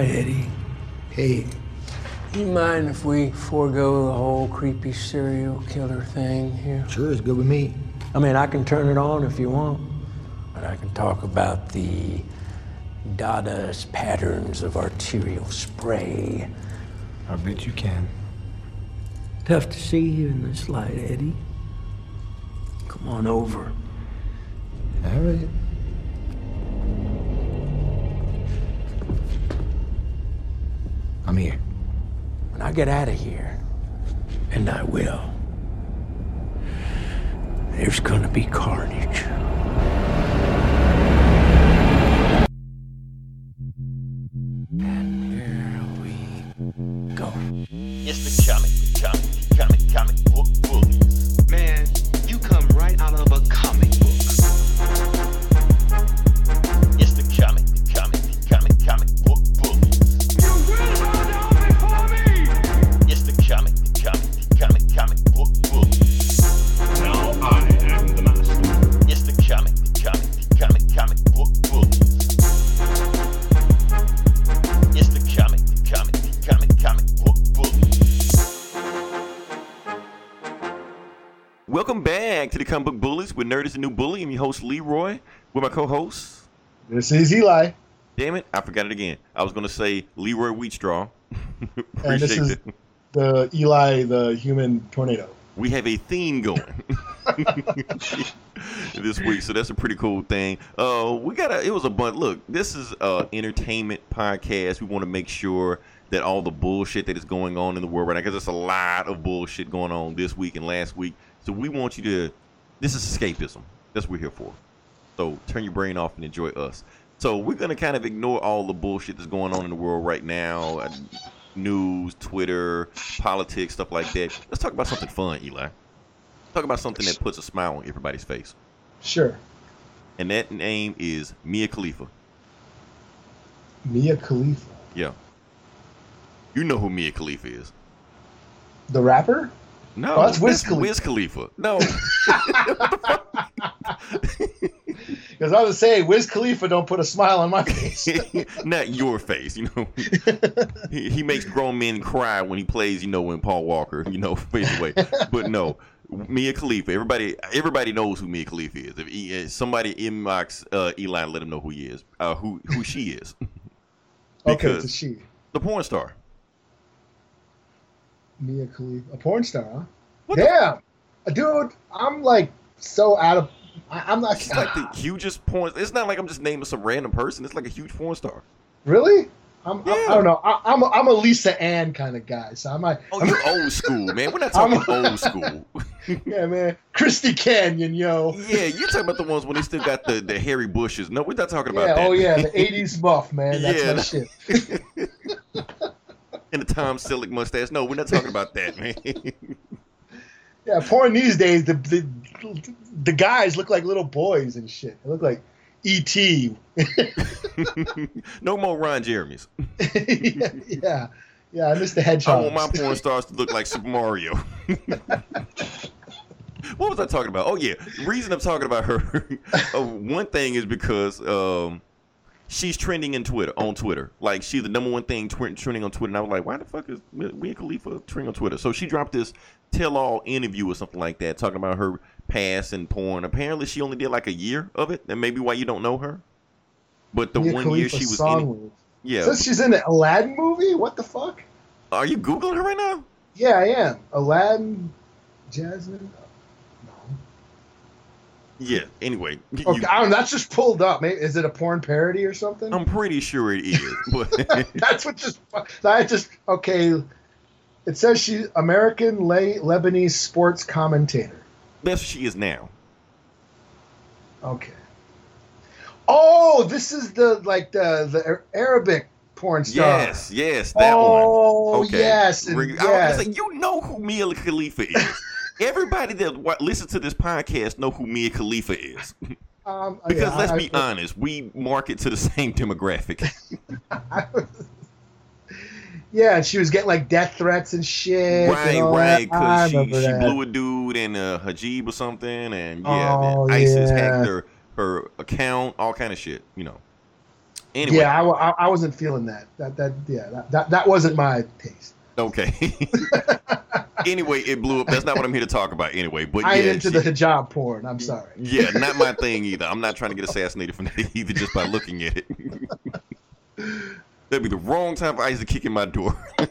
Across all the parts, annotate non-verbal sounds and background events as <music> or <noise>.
Hi, Eddie. Hey, You mind if we forego the whole creepy serial killer thing here? sure, it's good with me. I mean, I can turn it on if you want, but I can talk about the Dada's patterns of arterial spray. I bet you can. Tough to see you in this light, Eddie. Come on over. All right. Here. When I get out of here, and I will, there's gonna be carnage. This is Eli. Damn it, I forgot it again. I was going to say Leroy Wheatstraw. <laughs> And this Appreciate is it. the Eli, the human tornado. We have a theme going <laughs> this week, so that's a pretty cool thing. Uh, we got a. It was a bunch. Look, this is a entertainment podcast. We want to make sure that all the bullshit that is going on in the world right now, because there's a lot of bullshit going on this week and last week. So we want you to. This is escapism. That's what we're here for. So turn your brain off and enjoy us. So we're gonna kind of ignore all the bullshit that's going on in the world right now, uh, news, Twitter, politics, stuff like that. Let's talk about something fun, Eli. Talk about something that puts a smile on everybody's face, Sure. and that name is Mia Khalifa. Mia Khalifa. Yeah, you know who Mia Khalifa is. The rapper? No, Oh, that's Wiz Khalifa. Wiz Khalifa. No, <laughs> Because I was saying, Wiz Khalifa don't put a smile on my face. <laughs> not your face. You know, <laughs> he, he makes grown men cry when he plays. You know, when Paul Walker. You know, <laughs> fades away. But no, Mia Khalifa. Everybody, everybody knows who Mia Khalifa is. If he, if somebody inbox uh, Eli, let him know who he is. Uh, who who she is. okay, Because- it's a she. the porn star. Mia Khalifa. A porn star, huh? What the- Dude, I'm like so out of. I, I'm not. She's like the hugest porn. It's not like I'm just naming some random person. It's like a huge porn star. Really? I'm, I, Yeah. I don't know. I, I'm, a, I'm a Lisa Ann kind of guy. So I'm like, Oh, you're old school, man. We're not <laughs> talking I'm- old school. <laughs> yeah, man. Christy Canyon, yo. Yeah, you're talking about the ones when they still got the, the hairy bushes. No, we're not talking about Yeah, that. oh yeah, the '80s muff, man. That's Yeah, my shit. <laughs> And the Tom Selleck mustache. No, we're not talking about that, man. Yeah, porn these days, the, the the guys look like little boys and shit. They look like E.T. <laughs> no more Ron Jeremy's. <laughs> yeah, yeah, yeah. I miss the I hedgehog. want my porn stars to look like Super Mario. <laughs> what was I talking about? Oh yeah, the reason I'm talking about her. uh, one thing is because um, she's trending in Twitter on Twitter. Like she's the number one thing tw- trending on Twitter. And I was like, why the fuck is Mia Khalifa trending on Twitter? So she dropped this tell-all interview or something like that, talking about her past and porn. Apparently, she only did like a year of it, and maybe why you don't know her. But the one year she was in, lyrics. yeah. Says she's in the Aladdin movie. What the fuck? Are you googling her right now? Yeah, I am. Aladdin, Jasmine. No. Yeah. Anyway, Okay, that's just pulled up. Maybe, is it a porn parody or something? I'm pretty sure it is, <laughs> but <laughs> that's what just. I just okay. It says she's American Le- Lebanese sports commentator. That's what she is now. Okay. Oh, this is the like the the Arabic porn star. Yes, yes, that oh, one. Okay. yes, I was yes. like, you know who Mia Khalifa is. <laughs> Everybody that listens to this podcast know who Mia Khalifa is. Um, Because yeah, let's I- be honest, we market to the same demographic. <laughs> <laughs> yeah, and she was getting like death threats and shit. and right, all right. Because she, she blew a dude in uh, a hijab or something, and yeah, Oh, ISIS yeah. hacked her her account, all kind of shit. You know. Anyway, Yeah, I, I, I wasn't feeling that. That that yeah, that, that, that wasn't my taste. okay. <laughs> anyway, it blew up. That's not what I'm here to talk about. Anyway, but I ain't yeah, into she- the hijab porn. I'm sorry. yeah, <laughs> not my thing either. I'm not trying to get assassinated from that either just by looking at it. <laughs> That'd be the wrong time for ISIS kicking my door. <laughs>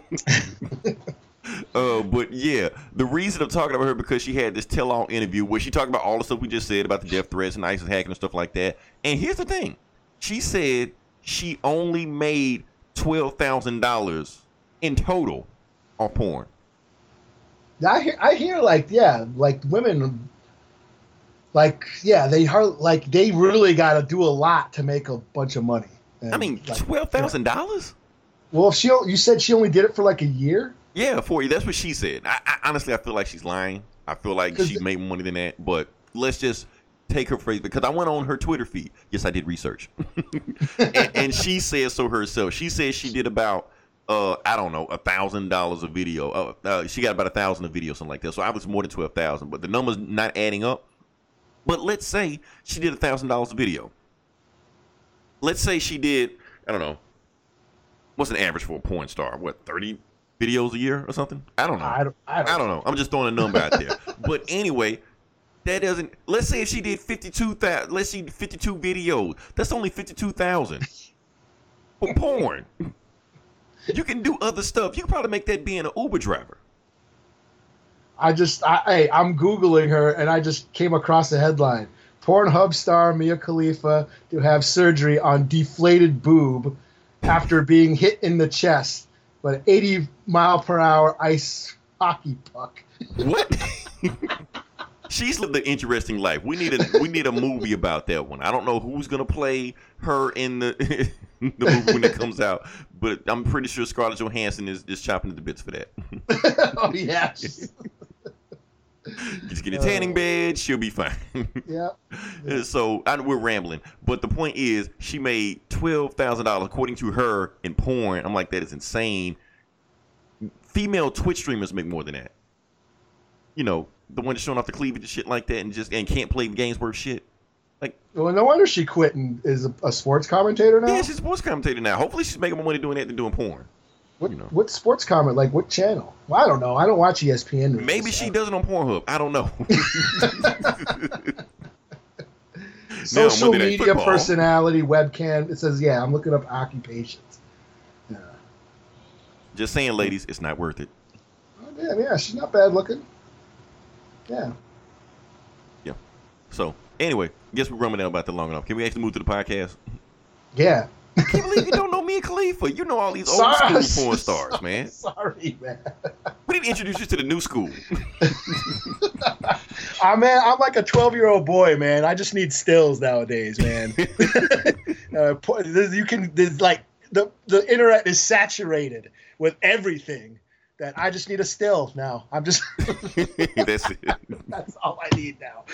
Uh, but yeah, the reason I'm talking about her because she had this tell-all interview where she talked about all the stuff we just said about the death threats and ISIS hacking and stuff like that. And here's the thing: she said she only made twelve thousand dollars in total on porn. I hear, I hear like yeah, like women, like yeah, they hard, like they really got to do a lot to make a bunch of money. And, I mean, like, twelve thousand dollars? Well, she you said she only did it for like a year. Yeah, for you. That's what she said. I, I honestly, I feel like she's lying. I feel like she the- made more money than that. But let's just take her phrase because I went on her Twitter feed. Yes, I did research, <laughs> and, and she said so herself. She said she did about. Uh, I don't know, a thousand dollars a video. Uh, uh, she got about a thousand a video, something like that. So I was more than twelve thousand, but the number's not adding up. But let's say she did a thousand dollars a video. Let's say she did, I don't know, what's an average for a porn star? What, 30 videos a year or something? I don't know. I don't. I don't. I don't know. I'm just throwing a number out there. <laughs> But anyway, that doesn't. Let's say if she did 52,000, let's see 52 videos. That's only 52,000 for <laughs> porn. You can do other stuff. You can probably make that being an Uber driver. I just, I, hey, I'm googling her, and I just came across the headline: Pornhub star Mia Khalifa to have surgery on deflated boob after being hit in the chest by an 80 mile per hour ice hockey puck. What? <laughs> She's lived an interesting life. We need a we need a movie about that one. I don't know who's gonna play her in the <laughs> the movie when it comes out, but I'm pretty sure Scarlett Johansson is, is chopping at the bits for that. <laughs> oh yes, Just get a uh, tanning bed, she'll be fine. <laughs> yeah. so I, we're rambling, but the point is, she made twelve thousand dollars according to her in porn. I'm like, that is insane. Female Twitch streamers make more than that. You know, the one that's showing off the cleavage and shit like that, and just and can't play games worth shit. Like, Well, no wonder she quit and is a, a sports commentator now. yeah, she's a sports commentator now. Hopefully, she's making more money doing that than doing porn. What, you know. what sports comment? Like what channel? Well, I don't know. I don't watch ESPN. Maybe she does it on Pornhub. I don't know. <laughs> <laughs> Social media personality webcam. It says, yeah, I'm looking up occupations. Yeah. just saying, ladies, it's not worth it. Oh, damn, yeah, she's not bad looking. Yeah. Yeah. So anyway, guess we're rumbling about that long enough. Can we actually move to the podcast? Yeah. I can't believe you don't know Mia Khalifa. You know all these old Sorry. school porn stars, <laughs> man. Sorry, man. We need to introduce you to the new school. <laughs> Ah, man, I'm like a 12 year old boy, man. I just need stills nowadays, man. <laughs> uh, you can, there's like, the, the internet is saturated with everything that I just need a still now. I'm just, That's it. that's all I need now.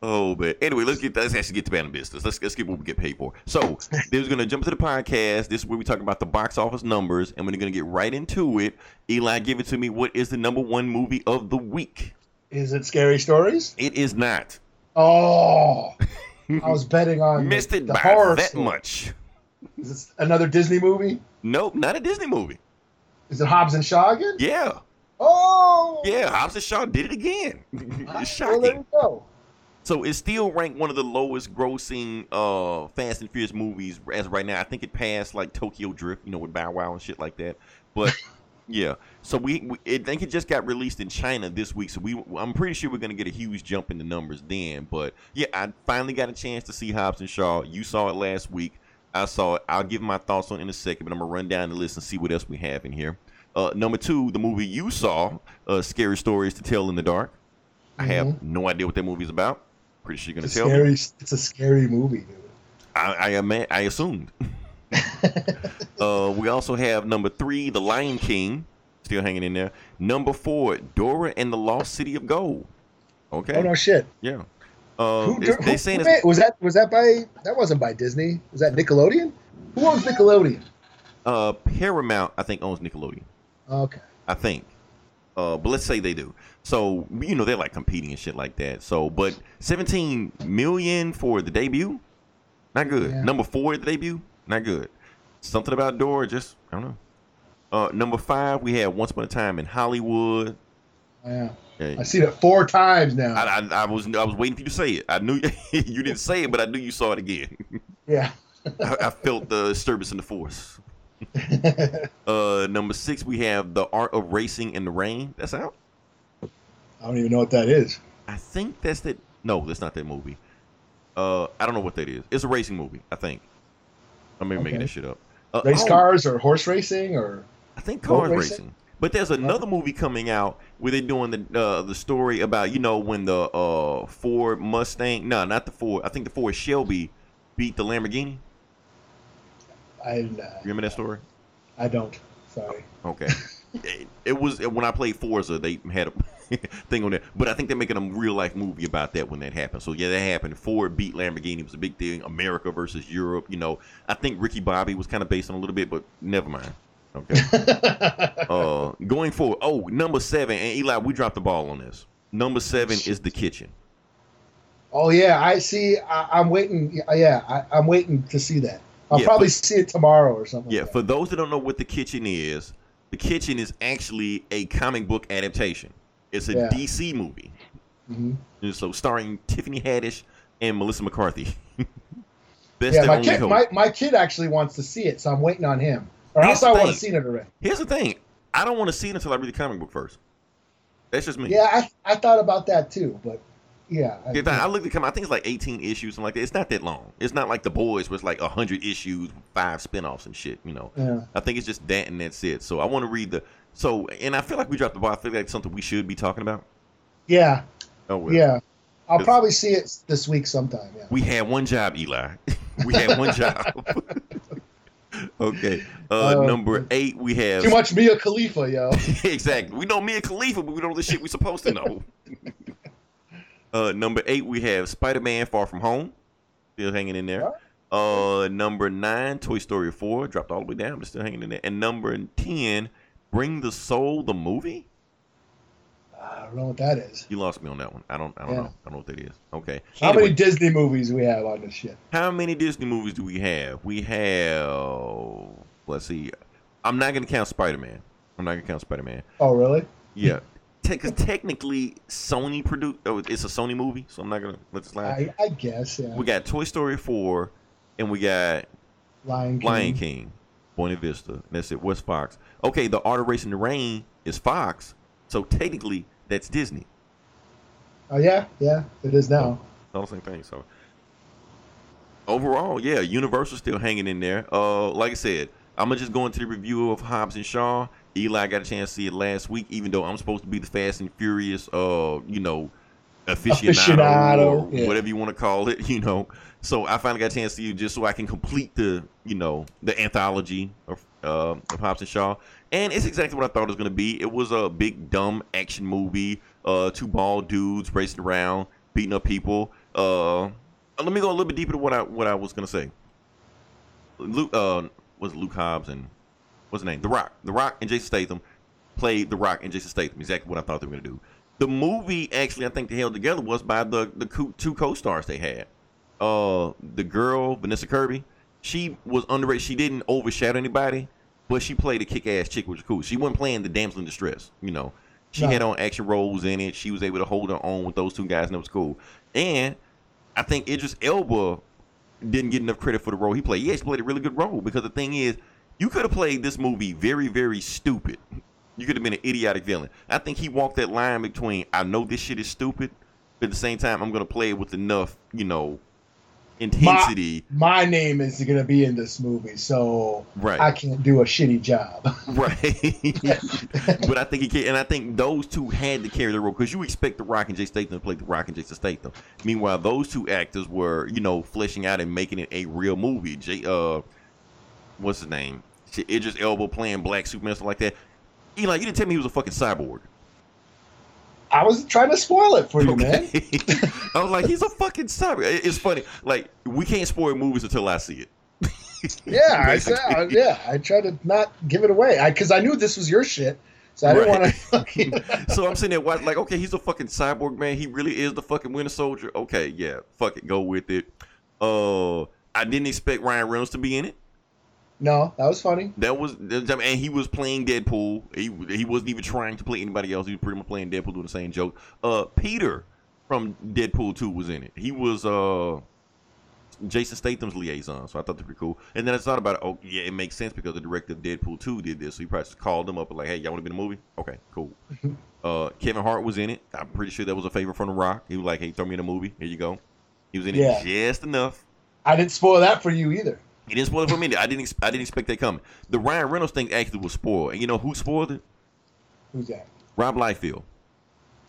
Oh, but anyway, let's get let's actually get to band business. Let's let's get what we get paid for. So, <laughs> there's gonna jump to the podcast. This is where we talk about the box office numbers, and we're gonna get right into it. Eli, give it to me. What is the number one movie of the week? Is it scary stories? It is not. Oh, I was betting on the- <laughs> Missed it the by horror that story. much. Is it another Disney movie? Nope, not a Disney movie. Is it Hobbs and Shaw again? Yeah, Oh, yeah. Hobbs and Shaw did it again. It's <laughs> Well, there shocking. you go. So it's still ranked one of the lowest grossing uh Fast and Furious movies as of right now. I think it passed like Tokyo Drift, you know, with Bow Wow and shit like that. But <laughs> yeah, so we, we I think it just got released in China this week. So we I'm pretty sure we're gonna get a huge jump in the numbers then. But yeah, I finally got a chance to see Hobbs and Shaw. You saw it last week. I saw it. I'll give my thoughts on it in a second, but I'm gonna run down the list and see what else we have in here. Uh, number two, the movie you saw, uh, Scary Stories to Tell in the Dark. I have no idea what that movie's about. Pretty sure you're gonna It's a tell me. It's a scary movie, dude. I I, I assumed. <laughs> uh, we also have number three, The Lion King, still hanging in there. Number four, Dora and the Lost City of Gold. Okay, Oh no, shit. yeah. Uh, Who, it's- who- they saying who was that was that by that wasn't by Disney? Was that Nickelodeon? Who owns Nickelodeon? uh, Paramount, I think, owns Nickelodeon. Okay. I think. Uh, but let's say they do. So you know they're like competing and shit like that. So, but 17 million for the debut, Not good. Yeah. Number four at the debut, not good. Something about Dora, just I don't know. Uh, number five, we had Once Upon a Time in Hollywood. Yeah. Yeah, I see that four times now. I, I, I was I was waiting for you to say it. I knew <laughs> you didn't say it, but I knew you saw it again. <laughs> yeah. <laughs> I, I felt the disturbance in the force. Uh, number six, we have The Art of Racing in the Rain. That's out. I don't even know what that is. I think that's that. No, that's not that movie. Uh, I don't know what that is. It's a racing movie. I think. I'm maybe making Okay. that shit up. Uh, Race oh, cars or horse racing or I think cars racing? racing. But there's another movie coming out where they're doing the uh, the story about you know when the uh, Ford Mustang. No, not the Ford. I think the Ford Shelby beat the Lamborghini. I uh, Remember that story? I don't. Sorry. Okay. <laughs> it, it was when I played Forza. They had a <laughs> thing on there, but I think they're making a real life movie about that when that happened. So yeah, that happened. Ford beat Lamborghini. It was a big thing. America versus Europe. You know, I think Ricky Bobby was kind of based on a little bit, but never mind. Okay. <laughs> uh, going forward. Oh, number seven. And Eli, we dropped the ball on this. Number seven is the kitchen. Oh yeah, I see. I, I'm waiting. Yeah, I, I'm waiting to see that. I'll Yeah, probably but- see it tomorrow or something. Yeah, like for those that don't know what the kitchen is, the kitchen is actually a comic book adaptation. It's a Yeah. DC movie. Mhm. And so starring Tiffany Haddish and Melissa McCarthy. <laughs> Best yeah, my kid, my, my kid actually wants to see it, so I'm waiting on him. Or Here's else I would thing. see it already. Here's the thing. I don't want to see it until I read the comic book first. That's just me. Yeah, I, I thought about that too, but yeah, I, I, looked at the comic, I think it's like 18 issues and like that. It's not that long. It's not like the boys where it's like 100 issues, five spin-offs and shit, you know. Yeah. I think it's just that and that's it. So I want to read the so and I feel like we dropped the ball. I feel like it's something we should be talking about. yeah, Oh well. yeah. I'll probably see it this week sometime. Yeah. We had one job, Eli. <laughs> we had one job. <laughs> okay. Uh, Uh, number eight, we have Too much Mia Khalifa, yo. <laughs> exactly. We know Mia Khalifa, but we don't know the shit we supposed to know. uh, number eight, we have Spider Man Far From Home, still hanging in there. Uh, number nine, Toy Story Four, dropped all the way down, but still hanging in there. And number ten, Bring the Soul, the movie. I don't know what that is. You lost me on that one. I don't. I don't Yeah. know. I don't know what that is. Okay. How Anyway, many Disney movies we have on this shit? How many Disney movies do we have? We have. Let's see. I'm not gonna count Spider Man. I'm not gonna count Spider Man. Oh, really? Yeah, because technically Sony produced. Oh, it's a Sony movie, so I'm not gonna let this slide. I, I guess, yeah. We got Toy Story four, and we got Lion King. Lion King, Buena Vista. And that's it. What's Fox? Okay, the Art of Racing the Rain is Fox, so technically that's Disney. Oh yeah, yeah, it is now. all the same thing. So overall, yeah, Universal still hanging in there. Uh, like I said, I'm gonna just go into the review of Hobbs and Shaw. Eli got a chance to see it last week, even though I'm supposed to be the Fast and Furious, uh, you know, aficionado, Aficionado, yeah. whatever you want to call it, you know. So I finally got a chance to see it just so I can complete the, you know, the anthology of uh, of Hobbs and Shaw, and it's exactly what I thought it was gonna be. It was a big dumb action movie, uh, two bald dudes racing around, beating up people. Uh, let me go a little bit deeper to what I what I was gonna say. Luke, uh, was Luke Hobbs and what's his name? The Rock. The Rock and Jason Statham played The Rock and Jason Statham. Exactly what I thought they were gonna do. The movie actually, I think they held together was by the the co- two co-stars they had. Uh, the girl Vanessa Kirby, she was underrated. She didn't overshadow anybody, but she played a kick-ass chick, which was cool. She wasn't playing the damsel in distress. You know, she No. had on action roles in it. She was able to hold her own with those two guys, and it was cool. And I think Idris Elba didn't get enough credit for the role he played. He played a really good role because the thing is, you could have played this movie very, very stupid. You could have been an idiotic villain. I think he walked that line between I know this shit is stupid, but at the same time I'm gonna play it with enough, you know, intensity. My name is gonna be in this movie, so Right. I can't do a shitty job. Right. <laughs> but I think he can, and I think those two had to carry the role because you expect The Rock and Jay Statham to play The Rock and Jason Statham. Meanwhile, those two actors were, you know, fleshing out and making it a real movie. Jay, uh, what's his name? Shit, Idris Elba playing Black Superman, stuff like that. Eli, you didn't tell me he was a fucking cyborg. I was trying to spoil it for you, man. <laughs> I was like, he's a fucking cyborg. It's funny. Like, we can't spoil movies until I see it. <laughs> Yeah, I said, yeah, I tried to not give it away because I, knew this was your shit, so I didn't want to. <laughs> Fucking. So I'm sitting there watching, like, okay, he's a fucking cyborg man. He really is the fucking Winter Soldier. Okay, yeah, fuck it, go with it. Uh, I I didn't expect Ryan Reynolds to be in it. No, that was funny. That was, and he was playing Deadpool. He he wasn't even trying to play anybody else. He was pretty much playing Deadpool, doing the same joke. Uh, Peter from Deadpool Two was in it. He was uh Jason Statham's liaison, so I thought that was pretty cool. And then I thought about it. Oh, yeah, it makes sense because the director of Deadpool Two did this, so he probably just called them up and like, "Hey, y'all want to be in the movie? Okay, cool." <laughs> uh, Kevin Hart was in it. I'm pretty sure that was a favor from The Rock. He was like, "Hey, throw me in a movie. Here you go." He was in Yeah. it just enough. I didn't spoil that for you either. He didn't spoil it for me. I didn't. ex- I didn't expect that coming. The Ryan Reynolds thing actually was spoiled, and you know who spoiled it? Who's that? Rob Liefeld.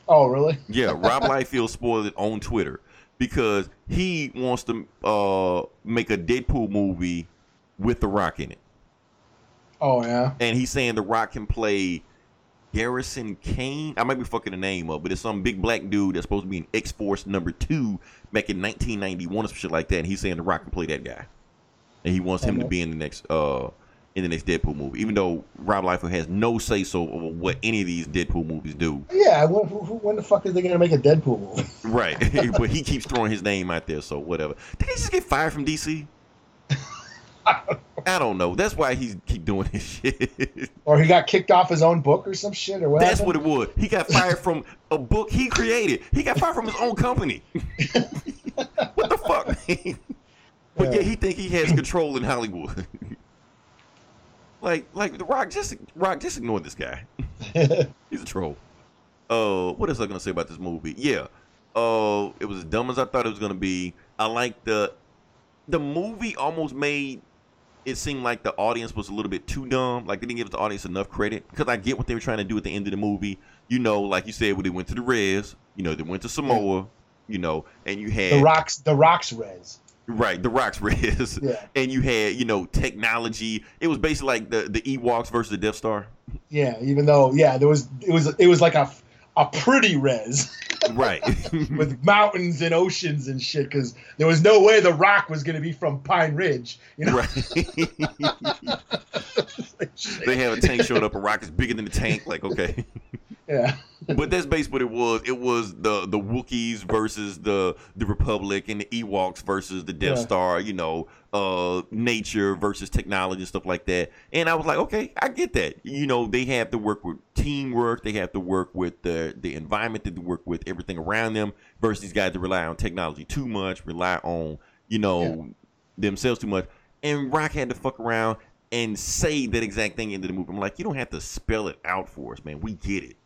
Oh, really? <laughs> Yeah, Rob Liefeld spoiled it on Twitter because he wants to uh, make a Deadpool movie with The Rock in it, Oh, yeah. and he's saying The Rock can play Garrison Kane. I might be fucking the name up, but it's some big black dude that's supposed to be in X Force number two back in 1991 or some shit like that. And he's saying The Rock can play that guy, and he wants him to be in the next uh in the next Deadpool movie. Even though Rob Liefeld has no say so over what any of these Deadpool movies do. Yeah, when, when the fuck is they going to make a Deadpool movie? <laughs> Right, <laughs> but he keeps throwing his name out there, so whatever. Did he just get fired from DC? <laughs> I don't know. That's why he's keep doing this shit. or he got kicked off his own book or some shit? Or what That's what it was. He got fired from a book he created. He got fired from his own company. what the fuck? man? But yeah, he think he has control in Hollywood. <laughs> like, like the Rock just Rock just ignore this guy. <laughs> He's a troll. Uh, what else I gonna say about this movie? Yeah, uh, it was as dumb as I thought it was gonna be. I like the the movie almost made it seem like the audience was a little bit too dumb. Like they didn't give the audience enough credit because I get what they were trying to do at the end of the movie. You know, like you said, when they went to the res, you know, they went to Samoa, you know, and you had The Rock's the Rock's Res. Right, the rocks <laughs> res. Yeah. And you had, you know, technology. It was basically like the the Ewoks versus the Death Star. Yeah, even though yeah, there was it was it was like a a pretty res Right. <laughs> with mountains and oceans and shit because there was no way the Rock was going to be from Pine Ridge. You know, right. Like, <laughs> they have a tank showing up, a rock is bigger than the tank. Like, okay. yeah, but that's basically what it was. It was the the Wookiees versus the the Republic and the Ewoks versus the Death Yeah. Star. You know, uh, nature versus technology and stuff like that. And I was like, okay, I get that. You know, they have to work with teamwork. They have to work with the the environment. They have to work with everything around them. Versus these guys that rely on technology too much, rely on you know themselves too much. And Rock had to fuck around and say that exact thing into the movie. I'm like, you don't have to spell it out for us, man. We get it.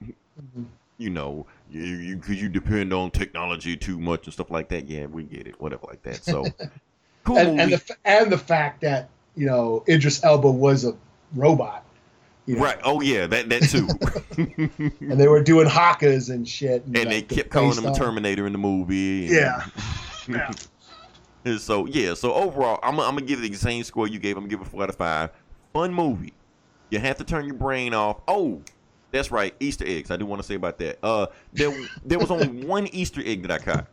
You know, you you, you depend on technology too much and stuff like that. Yeah, we get it. Whatever like that. So <laughs> cool and, and the and the fact that you know Idris Elba was a robot. You know, right. Oh yeah, that that too. <laughs> and they were doing hakas and shit. and they like, kept calling him a on- Terminator in the movie. and- Yeah. <laughs> Yeah. And so yeah, so overall, I'm, I'm gonna give it the same score you gave. I'm gonna give it four out of five. Fun movie. You have to turn your brain off. Oh, that's right, Easter eggs. I do want to say about that. Uh, there there was only <laughs> one Easter egg that I caught,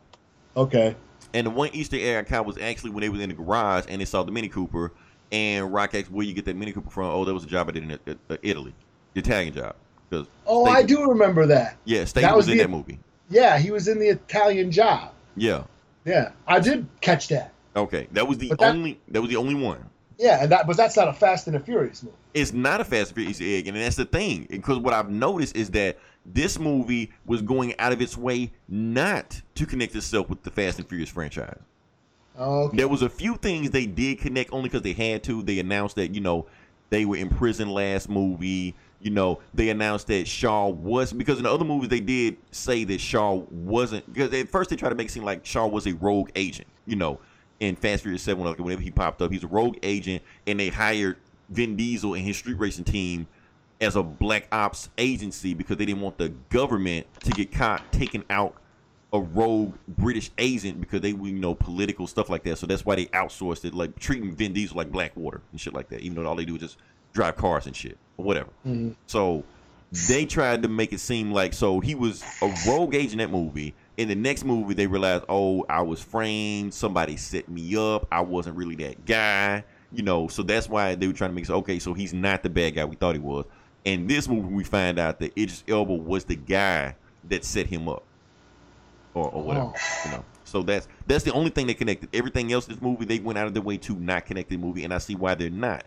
Okay. and the one Easter egg I caught was actually when they was in the garage and they saw the Mini Cooper, and Rock asked where you get that Mini Cooper from. Oh, that was a job I did in uh, uh, Italy, the Italian job. 'Cause Oh, I do remember that. Yeah, Statham That was, was in the- that movie. Yeah, he was in the Italian job. Yeah. Yeah, I did catch that. Okay, that was the that- only that was the only one. Yeah, and that but that's not a Fast and the Furious movie. it's not a Fast and Furious egg, and that's the thing. Because what I've noticed is that this movie was going out of its way not to connect itself with the Fast and Furious franchise. Okay. There was a few things they did connect only because they had to. They announced that you know they were in prison last movie. You know they announced that Shaw was because in the other movies they did say that Shaw wasn't because at first they tried to make it seem like Shaw was a rogue agent. You know, in Fast Furious Seven, like, whenever he popped up, he's a rogue agent, and they hired Vin Diesel and his street racing team as a black ops agency because they didn't want the government to get caught taking out a rogue British agent because they were, you know, political stuff like that. So that's why they outsourced it, like treating Vin Diesel like Blackwater and shit like that, even though all they do is just drive cars and shit or whatever. Mm-hmm. So they tried to make it seem like so he was a rogue agent in that movie. In the next movie, they realized, oh, I was framed. Somebody set me up. I wasn't really that guy. You know, so that's why they were trying to make it okay, so he's not the bad guy we thought he was. In this movie, we find out that Idris Elba was the guy that set him up, or, or whatever. Oh. You know, So that's that's the only thing that connected. Everything else in this movie, they went out of their way to not connect the movie, and I see why they're not,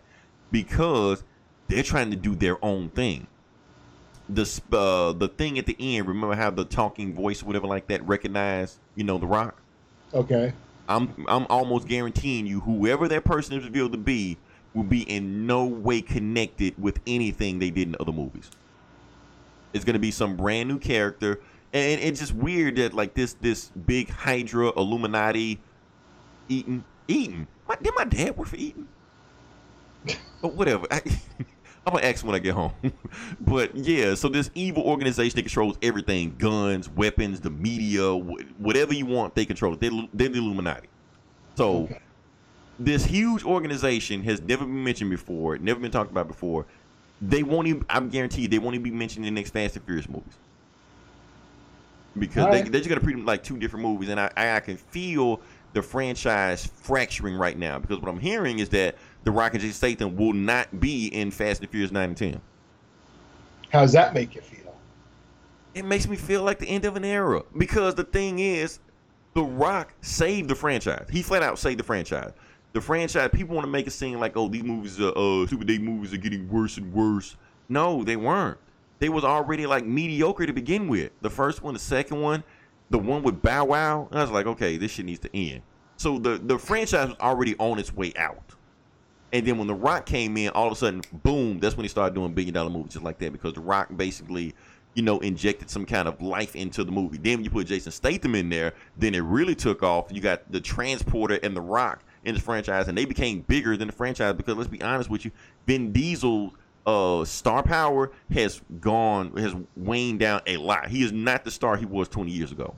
because they're trying to do their own thing. The uh, the thing at the end, remember how the talking voice, whatever like that, recognized you know the Rock. Okay. I'm I'm almost guaranteeing you, whoever that person is revealed to be, will be in no way connected with anything they did in other movies. It's gonna be some brand new character, and it's just weird that like this this big Hydra Illuminati, Eaton Eaton. My, did my dad work for Eaton? <laughs> but whatever. I, I'm gonna ask when I get home. <laughs> but yeah, so this evil organization that controls everything: guns, weapons, the media, wh- whatever you want, they control it. They're, they're the Illuminati. So this huge organization has never been mentioned before, never been talked about before. They won't even. I'm guaranteed they won't even be mentioned in the next Fast and Furious movies because they, they're just gonna treat them like two different movies, and I, I can feel the franchise fracturing right now because what I'm hearing is that The Rock and Jason Statham will not be in Fast and Furious nine and ten. How does that make you feel? It makes me feel like the end of an era because the thing is, The Rock saved the franchise. He flat out saved the franchise. The franchise people want to make it seem like oh these movies are uh Super Day movies are getting worse and worse. No, they weren't. They was already like mediocre to begin with. The first one, the second one, the one with Bow Wow. I was like, okay, this shit needs to end. So the the franchise was already on its way out. And then when The Rock came in, all of a sudden, boom, that's when he started doing billion dollar movies just like that because The Rock basically, you know, injected some kind of life into the movie. Then when you put Jason Statham in there, then it really took off. You got the Transporter and The Rock in the franchise, and they became bigger than the franchise because let's be honest with you, Vin Diesel uh star power has gone has waned down a lot. He is not the star he was 20 years ago.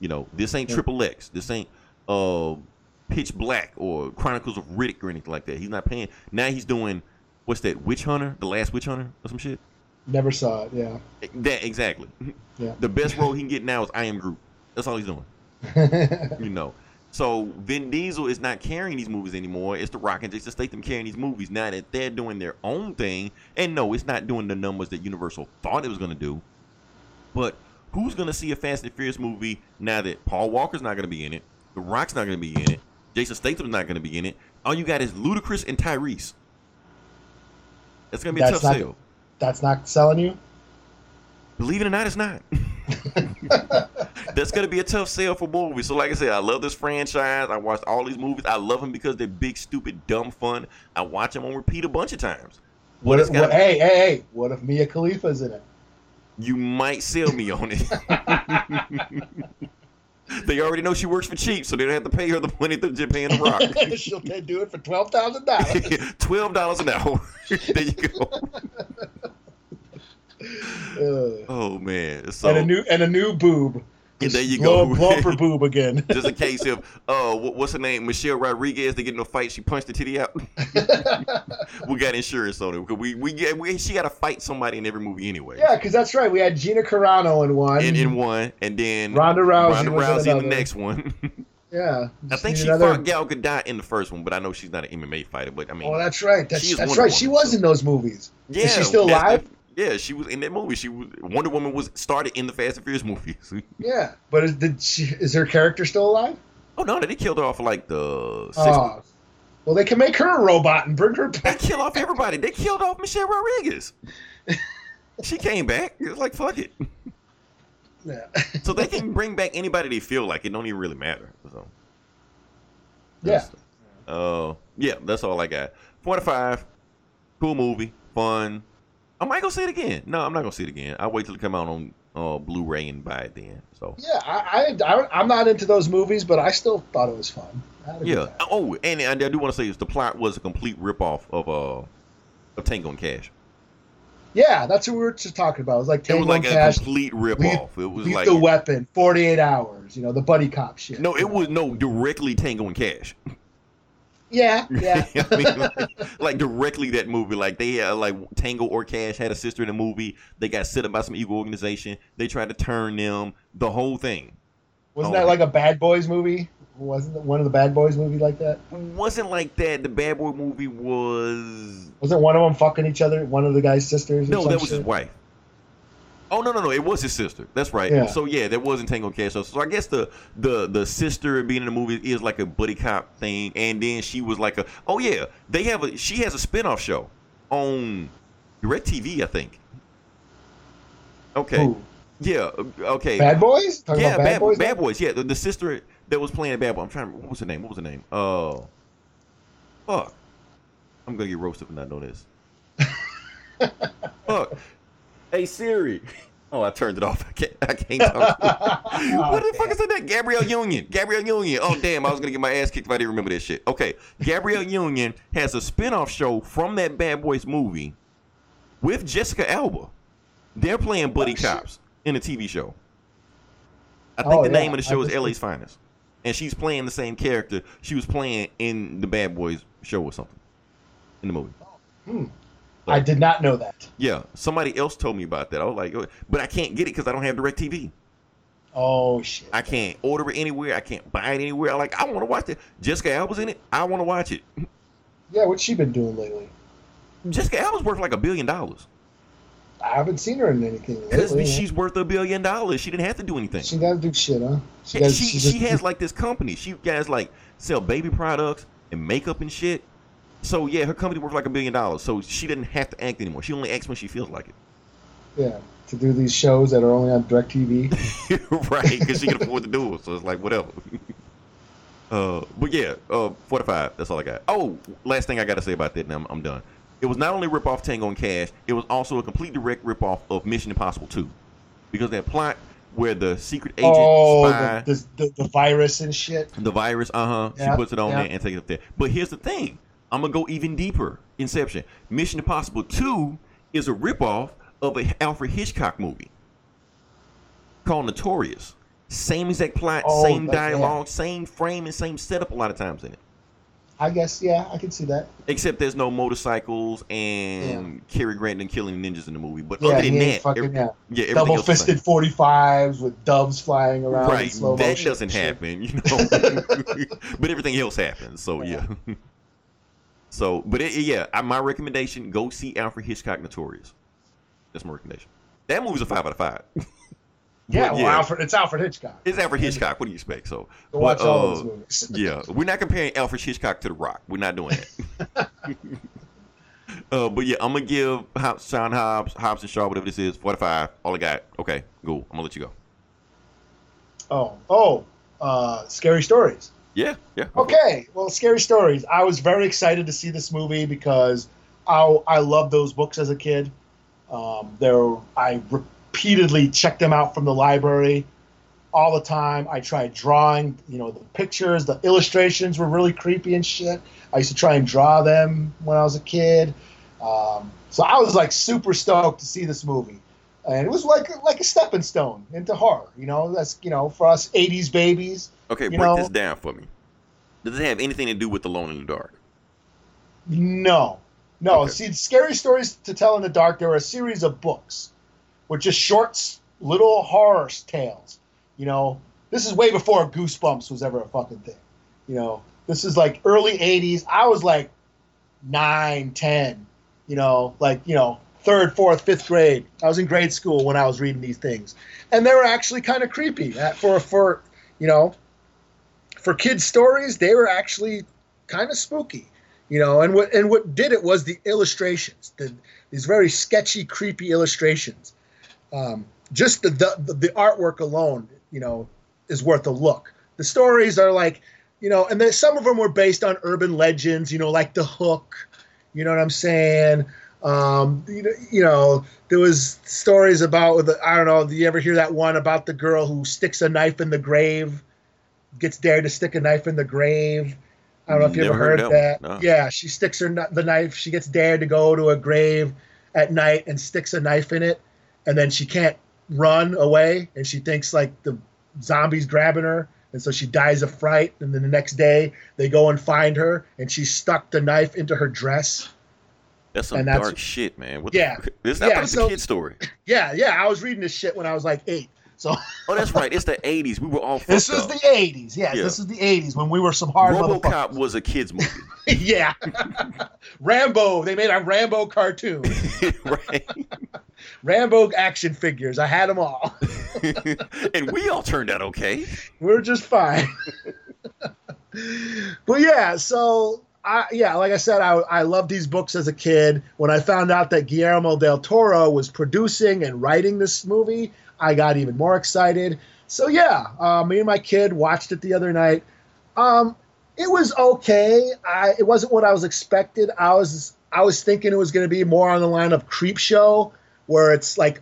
You know, this ain't Triple X. This ain't uh Pitch Black or Chronicles of Riddick or anything like that. He's not paying. Now he's doing what's that? Witch Hunter, the last Witch Hunter or some shit. Never saw it. Yeah. That exactly. <laughs> Yeah. The best role he can get now is I Am Groot. That's all he's doing. <laughs> you know. So Vin Diesel is not carrying these movies anymore. It's The Rock and Jason Statham carrying these movies now that they're doing their own thing. And no, it's not doing the numbers that Universal thought it was going to do. But who's going to see a Fast and Furious movie now that Paul Walker's not going to be in it, The Rock's not going to be in it, Jason Statham's not going to be in it. All you got is Ludacris and Tyrese. That's going to be a That's tough not- sale. That's not selling you. Believe it or not, it's not. <laughs> That's gonna be a tough sale for movies. So, like I said, I love this franchise. I watched all these movies. I love them because they're big, stupid, dumb fun. I watch them on repeat a bunch of times. What it's if, what, hey, hey, hey! What if Mia Khalifa's in it? You might sell me on it. <laughs> <laughs> they already know she works for cheap, so they don't have to pay her the money that they're paying the Rock. <laughs> She'll do it for twelve thousand dollars. <laughs> Twelve dollars an hour. <laughs> there you go. Uh. Oh man. So and a new and a new boob. And there you go. Up boob again. <laughs> just in case if uh what's her name Michelle Rodriguez they get in a fight she punched the titty out. <laughs> we got insurance on it because we we get we she got to fight somebody in every movie anyway. yeah, because that's right. We had Gina Carano in one. In, in one, and then Ronda Rousey Ronda in Rousey in the next one. <laughs> yeah, I think she another- fought Gal Gadot in the first one, but I know she's not an MMA fighter. But I mean, Oh, that's right. That's, that's right. She was so- in those movies. yeah, Is she still alive? Yeah, she was in that movie. She was Wonder Woman was started in the Fast and Furious movies. <laughs> Yeah, but is, did she, is her character still alive? oh no, they killed her off like the Oh, well, they can make her a robot and bring her back. They kill off everybody. They killed off Michelle Rodriguez. <laughs> she came back. It was like fuck it. Yeah. So they can bring back anybody they feel like. It don't even really matter. So Yeah. Uh, yeah, that's all I got. Four to five. Cool movie. Fun. I might go see it again. No, I'm not gonna see it again. I'll wait till it come out on uh, Blu-ray and buy it then. So Yeah, I, I, I, I'm not into those movies, but I still thought it was fun. I had a good yeah. Oh, and, and I do want to say this: the plot was a complete ripoff of uh of Tango and Cash. Yeah, that's what we were just talking about. It was like It Tango was like and a Cash, complete ripoff. It was like the weapon, 48 hours. You know, the buddy cop shit. no, it was no directly Tango and Cash. <laughs> Yeah, <laughs> yeah. I mean, like, <laughs> like directly that movie. Like they uh, like Tango or Cash had a sister in the movie. They got set up by some evil organization. They tried to turn them. The whole thing Wasn't Oh. that like a Bad Boys movie? Wasn't one of the Bad Boys movies like that? wasn't like that. The Bad Boy movie was Wasn't one of them fucking each other? One of the guy's sisters? Or no, some that was shit? his wife. Oh no no no! It was his sister. That's right. Yeah. So yeah, that wasn't Tango Cash. So, so I guess the the the sister being in the movie is like a buddy cop thing, and then she was like a oh yeah, they have a she has a spinoff show on Directv, I think. Okay. Who? Yeah. uh, Okay. Bad Boys? Talking yeah, about Bad, Boys? Bad Boys. Yeah, the, the sister that was playing Bad Boy. I'm trying. to What was her name? What was her name? Oh, fuck. I'm gonna get roasted for not knowing this. <laughs> fuck. Hey Siri. <laughs> Oh, I turned it off. I can't. I can't talk. <laughs> what the fuck is that? Gabrielle Union. Gabrielle Union. Oh damn! I was gonna get my ass kicked if I didn't remember that shit. Okay, Gabrielle Union has a spin-off show from that Bad Boys movie with Jessica Alba. They're playing buddy Oh, cops in a TV show. I think Oh, the yeah, name of the show is LA's Finest, and she's playing the same character she was playing in the Bad Boys show or something in the movie. I did not know that. Yeah, somebody else told me about that. I was like, oh, but I can't get it because I don't have DirecTV. Oh shit. I can't order it anywhere. I can't buy it anywhere. I like, I want to watch it. Jessica Alba's in it. I want to watch it. <laughs> Yeah, what's she been doing lately? Jessica Alba's worth like a billion dollars. I haven't seen her in anything Because lately. she's worth a billion dollars. She didn't have to do anything. She doesn't do shit, huh? She, does- she, just- she <laughs> has like this company. She guys like sell baby products and makeup and shit. So yeah, her company worth like a billion dollars. So she didn't have to act anymore. She only acts when she feels like it. yeah to do these shows that are only on DirecTV. <laughs> <laughs> right, because she can afford to do it. So it's like whatever. <laughs> uh, but yeah, uh, forty-five. That's all I got. Oh, last thing I got to say about that, and I'm, I'm done. It was not only rip off Tango and Cash. It was also a complete direct rip off of Mission Impossible Two, because that plot where the secret agent oh, spy the, the, the, virus and shit. the virus, uh huh. Yeah, she puts it on yeah. there and takes it up there. But here's the thing: I'm gonna go even deeper. Inception, Mission Impossible Two is a ripoff of an Alfred Hitchcock movie called Notorious. Same exact plot, Oh, same that- yeah. dialogue, same frame, and same setup. A lot of times in it, I guess yeah, I can see that. except there's no motorcycles and Cary Grant and killing ninjas in the movie. But Yeah, other than that, fucking every- yeah. yeah, Double else is the same. fisted forty fives with doves flying around. Right, slow that motion doesn't happen, you know. <laughs> but everything else happens, so yeah. <laughs> so, but it, yeah, I, my recommendation: go see Alfred Hitchcock Notorious. That's my recommendation. That movie's a five out of five. <laughs> Yeah, But, well, Alfred, it's Alfred Hitchcock. it's Alfred Hitchcock. What do you expect? So, Go watch but, all uh, those movies. <laughs> yeah, we're not comparing Alfred Hitchcock to The Rock. We're not doing that. <laughs> uh, but yeah, I'm gonna give Hop- Sean Hobbs, Hobbs and Shaw, whatever this is, 45. All I got. Okay, cool. I'm gonna let you go. Oh, oh, uh, scary stories. Yeah, yeah. Okay, well, scary stories. I was very excited to see this movie because I I loved those books as a kid. Um, there, I repeatedly checked them out from the library all the time. I tried drawing. You know, the pictures, the illustrations were really creepy and shit. I used to try and draw them when I was a kid. Um, so I was like super stoked to see this movie, and it was like like a stepping stone into horror. You know, that's you know for us '80s babies. Okay, break know- this down for me. Does it have anything to do with Alone in the Dark? No, no. Okay. See, scary stories to tell in the dark. There are a series of books with just shorts, little horror tales. You know, this is way before Goosebumps was ever a fucking thing. You know, this is like early '80s. I was like nine, ten. You know, like you know, third, fourth, fifth grade. I was in grade school when I was reading these things, and they were actually kind of creepy. Uh, For for you know, for kids' stories, they were actually kind of spooky you know and what and what did it was the illustrations the, these very sketchy creepy illustrations. Um, just the, the the artwork alone you know is worth a look. The stories are like you know and then some of them were based on urban legends you know like the hook you know what i'm saying? Um, you know, you know, there was stories about the, I don't know. Do you ever hear that one about the girl who sticks a knife in the grave, gets dared to stick a knife in the grave? I don't know if you Never ever heard heard, that no. Yeah, she sticks her the knife. She gets dared to go to a grave at night and sticks a knife in it, and then she can't run away, and she thinks like the zombies grabbing her, and so she dies of fright. And then the next day they go and find her, and she stuck the knife into her dress. That's some that's- dark shit, man. What Yeah. The, this I Yeah, so- a kid story. <laughs> Yeah, yeah. I was reading this shit when I was like eight. So Oh, that's right. It's the '80s. We were all <laughs> this is up. the '80s. Yeah, Yeah. this is the '80s when we were some hard RoboCop was a kids <laughs> movie, yeah. Rambo. They made a Rambo cartoon. <laughs> right? Rambo action figures. I had them all. and we all turned out okay. We're just fine. but yeah, so I yeah, like I said, I I loved these books as a kid. When I found out that Guillermo del Toro was producing and writing this movie, I got even more excited. So yeah, uh, me and my kid watched it the other night. Um, it was okay. I it wasn't what I was expected. I was I was thinking it was going to be more on the line of Creep Show, where it's like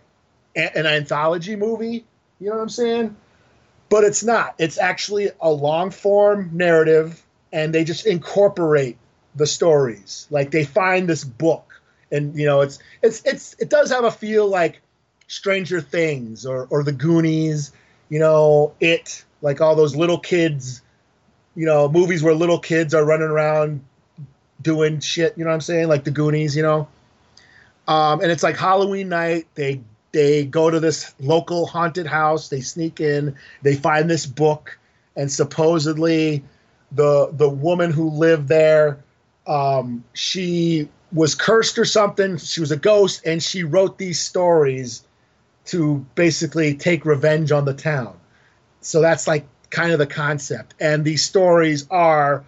a- an anthology movie. You know what I'm saying? But it's not. It's actually a long form narrative, and they just incorporate the stories. Like they find this book, and you know, it's it's it's it does have a feel like Stranger Things or or The Goonies. You know, it like all those little kids. You know, movies where little kids are running around doing shit. You know what I'm saying? Like The Goonies. You know, um, and it's like Halloween night. They they go to this local haunted house. They sneak in. They find this book, and supposedly, the the woman who lived there, um, she was cursed or something. She was a ghost, and she wrote these stories to basically take revenge on the town. So that's like kind of the concept. And these stories are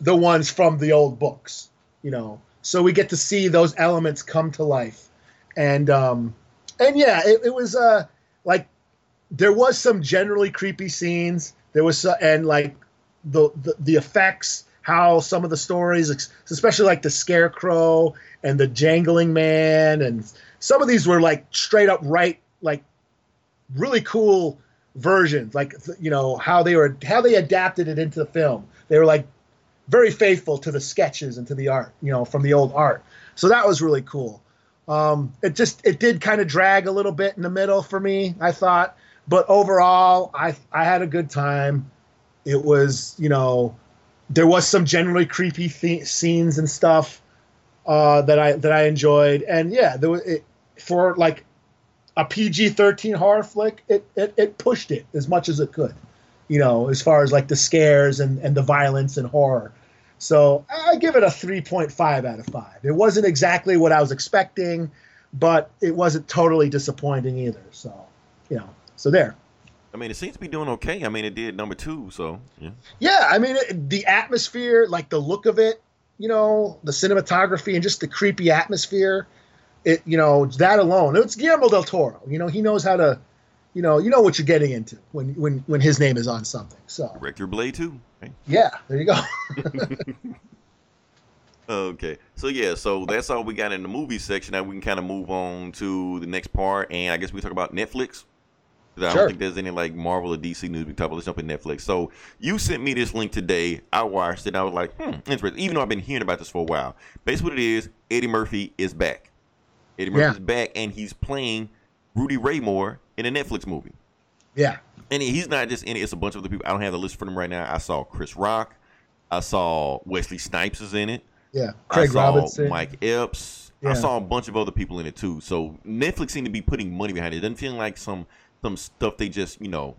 the ones from the old books, you know. So we get to see those elements come to life. And um and yeah, it, it was uh like there was some generally creepy scenes. There was uh, and like the, the the effects, how some of the stories, especially like the scarecrow and the jangling man, and some of these were like straight up right, like really cool versions. Like you know how they were how they adapted it into the film. They were like very faithful to the sketches and to the art, you know, from the old art. So that was really cool. Um, it just it did kind of drag a little bit in the middle for me, I thought, but overall, I I had a good time. It was, you know, there was some generally creepy th- scenes and stuff uh, that I that I enjoyed, and yeah, there was it, for like a PG thirteen horror flick. It, it it pushed it as much as it could, you know, as far as like the scares and and the violence and horror. So I give it a 3.5 out of 5. It wasn't exactly what I was expecting, but it wasn't totally disappointing either. So, you know, so there. I mean, it seems to be doing okay. I mean, it did number two, so yeah. Yeah, I mean, it, the atmosphere, like the look of it, you know, the cinematography and just the creepy atmosphere, it, you know, that alone. It's Guillermo del Toro. You know, he knows how to, you know, you know what you're getting into when when when his name is on something. So, Rector Blade. Okay. yeah, there you go. <laughs> Okay, so yeah, so that's all we got in the movie section. Now we can kind of move on to the next part, and I guess we talk about Netflix. 'Cause I Sure. don't think there's any like Marvel or DC news we talk about. Let's jump in Netflix. So you sent me this link today. I watched it. and I was like, hmm, interesting. Even though I've been hearing about this for a while. Basically, what it is, Eddie Murphy is back. Eddie Yeah. is back, and he's playing Rudy Ray Moore in a Netflix movie. yeah, And he's not just in it; it's a bunch of other people. I don't have the list for them right now. I saw Chris Rock. I saw Wesley Snipes is in it. yeah. Craig I saw Robinson. Mike Epps. I saw a bunch of other people in it too. So Netflix seemed to be putting money behind it. It doesn't feel like some some stuff they just you know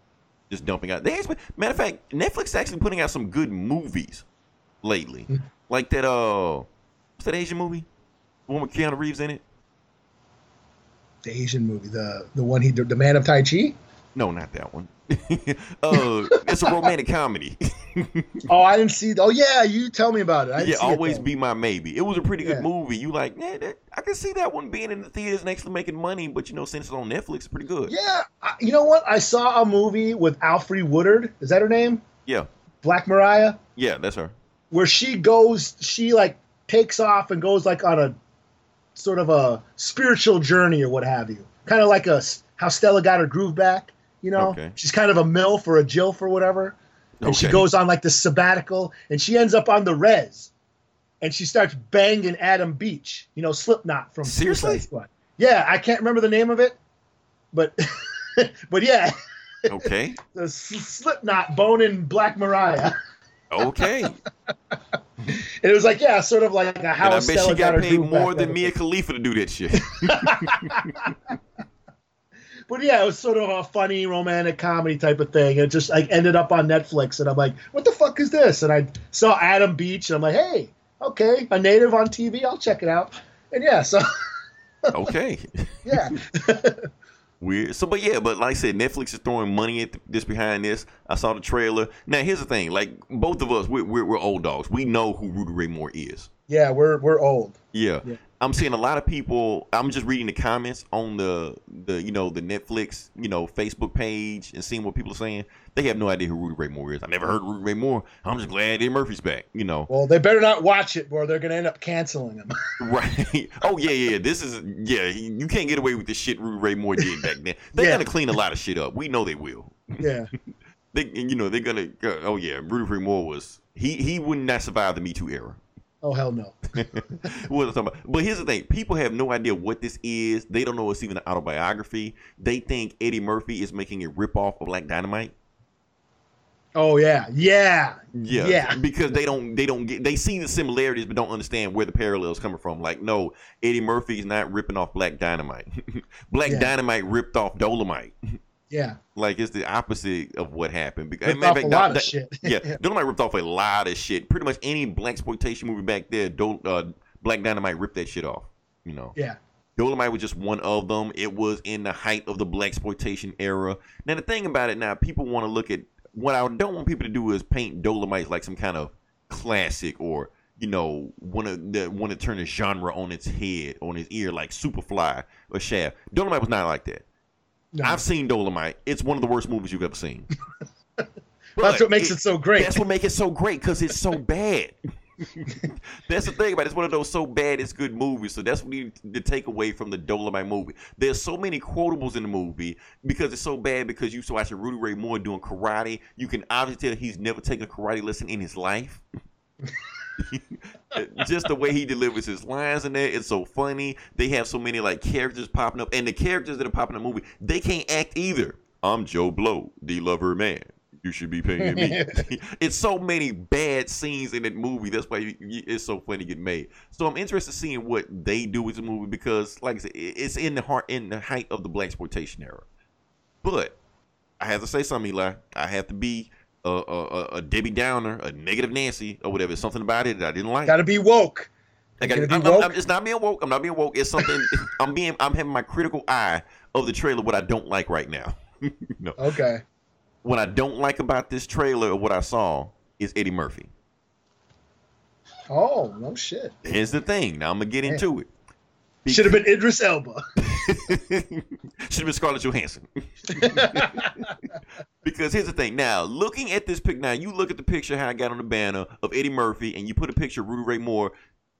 just dumping out. They actually, matter of fact, Netflix actually putting out some good movies lately, Mm. like that. Uh, what's that Asian movie? The one with Keanu Reeves in it? the Asian movie, the the one he the Man of Tai Chi. No, not that one. Uh, <laughs> it's a romantic comedy. <laughs> Oh, I didn't see. Oh, yeah, you tell me about it. I yeah, see it, always be my maybe. It was a pretty good movie. You like, yeah, that, I can see that one being in the theaters and actually making money. But you know, since it's on Netflix, it's pretty good. Yeah, I, you know what? I saw a movie with Alfre Woodard. Is that her name? yeah, Black Mariah, yeah, that's her. where she goes, she like takes off and goes like on a sort of a spiritual journey or what have you. Kind of like a how Stella got her groove back. You know, Okay. she's kind of a MILF or a JILF or whatever. And she goes on like this sabbatical and she ends up on the res. And she starts banging Adam Beach, you know, Slipknot from Seriously? Squad. Yeah, I can't remember the name of it, but <laughs> but yeah, Okay, <laughs> the Slipknot boning Black Mariah. okay. and <laughs> And it was like, yeah, sort of like a how I bet Stella she got her paid more than Mia. Khalifa to do that shit. But yeah, it was sort of a funny romantic comedy type of thing. It just like ended up on Netflix, and I'm like, what the fuck is this? And I saw Adam Beach, and I'm like, hey, okay, a native on TV, I'll check it out. And yeah, so <laughs> Okay. Yeah. <laughs> Weird. So, but yeah, but like I said, Netflix is throwing money at this behind this. I saw the trailer. Now, here's the thing: like both of us, we're we're, we're old dogs. We know who Rudy Ray Moore is. yeah, we're we're old. Yeah. Yeah. I'm seeing a lot of people. I'm just reading the comments on the the you know the Netflix you know Facebook page and seeing what people are saying. They have no idea who Rudy Ray Moore is. I never heard of Rudy Ray Moore. I'm just glad Eddie Murphy's back. You know. Well, they better not watch it, or they're gonna end up canceling them. <laughs> Right. Oh yeah, yeah. This is yeah. You can't get away with the shit Rudy Ray Moore did back then. They're Yeah. gonna clean a lot of shit up. We know they will. yeah. <laughs> They, you know, they're gonna. Oh yeah, Rudy Ray Moore was he. He would not survive the Me Too era. Oh hell no. <laughs> what I'm talking about. But here's the thing: people have no idea what this is. They don't know it's even an autobiography. They think Eddie Murphy is making a ripoff of Black Dynamite. Oh yeah. Yeah. Yeah, Yeah. because they don't they don't get they see the similarities but don't understand where the parallels coming from. Like, no, Eddie Murphy is not ripping off Black Dynamite. <laughs> Black Yeah. Dynamite ripped off Dolomite. <laughs> Yeah. Like it's the opposite of what happened. Because Ripped off a fact, lot of that- shit. yeah, <laughs> Dolomite ripped off a lot of shit. Pretty much any black exploitation movie back there, Dol- uh, Black Dynamite ripped that shit off. You know. Yeah. Dolomite was just one of them. It was in the height of the black exploitation era. Now the thing about it now, people want to look at what I don't want people to do is paint Dolomite like some kind of classic or you know want to want to turn the genre on its head on its ear like Superfly or Shaft. Dolomite was not like that. No. I've seen Dolomite. It's one of the worst movies you've ever seen. <laughs> That's what makes it, so great. That's what makes it so great because it's so <laughs> bad. that's the thing about it. It's one of those so bad it's good movies. So that's what we the takeaway from the Dolomite movie. There's so many quotables in the movie because it's so bad because you saw watching Rudy Ray Moore doing karate. You can obviously tell he's never taken a karate lesson in his life. <laughs> <laughs> Just the way he delivers his lines in there, it's so funny. They have so many like characters popping up, and the characters that are popping in the movie, they can't act either. I'm Joe Blow, the lover man. You should be paying me. <laughs> it's so many bad scenes in that movie. That's why you- you- it's so funny to get made. So I'm interested in seeing what they do with the movie because, like I said, it's in the heart, in the height of the black exploitation era. But I have to say something, Eli. I have to be a, a, a- a Debbie Downer, a negative Nancy, or whatever. Something about it that I didn't like. Gotta be woke. I got, Gotta be I'm, I'm- I'm- it's not being woke. I'm not being woke. It's something. <laughs> I'm being. I'm having my critical eye of the trailer. What I don't like right now. <laughs> no. Okay. What I don't like about this trailer or what I saw is Eddie Murphy. Oh no shit. Here's the thing. Now I'm gonna get into it. Should have been Idris Elba. <laughs> <laughs> Should have been Scarlett Johansson. <laughs> because here's the thing. Now, looking at this pic, now you look at the picture how I got on the banner of Eddie Murphy, and you put a picture of Rudy Ray Moore.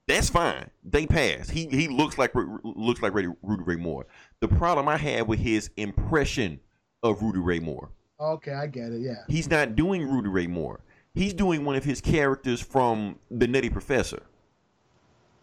That's fine. They pass. He he looks like looks like Rudy, Rudy Ray Moore. The problem I had with his impression of Rudy Ray Moore, Okay, I get it. Yeah. he's not doing Rudy Ray Moore. He's doing one of his characters from The Nutty Professor.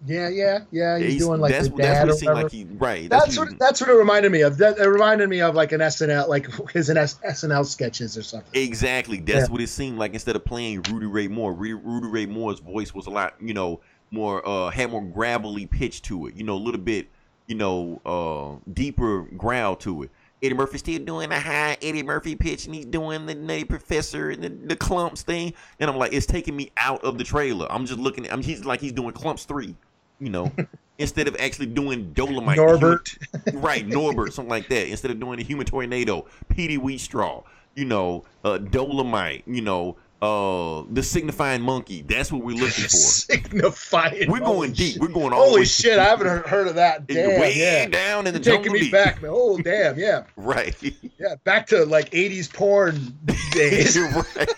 Yeah, yeah, yeah. He's, He's- doing like that's, the that's dad what or it seemed whatever. like he right. that's what what that's what it reminded me of. That it reminded me of like an SNL, like <laughs> his SNL sketches or something. Exactly. That's Yeah. what it seemed like. Instead of playing Rudy Ray Moore, Rudy, Rudy Ray Moore's voice was a lot, you know, more uh had more gravelly pitch to it. You know, a little bit, you know, uh deeper growl to it. Eddie Murphy still doing the high Eddie Murphy pitch, and he's doing the Nutty Professor and the, the Klumps thing. And I'm like, it's taking me out of the trailer. I'm just looking. at I'm he's like he's doing Klumps three, you know, <laughs> instead of actually doing Dolomite. human- Norbert. <laughs> right, Norbert, something like that. Instead of doing the human tornado, Petey Wheatstraw, you know, uh, Dolomite, you know, uh, the signifying monkey. That's what we're looking for. <laughs> Signifying. We're going deep. We're going all Holy shit! I haven't heard, of that. Damn, way yeah. down in the You're taking me deep. back, man. Oh damn, yeah, Right. yeah. Back to like '80s porn days. You're right.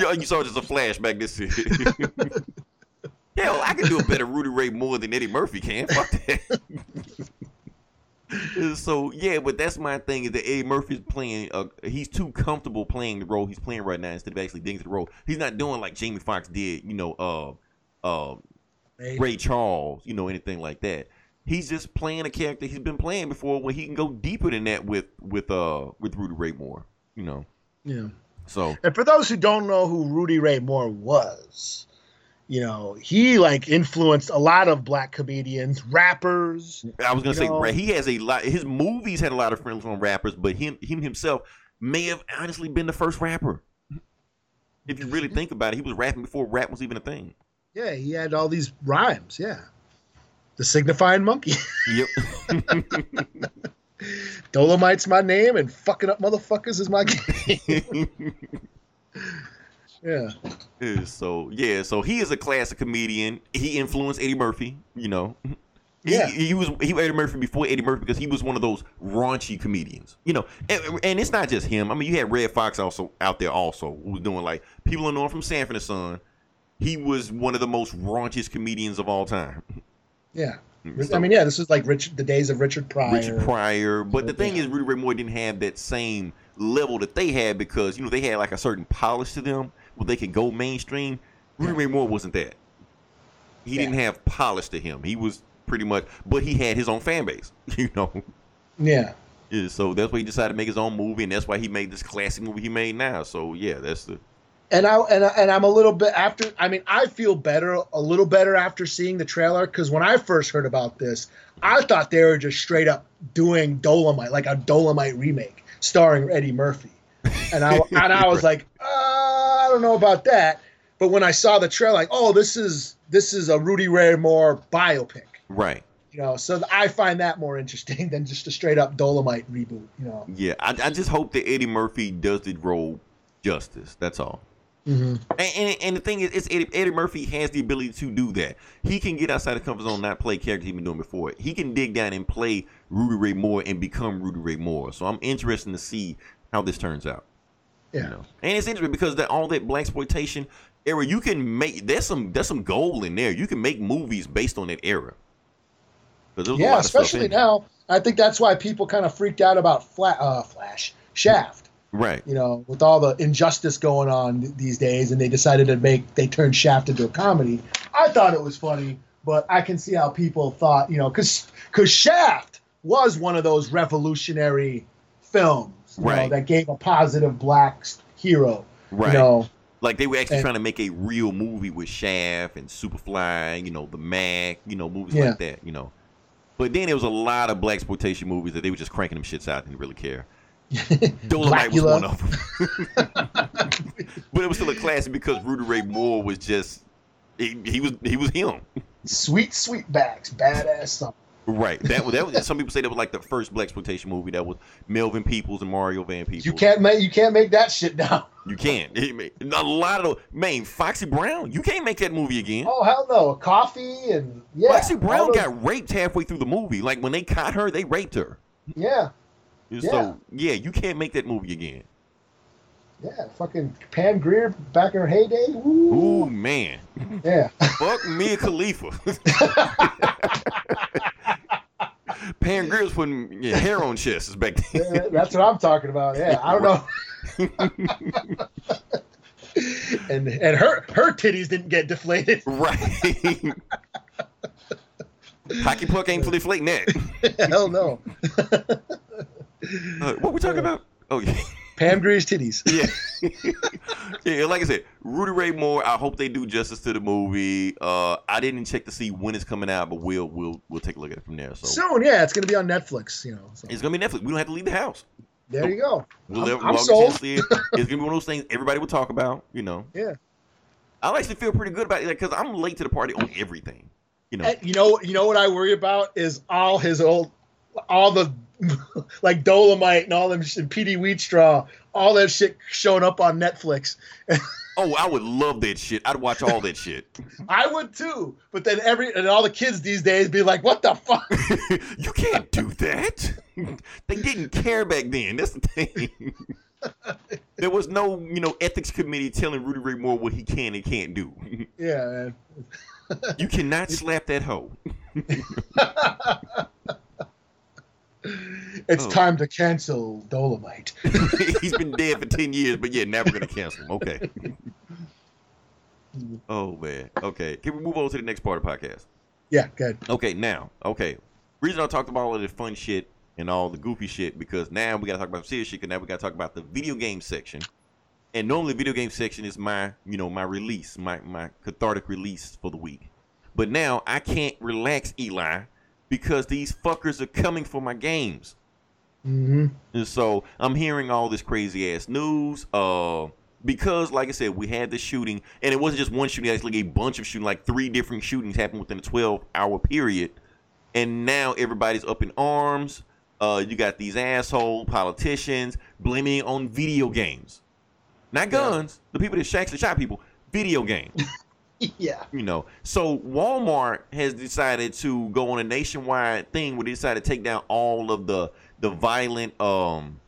Yo, you saw just a flashback. This is. Hell, I can do a better Rudy Ray Moore than Eddie Murphy can. Fuck that. <laughs> so yeah, but that's my thing is that Eddie Murphy's playing. Uh, he's too comfortable playing the role he's playing right now instead of actually digging to the role. He's not doing like Jamie Foxx did. You know, uh, uh, Ray Charles. You know, anything like that. He's just playing a character he's been playing before, where he can go deeper than that with with uh with Rudy Ray Moore. You know, yeah. so And for those who don't know who Rudy Ray Moore was, you know, he like influenced a lot of black comedians, rappers. I was gonna say know- he has a lot. His movies had a lot of friends on rappers, but him him himself may have honestly been the first rapper. If you really think about it, he was rapping before rap was even a thing. Yeah, he had all these rhymes. Yeah. the signifying monkey. <laughs> Yep. Dolomite's my name, and fucking up motherfuckers is my <laughs> game. <laughs> yeah. So yeah, so he is a classic comedian. He influenced Eddie Murphy. You know. He, Yeah. he was he was Eddie Murphy before Eddie Murphy because he was one of those raunchy comedians, you know. And, and it's not just him. I mean, you had Redd Foxx also out there also who was doing like people are known from Sanford and Son. He was one of the most raunchiest comedians of all time. Yeah. So- I mean, yeah, this is like Richard, the days of Richard Pryor. Richard Pryor. But the thing Yeah. is, Rudy Ray Moore didn't have that same level that they had because you know they had like a certain polish to them where they can go mainstream. Rudy Ray Moore wasn't that. He Yeah. didn't have polish to him. He was pretty much, but he had his own fan base. <laughs> You know, Yeah. Yeah, so that's why he decided to make his own movie, and that's why he made this classic movie he made now. So yeah, that's the And I and I, and I'm a little bit after. I mean, I feel better, a little better after seeing the trailer because when I first heard about this, I thought they were just straight up doing Dolomite, like a Dolomite remake starring Eddie Murphy, and I <laughs> and I was like, uh, I don't know about that. But when I saw the trailer, like, oh, this is this is a Rudy Ray Moore biopic, right. you know. So I find that more interesting <laughs> than just a straight up Dolomite reboot, you know. Yeah, I, I just hope that Eddie Murphy does the role justice. That's all. Mm-hmm. And, and, and the thing is, it's Eddie, Eddie Murphy has the ability to do that. He can get outside the comfort zone, and not play characters he's been doing before. He can dig down and play Rudy Ray Moore and become Rudy Ray Moore. So I'm interested to see how this turns out. Yeah. You know, and it's interesting because that all that black exploitation era, you can make there's some there's some gold in there. You can make movies based on that era. 'Cause there was a Yeah, lot of stuff especially now. I think that's why people kind of freaked out about Fla- uh, Flash, Shaft. Right. You know, with all the injustice going on these days, and they decided to make they turned Shaft into a comedy. I thought it was funny, but I can see how people thought, you know, because because Shaft was one of those revolutionary films, you know, Right. that gave a positive black hero. Right. You know, Like they were actually And- trying to make a real movie with Shaft and Superfly, you know, the Mack, you know, movies Yeah. like that, you know. But then there was a lot of black exploitation movies that they were just cranking them shits out and didn't really care. <laughs> Dolomite was one of them. <laughs> but it was still a classic because Rudy Ray Moore was just he, he was he was him. sweet sweetbacks, badass something. Right. That was that was some people say that was like the first black exploitation movie that was Melvin Peebles and Mario Van Peebles. You can't make you can't make that shit now. You can't. A lot of the. man, Foxy Brown. You can't make that movie again. Oh hell no, coffee and yeah. Foxy Brown those- got raped halfway through the movie. Like when they caught her, they raped her. yeah, So yeah, you can't make that movie again. yeah. Fucking Pam Grier back in her heyday. Woo. Ooh man, Yeah, fuck Mia Khalifa. <laughs> <laughs> Pam Grier was putting yeah, hair on chests is back then. That's what I'm talking about. Yeah, I don't know. <laughs> and and her her titties didn't get deflated. <laughs> right. Hockey puck ain't fully deflating <laughs> that. hell no. Uh, what we talking about? Oh yeah. Pam Grier's titties. Yeah. <laughs> yeah, like I said, Rudy Ray Moore, I hope they do justice to the movie. Uh I didn't check to see when it's coming out, but we'll we'll we'll take a look at it from there. So Soon, yeah, it's gonna be on Netflix. You know, so it's gonna be Netflix. We don't have to leave the house. there you go. We'll I'm, I'm we'll get a chance sold. it. <laughs> It's gonna be one of those things everybody will talk about, you know. Yeah. I actually feel pretty good about it because I'm late to the party on everything. You know. And you know, you know what I worry about is all his old, all the <laughs> like Dolomite and all them and Petey Wheatstraw, all that shit showing up on Netflix. <laughs> Oh, I would love that shit. I'd watch all that shit. I would too, but then every and all the kids these days be like, "What the fuck?" <laughs> you can't do that. they didn't care back then. That's the thing. there was no, you know, ethics committee telling Rudy Ray Moore what he can and can't do. yeah, man. You cannot slap that hoe. It's Oh. time to cancel Dolomite. <laughs> He's been dead for ten years, but yeah, now we're gonna cancel him. Okay. <laughs> oh man. Okay. Can we move on to the next part of the podcast? yeah, good. Okay, now, okay. Reason I talked about all of the fun shit and all the goofy shit because now we gotta talk about serious shit. Cause now we gotta talk about the video game section. And normally, video game section is my, you know, my release, my my cathartic release for the week. But now I can't relax, Eli, because these fuckers are coming for my games. hmm And so I'm hearing all this crazy ass news. Uh, because like I said, we had the shooting, and it wasn't just one shooting. Actually, a bunch of shooting, like three different shootings happened within a 12 hour period and now everybody's up in arms. Uh, you got these asshole politicians blaming on video games, not guns. The people that actually shot people, video games. <laughs> <laughs> yeah. you know. So Walmart has decided to go on a nationwide thing where they decided to take down all of the the violent um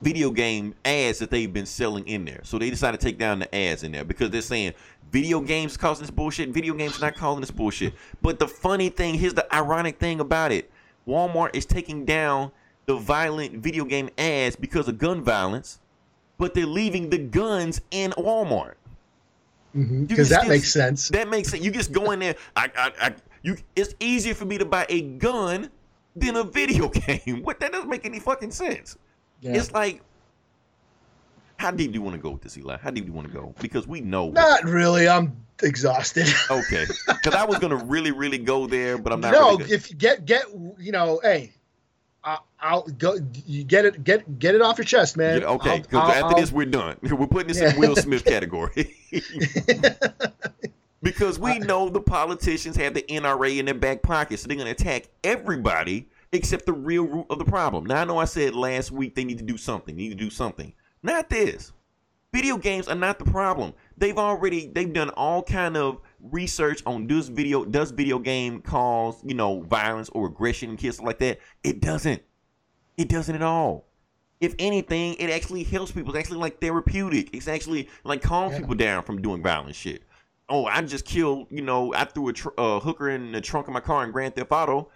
video game ads that they've been selling in there. So they decided to take down the ads in there because they're saying video games causing this bullshit. Video games not causing this bullshit. But the funny thing, here's the ironic thing about it: Walmart is taking down the violent video game ads because of gun violence, but they're leaving the guns in Walmart. Mm-hmm. Because just that get- makes sense. That makes sense. You just go in there. I, I, I, you. It's easier for me to buy a gun than a video <laughs> game. What? That doesn't make any fucking sense. Yeah. It's like, how deep do you want to go with this, Eli? How deep do you want to go? Because we know. Not really. I'm exhausted. Okay. Because I was gonna really, really go there, but I'm not. no, really if you get get you know, hey, I'll go. You get it. Get get it off your chest, man. Yeah, okay. Because after I'll- this, we're done. <laughs> We're putting this Yeah. in Will Smith category. <laughs> because we know the politicians have the NRA in their back pocket, so they're going to attack everybody except the real root of the problem. Now I know I said last week they need to do something. They need to do something. Not this. Video games are not the problem. They've already they've done all kind of research on does video does video game cause you know violence or aggression and kids like that. It doesn't. It doesn't at all. If anything, it actually helps people. It's actually like therapeutic. It's actually like calms people down from doing violent shit. Oh, I just killed, you know, I threw a tr- uh, hooker in the trunk of my car in Grand Theft Auto.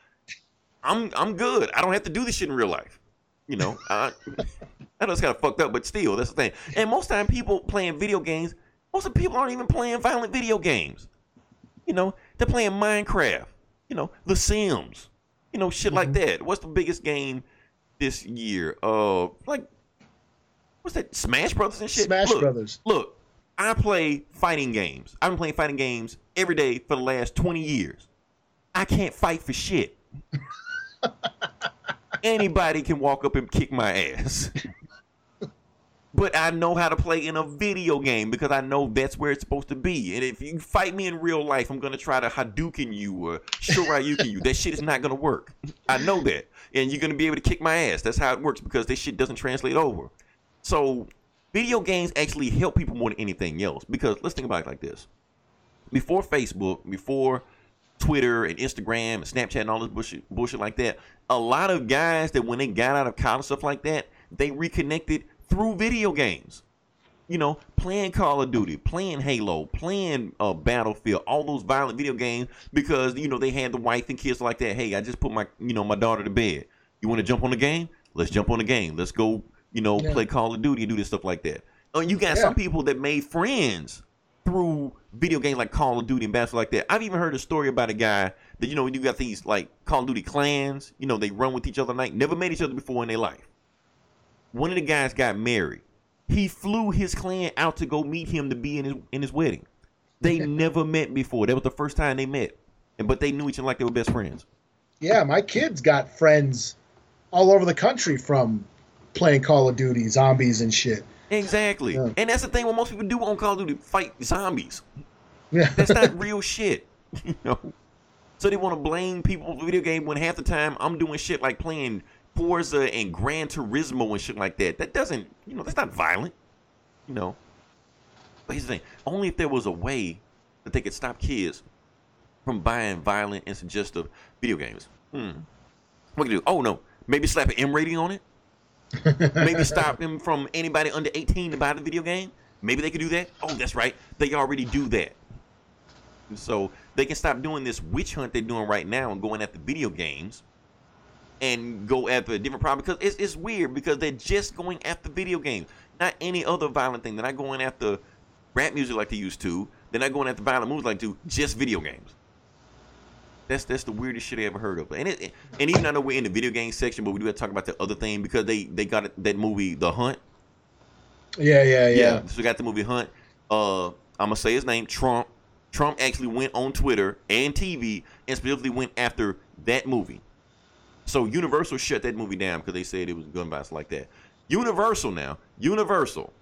I'm I'm good. I don't have to do this shit in real life. You know, I, <laughs> I know it's kind of fucked up, but still, that's the thing. And most time, people playing video games, most of people aren't even playing violent video games. You know, they're playing Minecraft. You know, The Sims. You know, shit like that. What's the biggest game this year? Uh, like, what's that? Smash Brothers and shit. Smash Look, Brothers. Look, I play fighting games. I've been playing fighting games every day for the last 20 years. I can't fight for shit. <laughs> Anybody can walk up and kick my ass. but I know how to play in a video game because I know that's where it's supposed to be. And if you fight me in real life, I'm gonna try to Hadouken you or Shoryuken you. That shit is not gonna work. I know that, and you're gonna be able to kick my ass. That's how it works because this shit doesn't translate over. So, video games actually help people more than anything else. Because let's think about it like this: before Facebook, before Twitter and Instagram and Snapchat and all this bullshit, bullshit like that, a lot of guys that when they got out of college stuff like that, they reconnected through video games. You know, playing Call of Duty, playing Halo, playing uh, Battlefield, all those violent video games because you know they had the wife and kids like that. Hey, I just put my you know my daughter to bed. You want to jump on the game? Let's jump on the game. Let's go. You know, Yeah. play Call of Duty and do this stuff like that. Uh, you got some people that made friends through video games like Call of Duty and basketball like that. I've even heard a story about a guy that you know you got these like Call of Duty clans. You know they run with each other night. Never met each other before in their life. One of the guys got married. He flew his clan out to go meet him to be in his in his wedding. They <laughs> never met before. That was the first time they met, and but they knew each other like they were best friends. Yeah, my kids got friends all over the country from playing Call of Duty, zombies and shit. Exactly, Yeah. and that's the thing. What most people do on Call of Duty, fight zombies. Yeah. That's not <laughs> real shit. <laughs> You know? So they want to blame people for video game when half the time I'm doing shit like playing Forza and Gran Turismo and shit like that. That doesn't, you know, that's not violent. You know. But here's the thing: only if there was a way that they could stop kids from buying violent and suggestive video games. Hmm. What can you do? Oh no, maybe slap an M rating on it. <laughs> Maybe stop them from anybody under 18 to buy the video game. Maybe they could do that. Oh, that's right. They already do that. So they can stop doing this witch hunt they're doing right now and going after video games and go after a different problem because it's, it's weird because they're just going after video games, not any other violent thing. They're not going after rap music like they used to. They're not going after violent movies like they do, just video games. That's that's the weirdest shit I ever heard of. And it, and even I know we're in the video game section, but we do have to talk about the other thing because they they got that movie The Hunt. Yeah, yeah, yeah. So we got the movie Hunt. Uh, I'm gonna say his name, Trump. Trump actually went on Twitter and TV and specifically went after that movie. So Universal shut that movie down because they said it was gun violence like that. Universal now, Universal.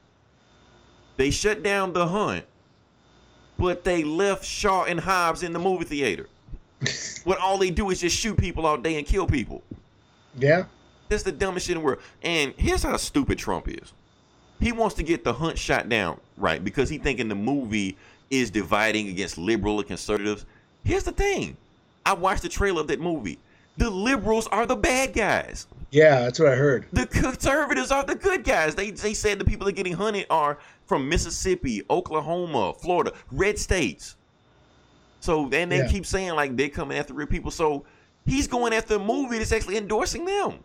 They shut down the Hunt, but they left Shaw and Hobbs in the movie theater. when all they do is just shoot people all day and kill people. Yeah. That's the dumbest shit in the world. And here's how stupid Trump is. He wants to get the hunt shot down, right? Because he thinking the movie is dividing against liberal and conservatives. Here's the thing. I watched the trailer of that movie. The liberals are the bad guys. Yeah, that's what I heard. The conservatives are the good guys. They they said the people that are getting hunted are from Mississippi, Oklahoma, Florida, red states. So and they Yeah. keep saying like they're coming after real people. So he's going after a movie that's actually endorsing them.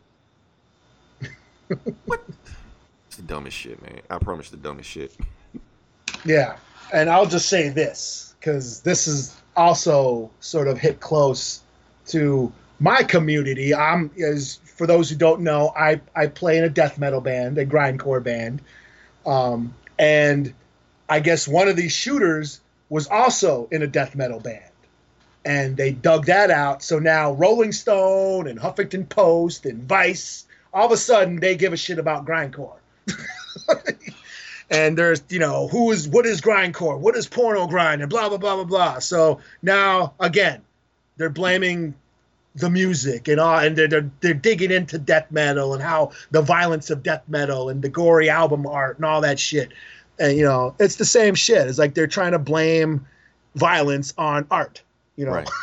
<laughs> what? It's the dumbest shit, man. I promise the dumbest shit. Yeah, and I'll just say this because this is also sort of hit close to my community. I'm as for those who don't know, I I play in a death metal band, a grindcore band, um, and I guess one of these shooters was also in a death metal band. And they dug that out. So now Rolling Stone and Huffington Post and Vice, all of a sudden they give a shit about grindcore <laughs> and there's you know who is what is grindcore what is porno grind and blah blah blah blah blah so now again they're blaming the music and all and they're, they're, digging into death metal and how the violence of death metal and the gory album art and all that shit and you know it's the same shit it's like they're trying to blame violence on art you know Right. <laughs>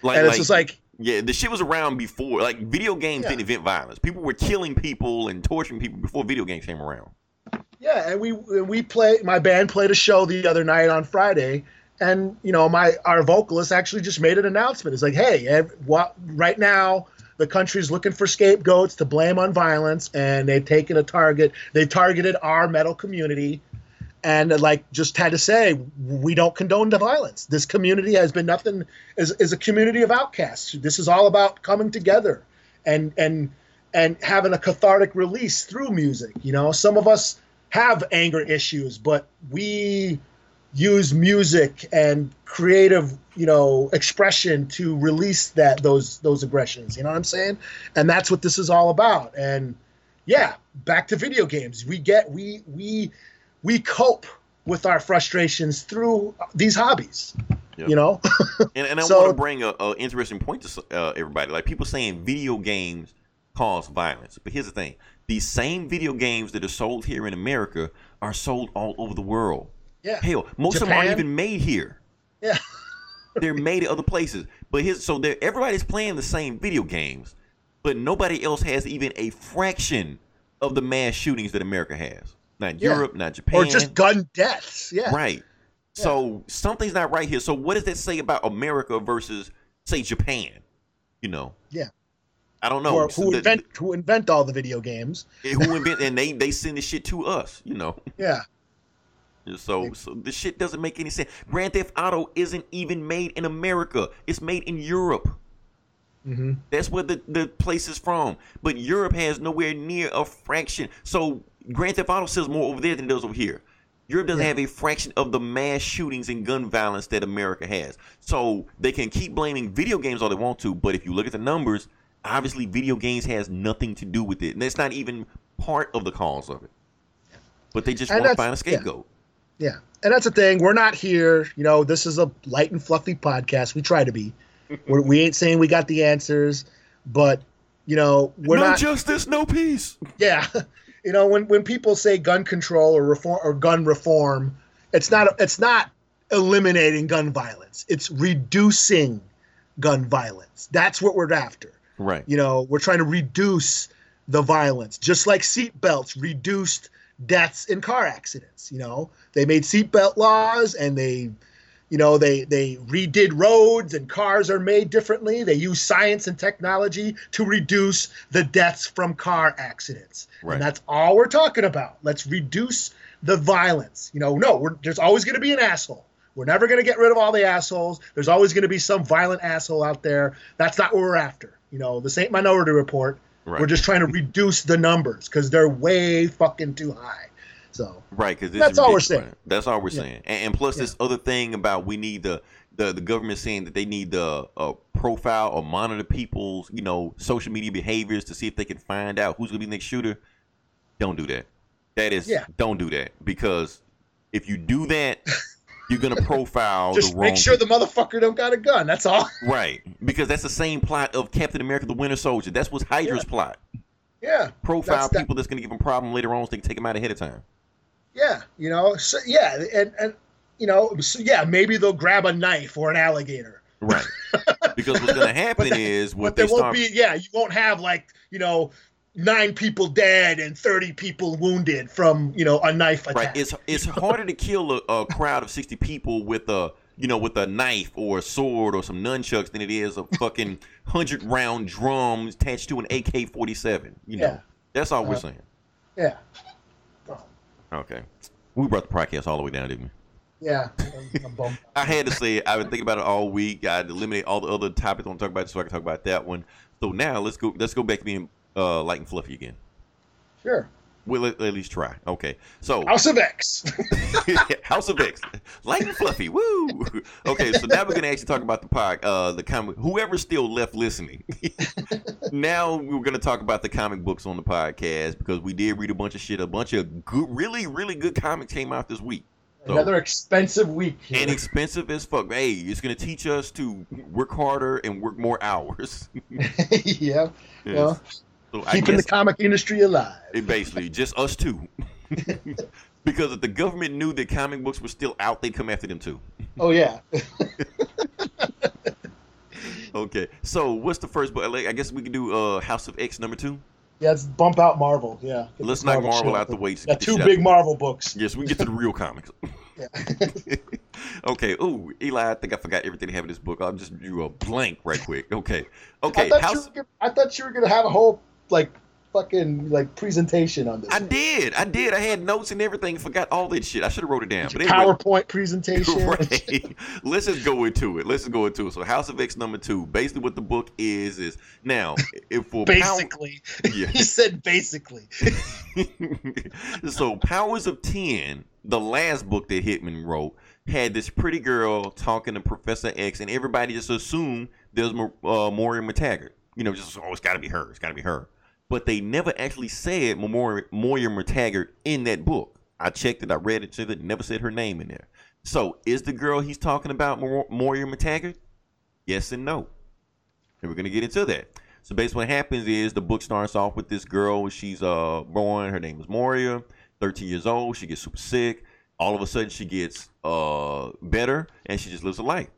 Like, and it's just like yeah, the shit was around before. Like video games Yeah. didn't invent violence. People were killing people and torturing people before video games came around. Yeah, and we we play. My band played a show the other night on Friday, and you know, my our vocalist actually just made an announcement. It's like, hey, ev- what right now the country's looking for scapegoats to blame on violence, and they've taken a target. They targeted our metal community, and like just had to say, we don't condone the violence. This community has been nothing is is a community of outcasts. This is all about coming together, and and and having a cathartic release through music. You know, some of us have anger issues, but we use music and creative, you know, expression to release that those those aggressions. You know what I'm saying? And that's what this is all about. And yeah, back to video games. We get we we we cope with our frustrations through these hobbies. Yep. You know? <laughs> And, and I So- want to bring a, a interesting point to uh, everybody. Like people saying video games cause violence, but here's the thing: these same video games that are sold here in America are sold all over the world. Yeah. Hell, most of them aren't even made here. Yeah. <laughs> They're made at other places. But here's so everybody's playing the same video games, but nobody else has even a fraction of the mass shootings that America has. Not Yeah. Europe, not Japan, Or just gun deaths. Yeah. Right. So something's not right here. So what does that say about America versus say Japan? You know. Yeah. I don't know. Or who invent who invent all the video games. who invent <laughs> and they they send the shit to us, you know. Yeah. So so the shit doesn't make any sense. Grand Theft Auto isn't even made in America. It's made in Europe. hmm That's where the, the place is from. But Europe has nowhere near a fraction. So Grand Theft Auto sells more over there than it does over here. Europe doesn't Yeah. have a fraction of the mass shootings and gun violence that America has. So they can keep blaming video games all they want to, but if you look at the numbers, obviously video games has nothing to do with it. And that's not even part of the cause of it. But they just And want to find a scapegoat. Yeah. And that's the thing. We're not here. You know, this is a light and fluffy podcast. We try to be. <laughs> We're, we ain't saying we got the answers, but, you know, we're no not. justice, no peace. yeah. <laughs> You know, when, when people say gun control or reform or gun reform, it's not it's not eliminating gun violence. It's reducing gun violence. That's what we're after. Right. You know, we're trying to reduce the violence, just like seatbelts reduced deaths in car accidents. You know, they made seatbelt laws and they, you know, they they redid roads and cars are made differently. They use science and technology to reduce the deaths from car accidents, Right. and that's all we're talking about. Let's reduce the violence. You know, no, we're, there's always going to be an asshole. We're never going to get rid of all the assholes. There's always going to be some violent asshole out there. That's not what we're after. You know, this ain't Minority Report. Right. We're just trying to reduce the numbers because they're way fucking too high. So Right, because That's all we're saying. That's all we're Yeah. saying, and, and plus Yeah. this other thing about we need the the, the government saying that they need the uh, profile or monitor people's you know social media behaviors to see if they can find out who's gonna be the next shooter. Don't do that. That is Yeah. don't do that because if you do that, <laughs> You're gonna profile Just the wrong make sure the motherfucker don't got a gun. That's all. <laughs> right because that's the same plot of Captain America: The Winter Soldier. That's what's Hydra's plot. Yeah. Profile That's that- people that's gonna give them problem later on, so they can take them out ahead of time. Yeah. You know. So, yeah. And and you know. So, yeah. Maybe they'll grab a knife or an alligator. Right. <laughs> because what's gonna happen But is what but there they won't start. be. Yeah. You won't have like you know nine people dead and thirty people wounded from you know a knife attack. Right. It's it's harder to kill a, a crowd of sixty people with a you know with a knife or a sword or some nunchucks than it is a fucking hundred round drum attached to an AK forty seven. You know. Yeah. That's all we're Uh, saying. yeah. Okay. We brought the podcast all the way down, didn't we? Yeah. <laughs> I had to say it. I've been thinking about it all week. I eliminate all the other topics I want to talk about so I can talk about that one. So now let's go. Let's go back to being uh, light and fluffy again. Sure. We'll at, at least try. Okay. So <laughs> House of X. <laughs> House of X, light and fluffy. Woo. <laughs> Okay. So now we're gonna actually talk about the pod, uh, the comic. Whoever's still left listening. now we're gonna talk about the comic books on the podcast because we did read a bunch of shit. A bunch of good, really, really good comics came out this week. So- Another expensive week. Here. and expensive as fuck. Hey, it's gonna teach us to work harder and work more hours. yeah. Yeah. So I Keeping the comic industry alive. it basically just us two. <laughs> because if the government knew that comic books were still out, they'd come after them too. Oh yeah. <laughs> Okay, so what's the first book? I guess we could do uh, House of X number two. Yeah, let's bump out Marvel. Yeah. Let's knock Marvel shit out the way. Yeah, two big Marvel books. Yes, we can get to the real comics. Yeah. <laughs> okay. Ooh, Eli, I think I forgot everything to have in this book. I'll just do a blank right quick. Okay. I Okay. thought, you House. were I thought you were gonna have a whole like fucking like presentation on this. I did. I did. I had notes and everything. Forgot all that shit. I should have wrote it down. But anyway, PowerPoint presentation. <laughs> right. Let's just go into it. Let's just go into it. So, House of X number two. Basically, what the book is is now if for Basically, Power, yeah. <laughs> he said basically. <laughs> so, Powers of Ten, the last book that Hickman wrote, had this pretty girl talking to Professor X, and everybody just assumed there's uh, Moira MacTaggert. You know, just oh, it's got to be her. It's got to be her. But they never actually said Moira, Moira MacTaggert in that book. I checked it. I read it. It never said her name in there. So, is the girl he's talking about Mo- Moira MacTaggert? Yes and no. And we're gonna get into that. So basically, what happens is the book starts off with this girl. She's uh born. Her name is Moira. 13 years old. She gets super sick. All of a sudden, she gets uh better, and she just lives a life.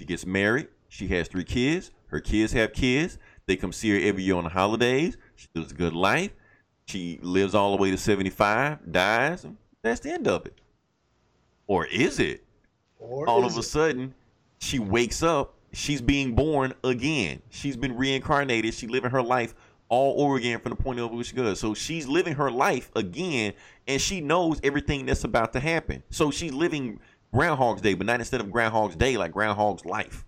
She gets married. She has three kids. Her kids have kids. They come see her every year on the holidays. She lives a good life. She lives all the way to 75, dies, and that's the end of it. Or is it? Or all is of a sudden she wakes up she's being born again she's been reincarnated she's living her life all over again from the point of view she goes so she's living her life again and she knows everything that's about to happen so she's living groundhog's day but not instead of groundhog's day like groundhog's life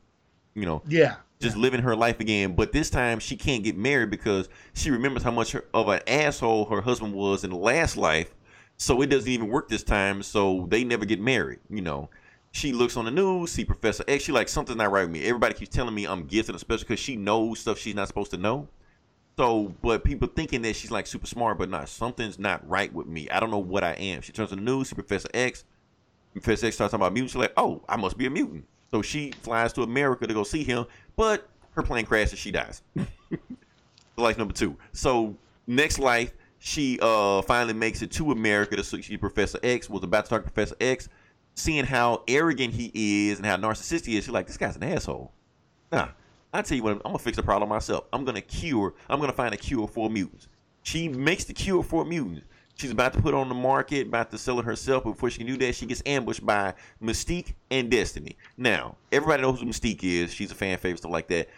you know Yeah. Just living her life again. But this time she can't get married because she remembers how much her, of an asshole her husband was in the last life. So it doesn't even work this time. So they never get married. You know, she looks on the news, see Professor X. She like something's not right with me. Everybody keeps telling me I'm gifted, especially because she knows stuff she's not supposed to know. So, but people thinking that she's like super smart, but not. Something's not right with me. I don't know what I am. She turns on the news, see Professor X. Professor X starts talking about mutants. She's like, oh, I must be a mutant. So she flies to America to go see him, but her plane crashes. She dies. <laughs> life number two. So next life, she uh finally makes it to America to see Professor X. Was about to talk to Professor X, seeing how arrogant he is and how narcissistic he is. She's like, this guy's an asshole. Nah, I tell you what, I'm gonna fix the problem myself. I'm gonna cure. I'm gonna find a cure for mutants. She makes the cure for mutants. She's about to put on the market, about to sell it herself. Before she can do that, she gets ambushed by Mystique and Destiny. Now, everybody knows who Mystique is. She's a fan favorite, stuff like that.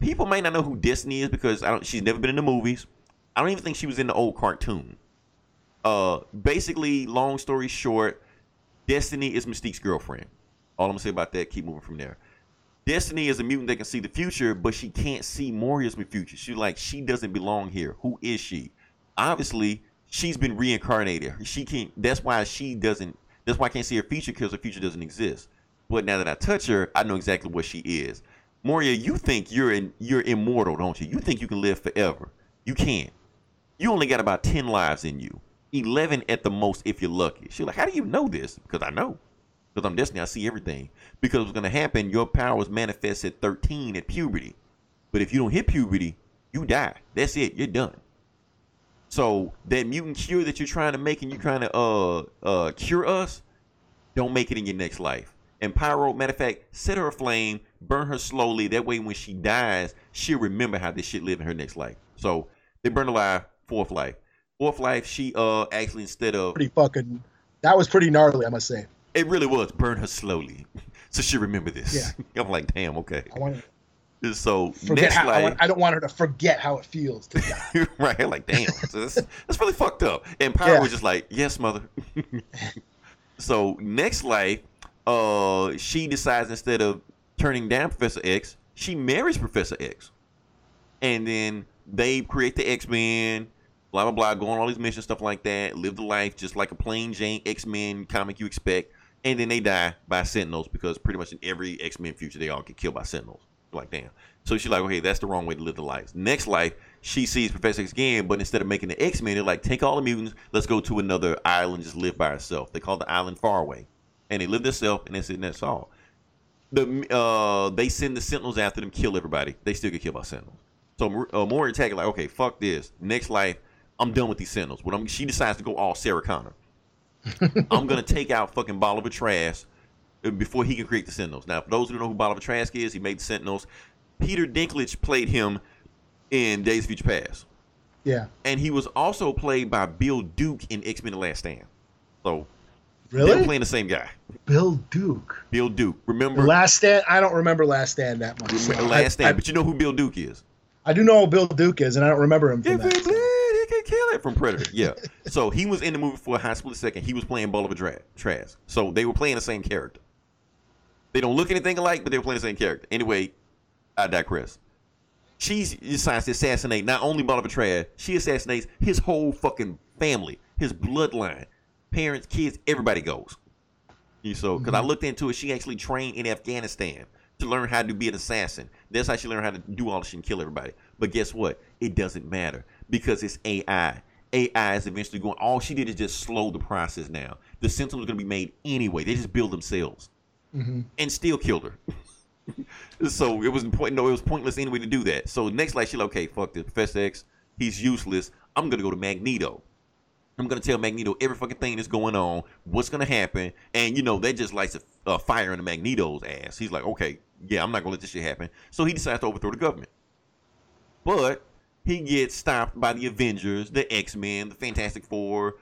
People may not know who Destiny is because I don't. She's never been in the movies. I don't even think she was in the old cartoon. Uh, basically, long story short, Destiny is Mystique's girlfriend. All I'm gonna say about that. Keep moving from there. Destiny is a mutant that can see the future, but she can't see Moira's future. She like she doesn't belong here. Who is she? Obviously, she's been reincarnated. She can't. That's why she doesn't. That's why I can't see her future because her future doesn't exist. But now that I touch her, I know exactly what she is. Moira, you think you're in, you're immortal, don't you? You think you can live forever. You can't. You only got about ten lives in you. Eleven at the most if you're lucky. She's like, how do you know this? Because I know. Because I'm Destiny, I see everything. Because what's to happen, your powers manifest at 13 at puberty. But if you don't hit puberty, you die. That's it. You're done. So that mutant cure that you're trying to make and you're trying to uh uh cure us, don't make it in your next life. And Pyro, matter of fact, set her aflame, burn her slowly. That way, when she dies, she'll remember how this shit lived in her next life. So they burn alive, fourth life. Fourth life, she uh actually instead of Pretty fucking. That was pretty gnarly, I must say. it really was burn her slowly, <laughs> so she remember this. Yeah. <laughs> I'm like, damn, okay. I want So forget next how. I, life, want, I don't want her to forget how it feels to die. <laughs> right? Like, damn, that's, that's really fucked up. And Pyro Yeah. was just like, yes, mother. <laughs> so next life, uh, she decides instead of turning down Professor X, she marries Professor X, and then they create the X Men. Blah blah blah, go on all these missions, stuff like that. Live the life just like a plain Jane X Men comic you expect, and then they die by Sentinels because pretty much in every X Men future they all get killed by Sentinels. Like damn. So she's like, okay, that's the wrong way to live the life. Next life, she sees Professor X again, but instead of making the X Men, they're like, take all the mutants, let's go to another island, just live by herself. They call the island Faraway, and they live themselves, and that's it, and that's all. The uh, they send the Sentinels after them, kill everybody. They still get killed by Sentinels. So uh, Mori attack like, okay, fuck this. Next life, I'm done with these Sentinels. What I'm, she decides to go all Sarah Connor. <laughs> I'm gonna take out fucking Bolivar Trask uh, before he can create the Sentinels. Now, for those who don't know who Bolivar Trask is, he made the Sentinels. Peter Dinklage played him in Days of Future Past, yeah. and he was also played by Bill Duke in X Men: The Last Stand. So they're Really? playing the same guy, Bill Duke. Bill Duke. Remember Last Stand. I don't remember Last Stand that much. so Remember I- Last Stand, I, but you know who Bill Duke is. I do know who Bill Duke is, and I don't remember him from If he that. bleed, he can kill it from Predator. Yeah. so he was in the movie for a high split second. He was playing Bolivar Trask. So they were playing the same character. They don't look anything alike, but they're playing the same character. Anyway, I digress. She decides to assassinate not only Bolivar Trask, she assassinates his whole fucking family, his bloodline, parents, kids, everybody goes. You so because I mm-hmm. looked into it, she actually trained in Afghanistan to learn how to be an assassin. That's how she learned how to do all this shit and kill everybody. But guess what? It doesn't matter because it's AI. AI is eventually going. All she did is just slow the process now. The Sentinels are going to be made anyway. They just build themselves Mm-hmm. and still killed her. <laughs> so it was point. No, it was pointless anyway to do that. So next, like she like, okay, fuck this, Professor X. He's useless. I'm gonna go to Magneto. I'm gonna tell Magneto every fucking thing that's going on, what's gonna happen, and you know that just lights a fire into Magneto's ass. He's like, okay, yeah, I'm not gonna let this shit happen. So he decides to overthrow the government, but he gets stopped by the Avengers, the X Men, the Fantastic Four,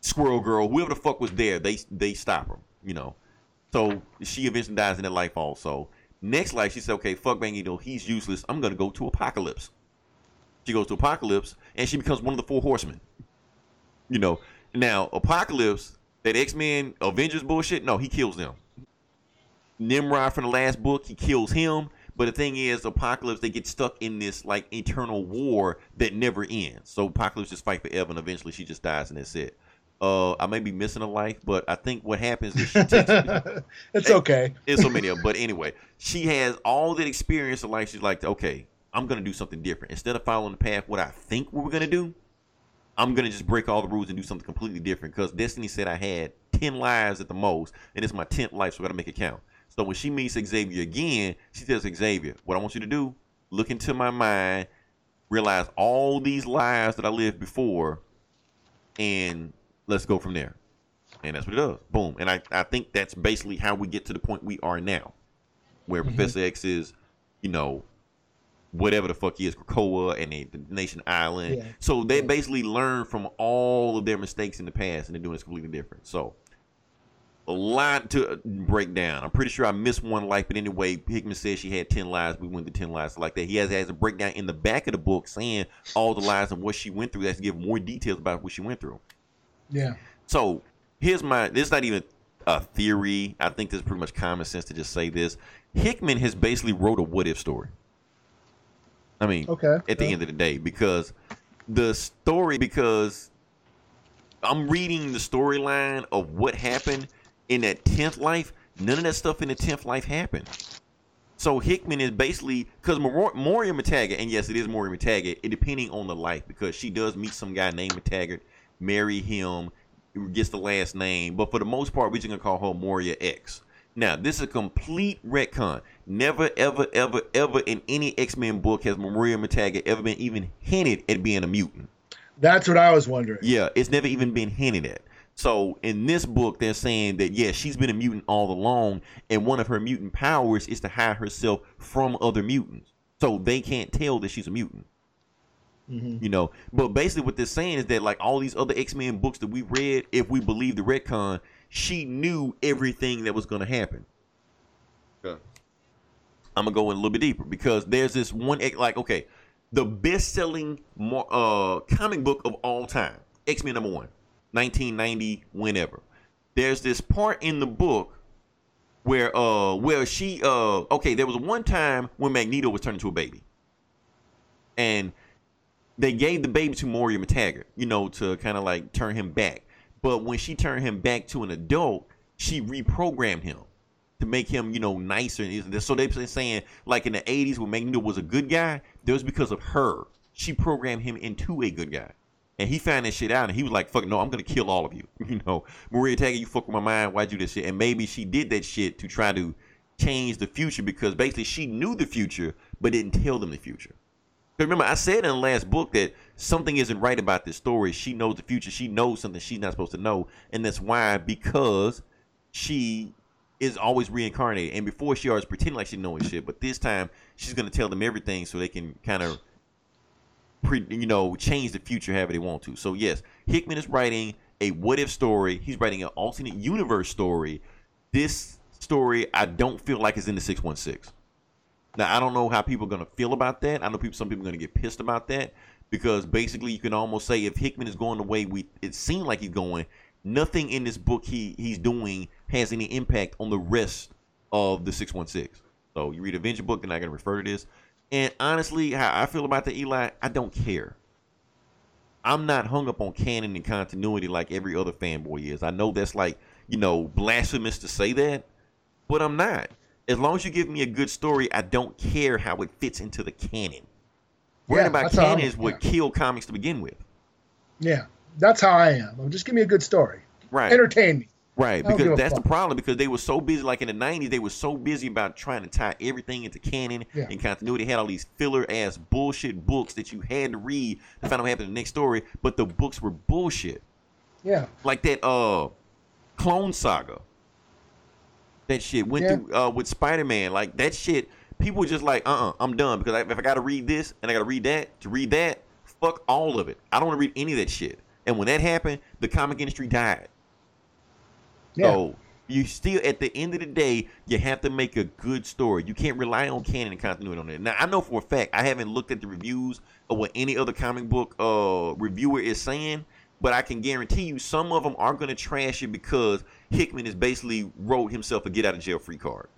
Squirrel Girl, whoever the fuck was there. They they stop him, you know. So she eventually dies in that life also. Next life, she said, okay, fuck Bang Magneto, he's useless. I'm gonna go to Apocalypse. She goes to Apocalypse, and she becomes one of the four horsemen. You know, now Apocalypse, that X Men Avengers bullshit, no, he kills them. Nimrod from the last book, he kills him. But the thing is, Apocalypse, they get stuck in this like eternal war that never ends. So Apocalypse just fight forever, and eventually she just dies, and that's it. Uh, I may be missing a life, but I think what happens is she <laughs> takes it's okay. It's so many of them. But anyway, she has all that experience of life. She's like, okay, I'm gonna do something different. Instead of following the path what I think we're gonna do, I'm gonna just break all the rules and do something completely different. Because Destiny said I had ten lives at the most, and it's my tenth life, so I gotta make it count. So when she meets Xavier again, she tells Xavier, "What I want you to do, look into my mind, realize all these lives that I lived before, and let's go from there." And that's what it does. Boom. And I, I think that's basically how we get to the point we are now, where mm-hmm. Professor X is, you know, whatever the fuck he is, Krakoa and the, the Nation Island. Yeah. So they basically learn from all of their mistakes in the past and they're doing this completely different. So a lot to uh, break down. I'm pretty sure I missed one life, but anyway, Hickman says she had 10 lives. We went to 10 lives like that. He has, has a breakdown in the back of the book saying all the lives and what she went through. That's to give more details about what she went through. Yeah. So here's my. This is not even a theory. I think this is pretty much common sense to just say this. Hickman has basically wrote a what if story. I mean, Okay. at the Yeah. end of the day, because the story, because I'm reading the storyline of what happened in that tenth life. None of that stuff in the tenth life happened. So Hickman is basically because Moira MacTaggert, and yes, it is Moira MacTaggert, it depending on the life, because she does meet some guy named MacTaggert, marry him, gets the last name, but for the most part, we're just gonna call her Moira X. Now, this is a complete retcon. Never, ever, ever, ever in any X Men book has Moira MacTaggert ever been even hinted at being a mutant. That's what I was wondering. Yeah, it's never even been hinted at. So in this book, they're saying that yeah, she's been a mutant all along, and one of her mutant powers is to hide herself from other mutants, so they can't tell that she's a mutant. You know, but basically what they're saying is that like all these other X Men books that we read, if we believe the retcon, she knew everything that was going to happen. I'm gonna go in a little bit deeper because there's this one ex- like okay, the best-selling uh comic book of all time, X Men number one, 1990, whenever. There's this part in the book where uh where she uh okay, there was one time when Magneto was turned into a baby, and they gave the baby to Moira MacTaggert, you know, to kind of like turn him back. But when she turned him back to an adult, she reprogrammed him to make him, you know, nicer. And so they've been saying, like in the 80s when Magneto was a good guy, that was because of her. She programmed him into a good guy. And he found that shit out and he was like, fuck no, I'm gonna kill all of you. <laughs> You know, Maria Taggart, you fuck with my mind, why'd you do this shit? And maybe she did that shit to try to change the future because basically she knew the future but didn't tell them the future. Remember, I said in the last book that something isn't right about this story. She knows the future. She knows something she's not supposed to know. And that's why, because she is always reincarnated. And before she always pretended like she knows shit. But this time, she's going to tell them everything so they can kind of, pre, you know, change the future however they want to. So, yes, Hickman is writing a what if story. He's writing an alternate universe story. This story, I don't feel like is in the 616. Now I don't know how people are gonna feel about that. I know people some people are gonna get pissed about that because basically you can almost say if Hickman is going the way we it seemed like he's going, nothing in this book he he's doing has any impact on the rest of the six one six. So you read Avenger book and I can refer to this. And honestly, how I feel about the Eli, I don't care. I'm not hung up on canon and continuity like every other fanboy is. I know that's like, you know, blasphemous to say that, but I'm not. As long as you give me a good story, I don't care how it fits into the canon. Worrying Yeah, about canon is what yeah. killed comics to begin with. Yeah, that's how I am. Just give me a good story. Right. Entertain me. Right, I don't give because that's the problem. Because they were so busy, like in the '90s, they were so busy about trying to tie everything into canon Yeah. and continuity. They had all these filler ass bullshit books that you had to read to find out what happened in the next story, but the books were bullshit. Yeah. Like that uh, Clone Saga. That shit went Yeah. through uh, with Spider Man. Like that shit, people were just like, uh, uh-uh, uh, i am done because I, if I got to read this and I got to read that to read that, fuck all of it. I don't want to read any of that shit. And when that happened, the comic industry died. Yeah. So you still, at the end of the day, you have to make a good story. You can't rely on canon and continuity on it. Now, I know for a fact, I haven't looked at the reviews of what any other comic book uh, reviewer is saying, but I can guarantee you some of them are going to trash it because Hickman has basically wrote himself a get out of jail free card.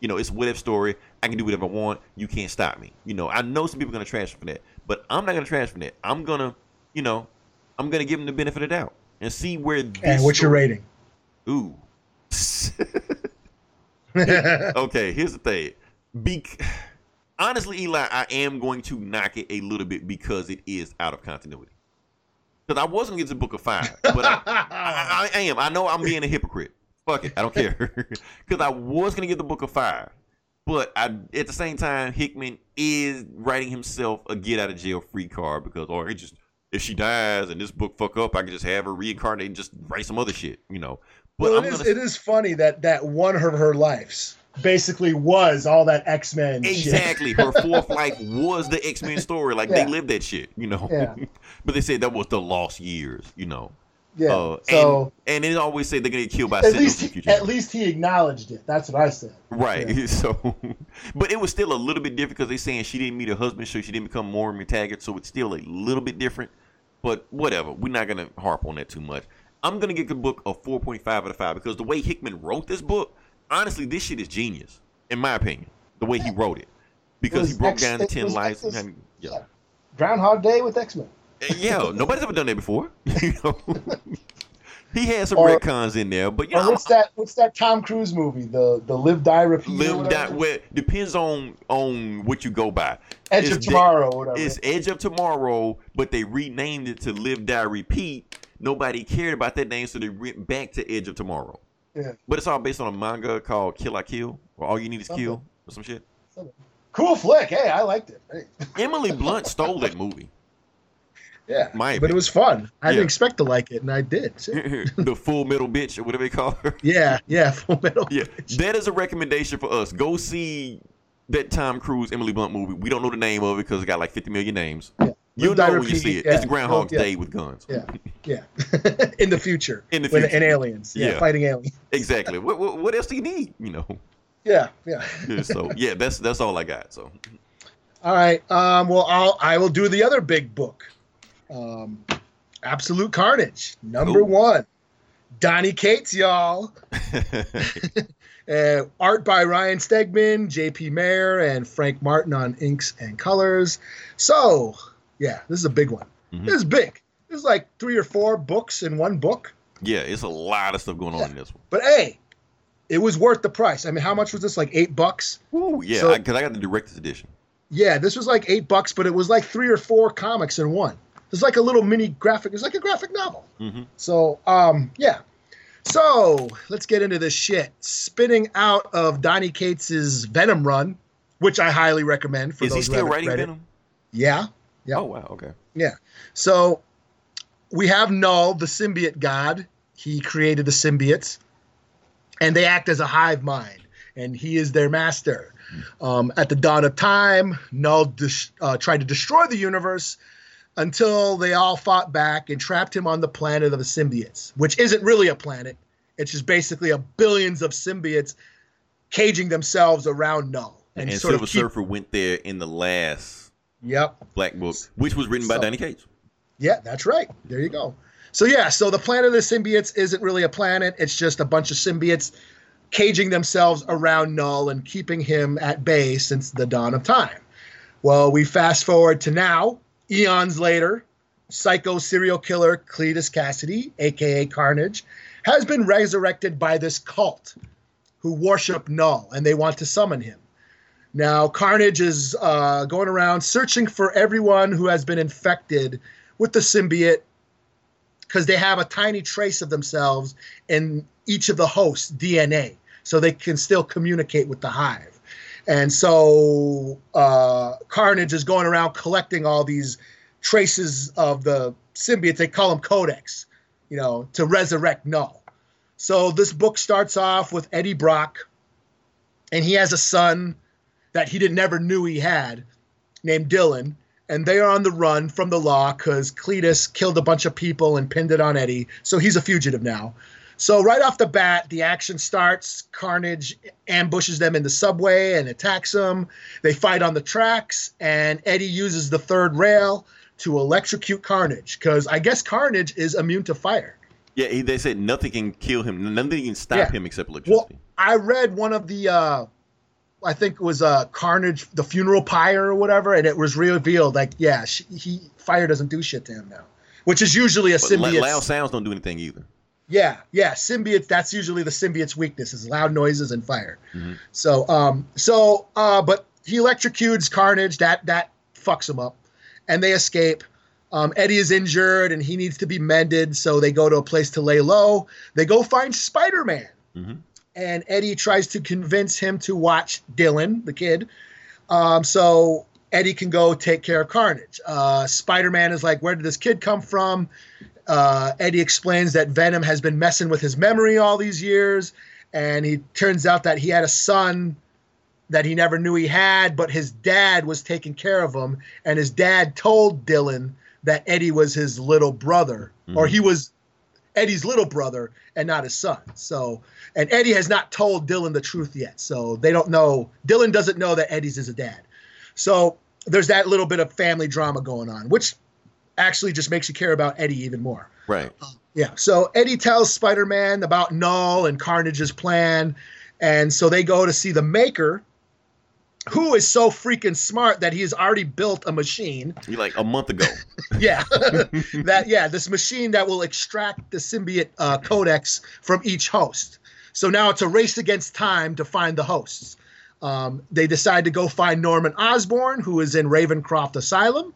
You know, it's a what if story. I can do whatever I want. You can't stop me. You know, I know some people are going to trash for that, but I'm not going to trash for that. I'm going to, you know, I'm going to give them the benefit of the doubt and see where. This And what's your rating? Ooh. <laughs> okay, here's the thing. Be- honestly, Eli, I am going to knock it a little bit because it is out of continuity. Because I was gonna get to the book of five, but I, I, I am. I know I'm being a hypocrite. Fuck it, I don't care. <laughs> Because I was gonna get the book of five, but I at the same time Hickman is writing himself a get out of jail free card because or it just if she dies and this book fuck up, I can just have her reincarnate and just write some other shit, you know. But well, it is, gonna it is funny that that one of her lives basically was all that X Men. Exactly. Her <laughs> fourth life was the X Men story. Like Yeah. they lived that shit, you know. Yeah. <laughs> but they said that was the lost years, you know. Yeah. Uh, so and, and they always say they're gonna get killed by at least future. at least he acknowledged it. That's what I said. Right. Yeah. <laughs> So, but it was still a little bit different because they saying she didn't meet her husband, so she didn't become Moira MacTaggert. So it's still a little bit different. But whatever. We're not gonna harp on that too much. I'm gonna give the book a 4.5 out of five because the way Hickman wrote this book, honestly, this shit is genius, in my opinion. The way he wrote it, because was he broke X- down the ten lives. X's- and- yeah. yeah. Groundhog Day with X Men. yeah, <laughs> nobody's ever done that before. <laughs> you know, <laughs> he had some Or- retcons in there, but you know, what's that? What's that Tom Cruise movie? The the Live Die Repeat. live that way depends on on what you go by. Edge It's of Tomorrow or whatever. It's Edge of Tomorrow, but they renamed it to Live Die Repeat nobody cared about that name, so they went back to Edge of Tomorrow. Yeah. But it's all based on a manga called Kill I Kill, or All You Need Is Kill, or some shit. Cool flick. Hey, I liked it. Hey. <laughs> Emily Blunt stole that movie. Yeah, My but it was fun. I Yeah. didn't expect to like it, and I did. <laughs> the Full Metal Bitch, or whatever they call her. <laughs> yeah, yeah, Full Metal. Yeah, that is a recommendation for us. Go see that Tom Cruise Emily Blunt movie. We don't know the name of it because it got like 50 million names. Yeah. You'll Liv know when you see it. yeah. It's Groundhog's Yeah. Day with guns. Yeah, yeah. <laughs> in the future. In the future. and aliens. Yeah, Yeah. fighting aliens. <laughs> Exactly. what, what, what else do you need? You know. Yeah, yeah. Yeah, so <laughs> yeah, that's that's all I got. So All right. Um, well, I'll I will do the other big book, um, Absolute Carnage, number Ooh. one. Donny Cates, y'all. Uh, art by Ryan Stegman, J.P. Mayer, and Frank Martin on inks and colors. So, yeah, this is a big one. Mhm. This is big. This is like three or four books in one book. yeah, it's a lot of stuff going on in this one. But hey, it was worth the price. I mean, how much was this? Like eight bucks? Woo, yeah, So- because I, got the director's edition. Yeah, this was like eight bucks, but it was like three or four comics in one. It's like a little mini graphic. It's like a graphic novel. hmm So, um, yeah. So let's get into this shit. Spinning out of Donny Cates's Venom run, which I highly recommend for Is he those who still haven't writing read it. Venom? Yeah. Yeah. Oh wow, okay. Yeah. So we have Null, the symbiote god. He created the symbiotes, and they act as a hive mind, and he is their master. Um, at the dawn of time, Null dis- uh, tried to destroy the universe until they all fought back and trapped him on the planet of the symbiotes, which isn't really a planet. It's just basically a billions of symbiotes caging themselves around Null And, sort Silver of keep- Surfer went there in the last Yep. Black Book, which was written by So- Donny Cates. Yeah, that's right. There you go. So yeah, so the planet of the symbiotes isn't really a planet. It's just a bunch of symbiotes caging themselves around Null and keeping him at bay since the dawn of time. Well, we fast forward to now, eons later, psycho serial killer Cletus Kasady, aka Carnage, has been resurrected by this cult who worship Null and they want to summon him. Now, Carnage is uh, going around searching for everyone who has been infected with the symbiote because they have a tiny trace of themselves in each of the hosts' DNA, so they can still communicate with the hive. And so uh, Carnage is going around collecting all these traces of the symbiote. They call them codex, you know, to resurrect Null. So this book starts off with Eddie Brock, and he has a son that he didn't never knew he had, named Dylan, and they are on the run from the law because Cletus killed a bunch of people and pinned it on Eddie. So he's a fugitive now. So right off the bat, the action starts. Carnage ambushes them in the subway and attacks them. They fight on the tracks, and Eddie uses the third rail to electrocute Carnage because I guess Carnage is immune to fire. Yeah, they said nothing can kill him. Nothing can stop Yeah. him except electricity. Well. I read one of the, uh, I think it was uh, Carnage, the funeral pyre or whatever, and it was revealed like, yeah, she, he fire doesn't do shit to him now, which is usually a but symbiote. loud sounds don't do anything either. Yeah, yeah, symbiotes. That's usually the symbiote's weakness is loud noises and fire. Mhm. So, um, so, uh, but he electrocutes Carnage. That that fucks him up, and they escape. Um, Eddie is injured and he needs to be mended, so they go to a place to lay low. They go find Spider Man, Mhm. And Eddie tries to convince him to watch Dylan, the kid. Um, so Eddie can go take care of Carnage. Uh, Spider Man is like, "Where did this kid come from?" uh, Eddie explains that Venom has been messing with his memory all these years, and he turns out that he had a son that he never knew he had, but his dad was taking care of him, and his dad told Dylan that Eddie was his little brother, or he was Eddie's little brother and not his son. So, and Eddie has not told Dylan the truth yet, so they don't know. Dylan doesn't know that Eddie's is a dad. So there's that little bit of family drama going on, which actually just makes you care about Eddie even more. Right. Um, yeah. So Eddie tells Spider Man about Null and Carnage's plan. And so they go to see the Maker, who is so freaking smart that he has already built a machine. Like a month ago. <laughs> Yeah. <laughs> that, yeah, this machine that will extract the symbiote uh, codex from each host. So now it's a race against time to find the hosts. Um, they decide to go find Norman Osborn, who is in Ravencroft Asylum.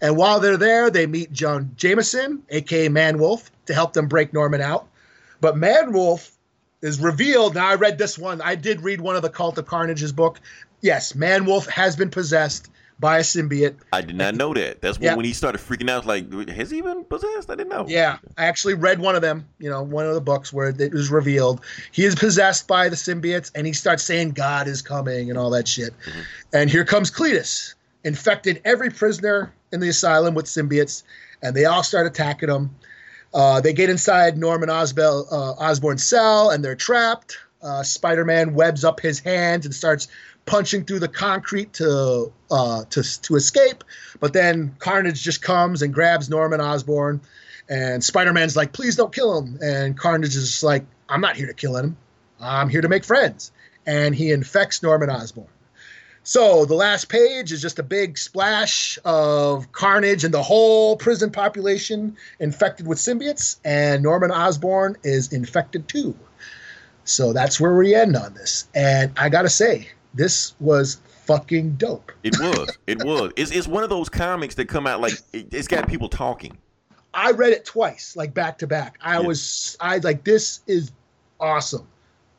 And while they're there, they meet John Jameson, aka Man Wolf, to help them break Norman out. But Man Wolf is revealed. Now I read this one. I did read one of the Cult of Carnage's book. Yes, Man Wolf has been possessed by a symbiote. I did not know that. That's when, Yeah. when he started freaking out. Like, has he been possessed? I didn't know. Yeah, I actually read one of them, you know, one of the books where it was revealed. He is possessed by the symbiotes and he starts saying God is coming and all that shit. And here comes Cletus, infected every prisoner in the asylum with symbiotes, and they all start attacking him. Uh, they get inside Norman Osbel, uh, Osborn's cell and they're trapped. Uh, Spider Man webs up his hands and starts punching through the concrete to uh, to to escape. But then Carnage just comes and grabs Norman Osborn, and Spider Man's like, "Please don't kill him." And Carnage is like, "I'm not here to kill him. I'm here to make friends." And he infects Norman Osborn. So the last page is just a big splash of carnage and the whole prison population infected with symbiotes, and Norman Osborn is infected too. So that's where we end on this. And I gotta say, this was fucking dope. It was. It was. It's, it's one of those comics that come out like it, it's got people talking. I read it twice, like back to back. I Yeah. was I like this is awesome.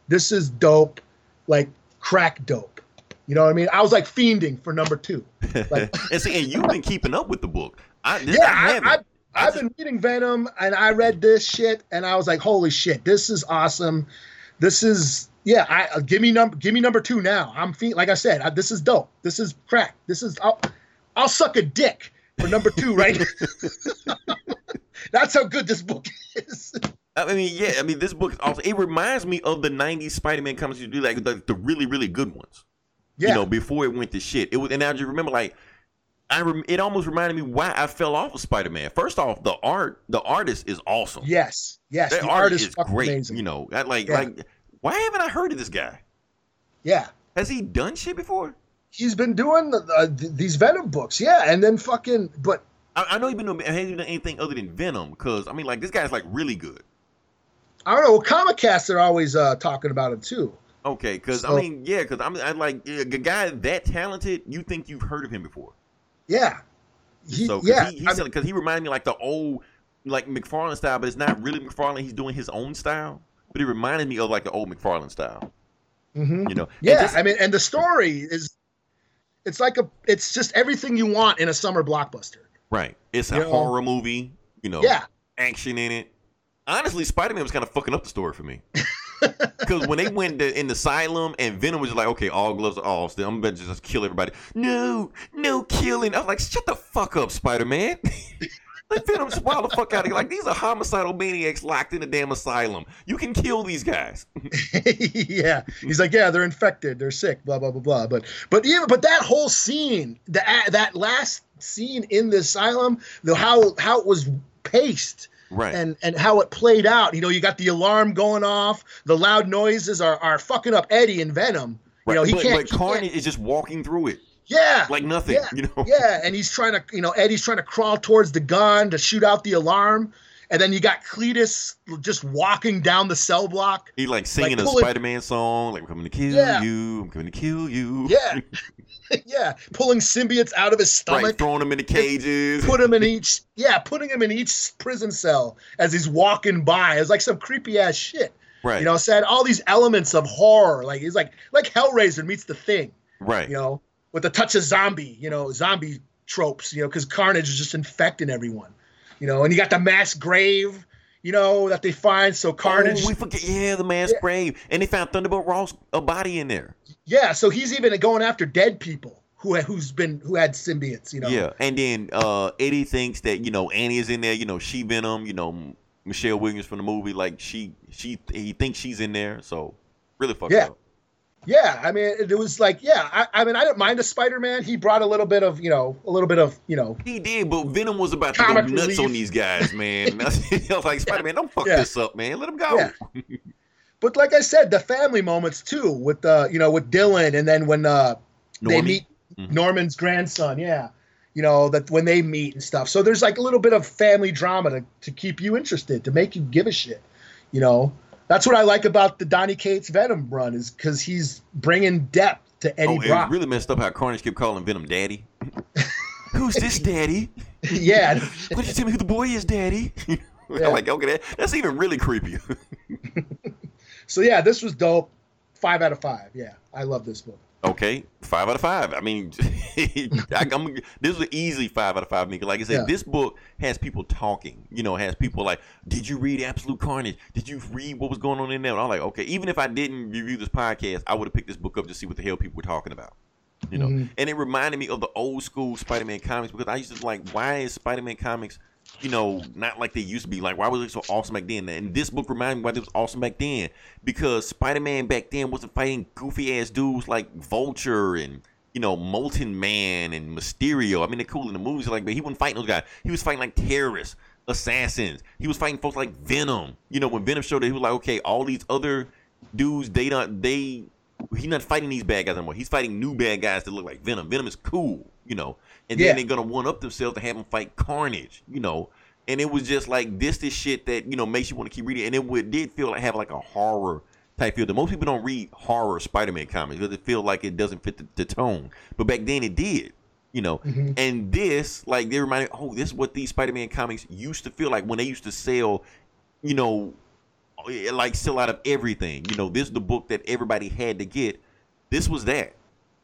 This is dope, like crack dope. You know what I mean? I was like fiending for number two. <laughs> Like and see, and you've been keeping up with the book. I, this, yeah, I I. I, just- been reading Venom and I read this shit and I was like, holy shit, this is awesome. This is yeah. I uh, give me number give me number two now. I'm fe- like I said, I, this is dope. This is crack. This is I'll, I'll suck a dick for number two, right? <laughs> <laughs> That's how good this book is. I mean, yeah. I mean, this book also it reminds me of the '90s Spider-Man comics you do, like the, the really, really good ones. Yeah, You know, before it went to shit. It was, and I just remember like. I rem- it almost reminded me why I fell off of Spider-Man. First off, the art, the artist is awesome. yes, yes. that the artist, art is, is great. amazing. You know, I like Yeah. like why haven't I heard of this guy? Yeah, Has he done shit before? he's been doing the, uh, th- these Venom books. Yeah, and then fucking, but I, I know he's been doing, hasn't done anything other than Venom because I mean, like this guy's like really good. I don't know. Well, Comic Cast are always uh, talking about him too. Okay, because So- I mean, yeah, because I'm I like a guy that talented. You think you've heard of him before? Yeah, he, so 'cause yeah. he, I because he reminded me like the old like McFarlane style, but it's not really McFarlane. He's doing his own style, but it reminded me of like the old McFarlane style. mhm. You know? Yeah, just- I mean, and the story is, it's like a, it's just everything you want in a summer blockbuster. right. It's a You know? horror movie. You know, Yeah, action in it. Honestly, Spider Man was kind of fucking up the story for me. <laughs> Because when they went to, in the asylum and Venom was just like, okay, all gloves are off. So I'm about to just kill everybody. No, no killing. I was like, shut the fuck up, Spider Man. <laughs> Venom just wild the fuck out of here. Like, these are homicidal maniacs locked in a damn asylum. You can kill these guys. <laughs> yeah. He's like, yeah, they're infected, they're sick, blah blah blah blah. But but even but that whole scene, the that last scene in the asylum, the how how it was paced. Right. and and how it played out. You know, you got the alarm going off. The loud noises are are fucking up Eddie and Venom. You know, he but, can't. but Carnage is just walking through it yeah, like nothing. yeah, You know? yeah, and he's trying to, you know, Eddie's trying to crawl towards the gun to shoot out the alarm, and then you got Cletus just walking down the cell block. He like singing Like, a Spider Man song, like I'm coming to kill Yeah. you, I'm coming to kill you. Yeah, <laughs> yeah, pulling symbiotes out of his Right, stomach. throwing them in the cages. Put him in <laughs> each, yeah, putting him in each prison cell as he's walking by. It's like some creepy ass shit. right. You know, said all these elements of horror, like he's like like Hellraiser meets the Thing. right. you know, with a touch of zombie, you know, zombie tropes, you know, because Carnage is just infecting everyone, you know, and you got the mass grave, you know, that they find. So Carnage, Oh, we forget. Yeah, the mass Yeah. grave, and they found Thunderbolt Ross a body in there. yeah, so he's even going after dead people who who's been who had symbiotes, you know. Yeah, and then uh, Eddie thinks that you know Annie is in there. You know, she Venom. You know, Michelle Williams from the movie. Like she, she, he thinks she's in there. So really fucked Yeah. up. Yeah, I mean, it, was like, yeah, I, I mean, I didn't mind a Spider-Man. He brought a little bit of, you know, a little bit of, you know, He did, but Venom was about to go nuts relief. on these guys, man. <laughs> I was like, Spider Man, don't fuck Yeah. this up, man. Let him go. Yeah. but like I said, the family moments too, with uh, you know, with Dylan, and then when uh, they meet Mhm. Norman's grandson, yeah, you know that when they meet and stuff. So there's like a little bit of family drama to to keep you interested, to make you give a shit, you know. That's what I like about the Donny Cates Venom run is because he's bringing depth to Eddie Oh, Brock. really messed up how Carnage kept calling Venom Daddy. <laughs> Who's this, Daddy? <laughs> yeah, <laughs> Why did you tell me who the boy is, Daddy? I'm like, okay, that, that's even really creepy. so yeah, this was dope. Five out of five. Yeah, I love this book. Okay, five out of five. I mean, <laughs> I, am this was easily five out of five. Nigga. Like I said, Yeah. this book has people talking. You know, has people like, did you read Absolute Carnage? Did you read what was going on in there? And I'm like, okay, even if I didn't review this podcast, I would have picked this book up to see what the hell people were talking about. You know, Mhm. and it reminded me of the old school Spider-Man comics because I used to like, why is Spider-Man comics, you know, not like they used to be? Like, why was it so awesome back then? And this book reminded me why it was awesome back then because Spider-Man back then wasn't fighting goofy ass dudes like Vulture and you know Molten Man and Mysterio. I mean, they're cool in the movies, like, but he wasn't fighting those guys. He was fighting like terrorists, assassins. He was fighting folks like Venom. You know, when Venom showed up, he was like, okay, all these other dudes, they don't, they he's not fighting these bad guys anymore. He's fighting new bad guys that look like Venom. Venom is cool, you know. And Yeah. then they're gonna one up themselves to have him fight Carnage, you know. And it was just like this, this shit that you know makes you want to keep reading. And it would, did feel like have like a horror type feel. That most people don't read horror Spider-Man comics because it feel like it doesn't fit the, the tone. But back then it did, you know. Mm-hmm. And this, like, they reminded, oh, this is what these Spider-Man comics used to feel like when they used to sell, you know, like sell out of everything. You know, this is the book that everybody had to get. This was that.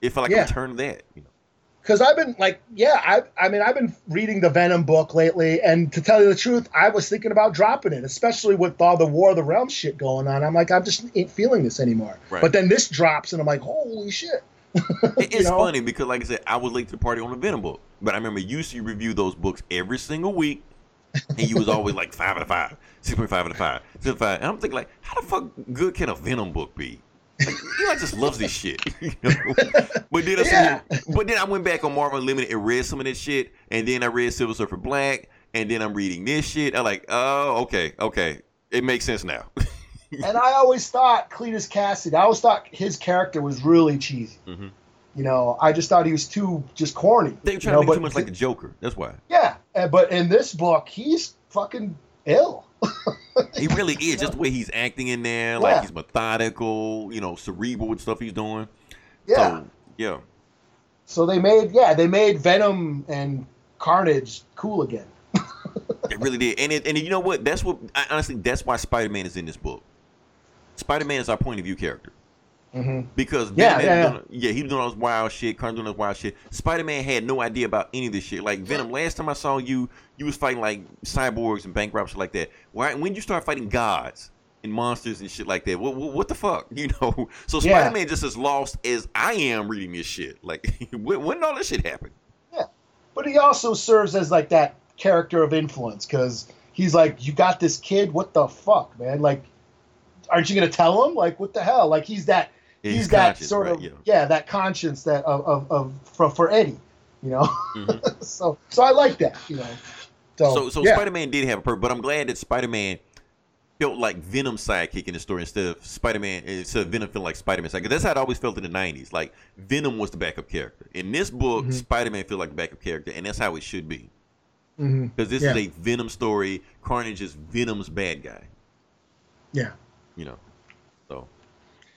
It felt like Yeah. a return to that. You know. because I've been like, yeah, I, I mean, I've been reading the Venom book lately, and to tell you the truth, I was thinking about dropping it, especially with all the War of the Realms shit going on. I'm like, I'm just ain't feeling this anymore. Right. But then this drops, and I'm like, holy shit! <laughs> You It's know? funny because, like I said, I was late to the party on the Venom book, but I remember you used to review those books every single week, and you was always like five out of five, six point five out of five, six out of five. And I'm thinking like, how the fuck good can a Venom book be? Like, Eli just loves this shit. <laughs> you know? But then I Yeah. but then I went back on Marvel Unlimited and read some of this shit, and then I read Silver Surfer Black, and then I'm reading this shit. I'm like, oh, okay, okay, it makes sense now. <laughs> and I always thought Cletus Kasady, I always thought his character was really cheesy. Mhm. You know, I just thought he was too just corny. they were you trying know, to make but too much like a Joker. That's why. yeah, but in this book, he's fucking ill. <laughs> He really is. Just the way he's acting in there, like Yeah. he's methodical, you know, cerebral with stuff he's doing. Yeah. So, yeah. So they made yeah they made Venom and Carnage cool again. <laughs> It really did. And it, and you know what? That's what I, honestly that's why Spider-Man is in this book. Spider-Man is our point of view character. Mhm. Because Yeah, Venom yeah, had Doing, yeah, he was doing all this wild shit, Carnage doing all this wild shit. Spider-Man had no idea about any of this shit. Like Venom, last time I saw you, you was fighting like cyborgs and bank robbers like that. Why when you start fighting gods and monsters and shit like that? What, what, what the fuck? <laughs> You know? So Spider-Man just as lost as I am reading this shit. Like <laughs> when, when all this shit happen? Yeah. But he also serves as like that character of influence because he's like, you got this kid. What the fuck, man? Like, aren't you gonna tell him? Like, what the hell? Like he's that. Yeah, he's, he's conscious, sort right, of yeah. yeah. that conscience that of of, of for, for Eddie, you know. Mhm. <laughs> so so I like that, you know. So So, so yeah. Spider-Man did have a purpose, but I'm glad that Spider-Man felt like Venom sidekick in the story instead of Spider-Man, instead of Venom feeling like Spider Man sidekick. That's how it always felt in the '90s. Like Venom was the backup character. In this book, Mm-hmm. Spider-Man feel like the backup character, and that's how it should be. Mhm. Because this Yeah. is a Venom story. Carnage is Venom's bad guy. yeah. You know.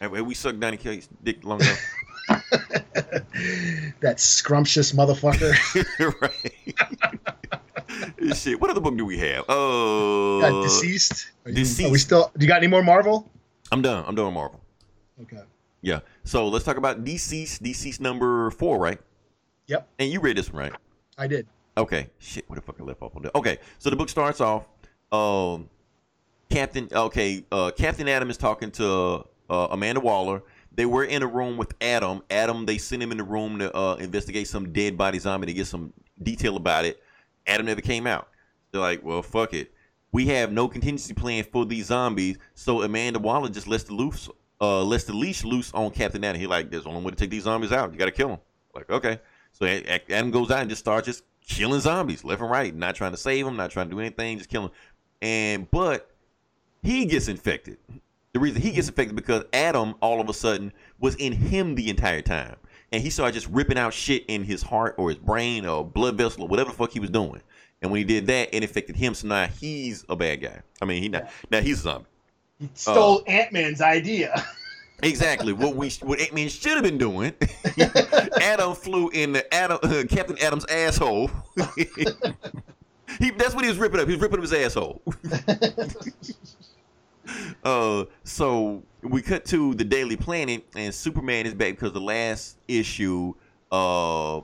Have, we sucked Donny Cates' dick long enough? <laughs> <laughs> That scrumptious motherfucker. <laughs> right. Shit. What other book do we have? Oh, Got DCeased. Are you- Are we still? Do you got any more Marvel? I'm done. I'm done with Marvel. Okay. Yeah. So let's talk about DCeased. DCeased number four, right? Yep, And you read this one, right? I did. Okay. Shit. What the fuck I left off on that? Okay. So the book starts off. Um, Captain. Okay. Uh, Captain Atom is talking to uh, Amanda Waller. They were in a room with Atom. Atom. They sent him in the room to uh, investigate some dead body zombie to get some detail about it. Atom never came out. They're like, well, fuck it. We have no contingency plan for these zombies, so Amanda Waller just lets the loose, uh, lets the leash loose on Captain Atom. He like, there's only way to take these zombies out. You got to kill them. Like, okay. So Atom goes out and just starts just killing zombies left and right, not trying to save them, not trying to do anything, just killing. And but he gets infected. The reason he gets affected because Atom all of a sudden was in him the entire time, and he started just ripping out shit in his heart or his brain or blood vessel or whatever the fuck he was doing. And when he did that, it affected him. So now he's a bad guy. I mean, he not now he's a zombie. He stole Ant Man's idea. <laughs> Exactly what we what Ant Man should have been doing. <laughs> Atom flew in the Atom uh, Captain Atom's asshole. <laughs> he that's what he was ripping up. He was ripping up his asshole. Uh, so we cut to the Daily Planet, and Superman is back because the last issue, uh,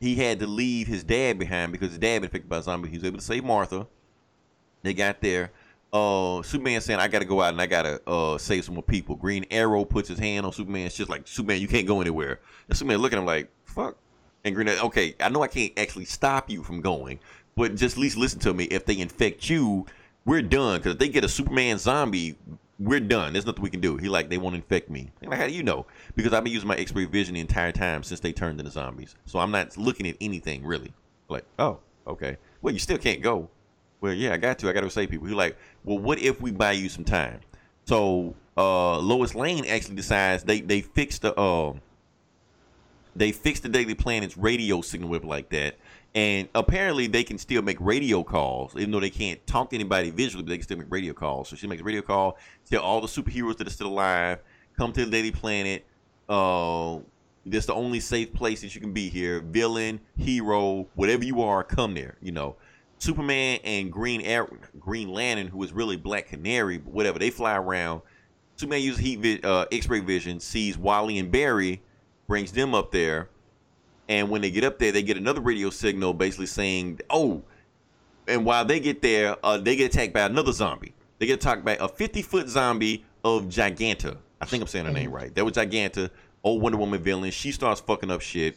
he had to leave his dad behind because his dad been affected by zombie. He was able to save Martha. They got there. Uh, Superman saying, "I got to go out and I got to uh save some more people." Green Arrow puts his hand on Superman. It's just like Superman, you can't go anywhere. And Superman looking at him like, "Fuck." And Green, Arrow, okay, I know I can't actually stop you from going, but just at least listen to me. If they infect you, we're done. Because if they get a Superman zombie, we're done. There's nothing we can do. He like, they won't infect me. Like, how do you know? Because I've been using my X-ray vision the entire time since they turned into zombies. So I'm not looking at anything really. Like, oh, okay. Well, you still can't go. Well, yeah, I got to. I got to save people. He's like, well, what if we buy you some time? So uh, Lois Lane actually decides they they fixed the uh, they fixed the Daily Planet's radio signal whip like that, and apparently they can still make radio calls, even though they can't talk to anybody visually, but they can still make radio calls. So she makes a radio call, tell all the superheroes that are still alive, come to the Daily Planet. Uh, this the only safe place that you can be here. Villain, hero, whatever you are, come there. You know. Superman and Green Arrow, Green Lantern, who is really Black Canary, whatever, they fly around. Superman uses heat vi- uh, X-ray vision, sees Wally and Barry, brings them up there, and when they get up there, they get another radio signal basically saying, "Oh," and while they get there, uh, they get attacked by another zombie. They get attacked by a 50-foot zombie of Giganta. I think I'm saying her name right. That was Giganta, old Wonder Woman villain. She starts fucking up shit.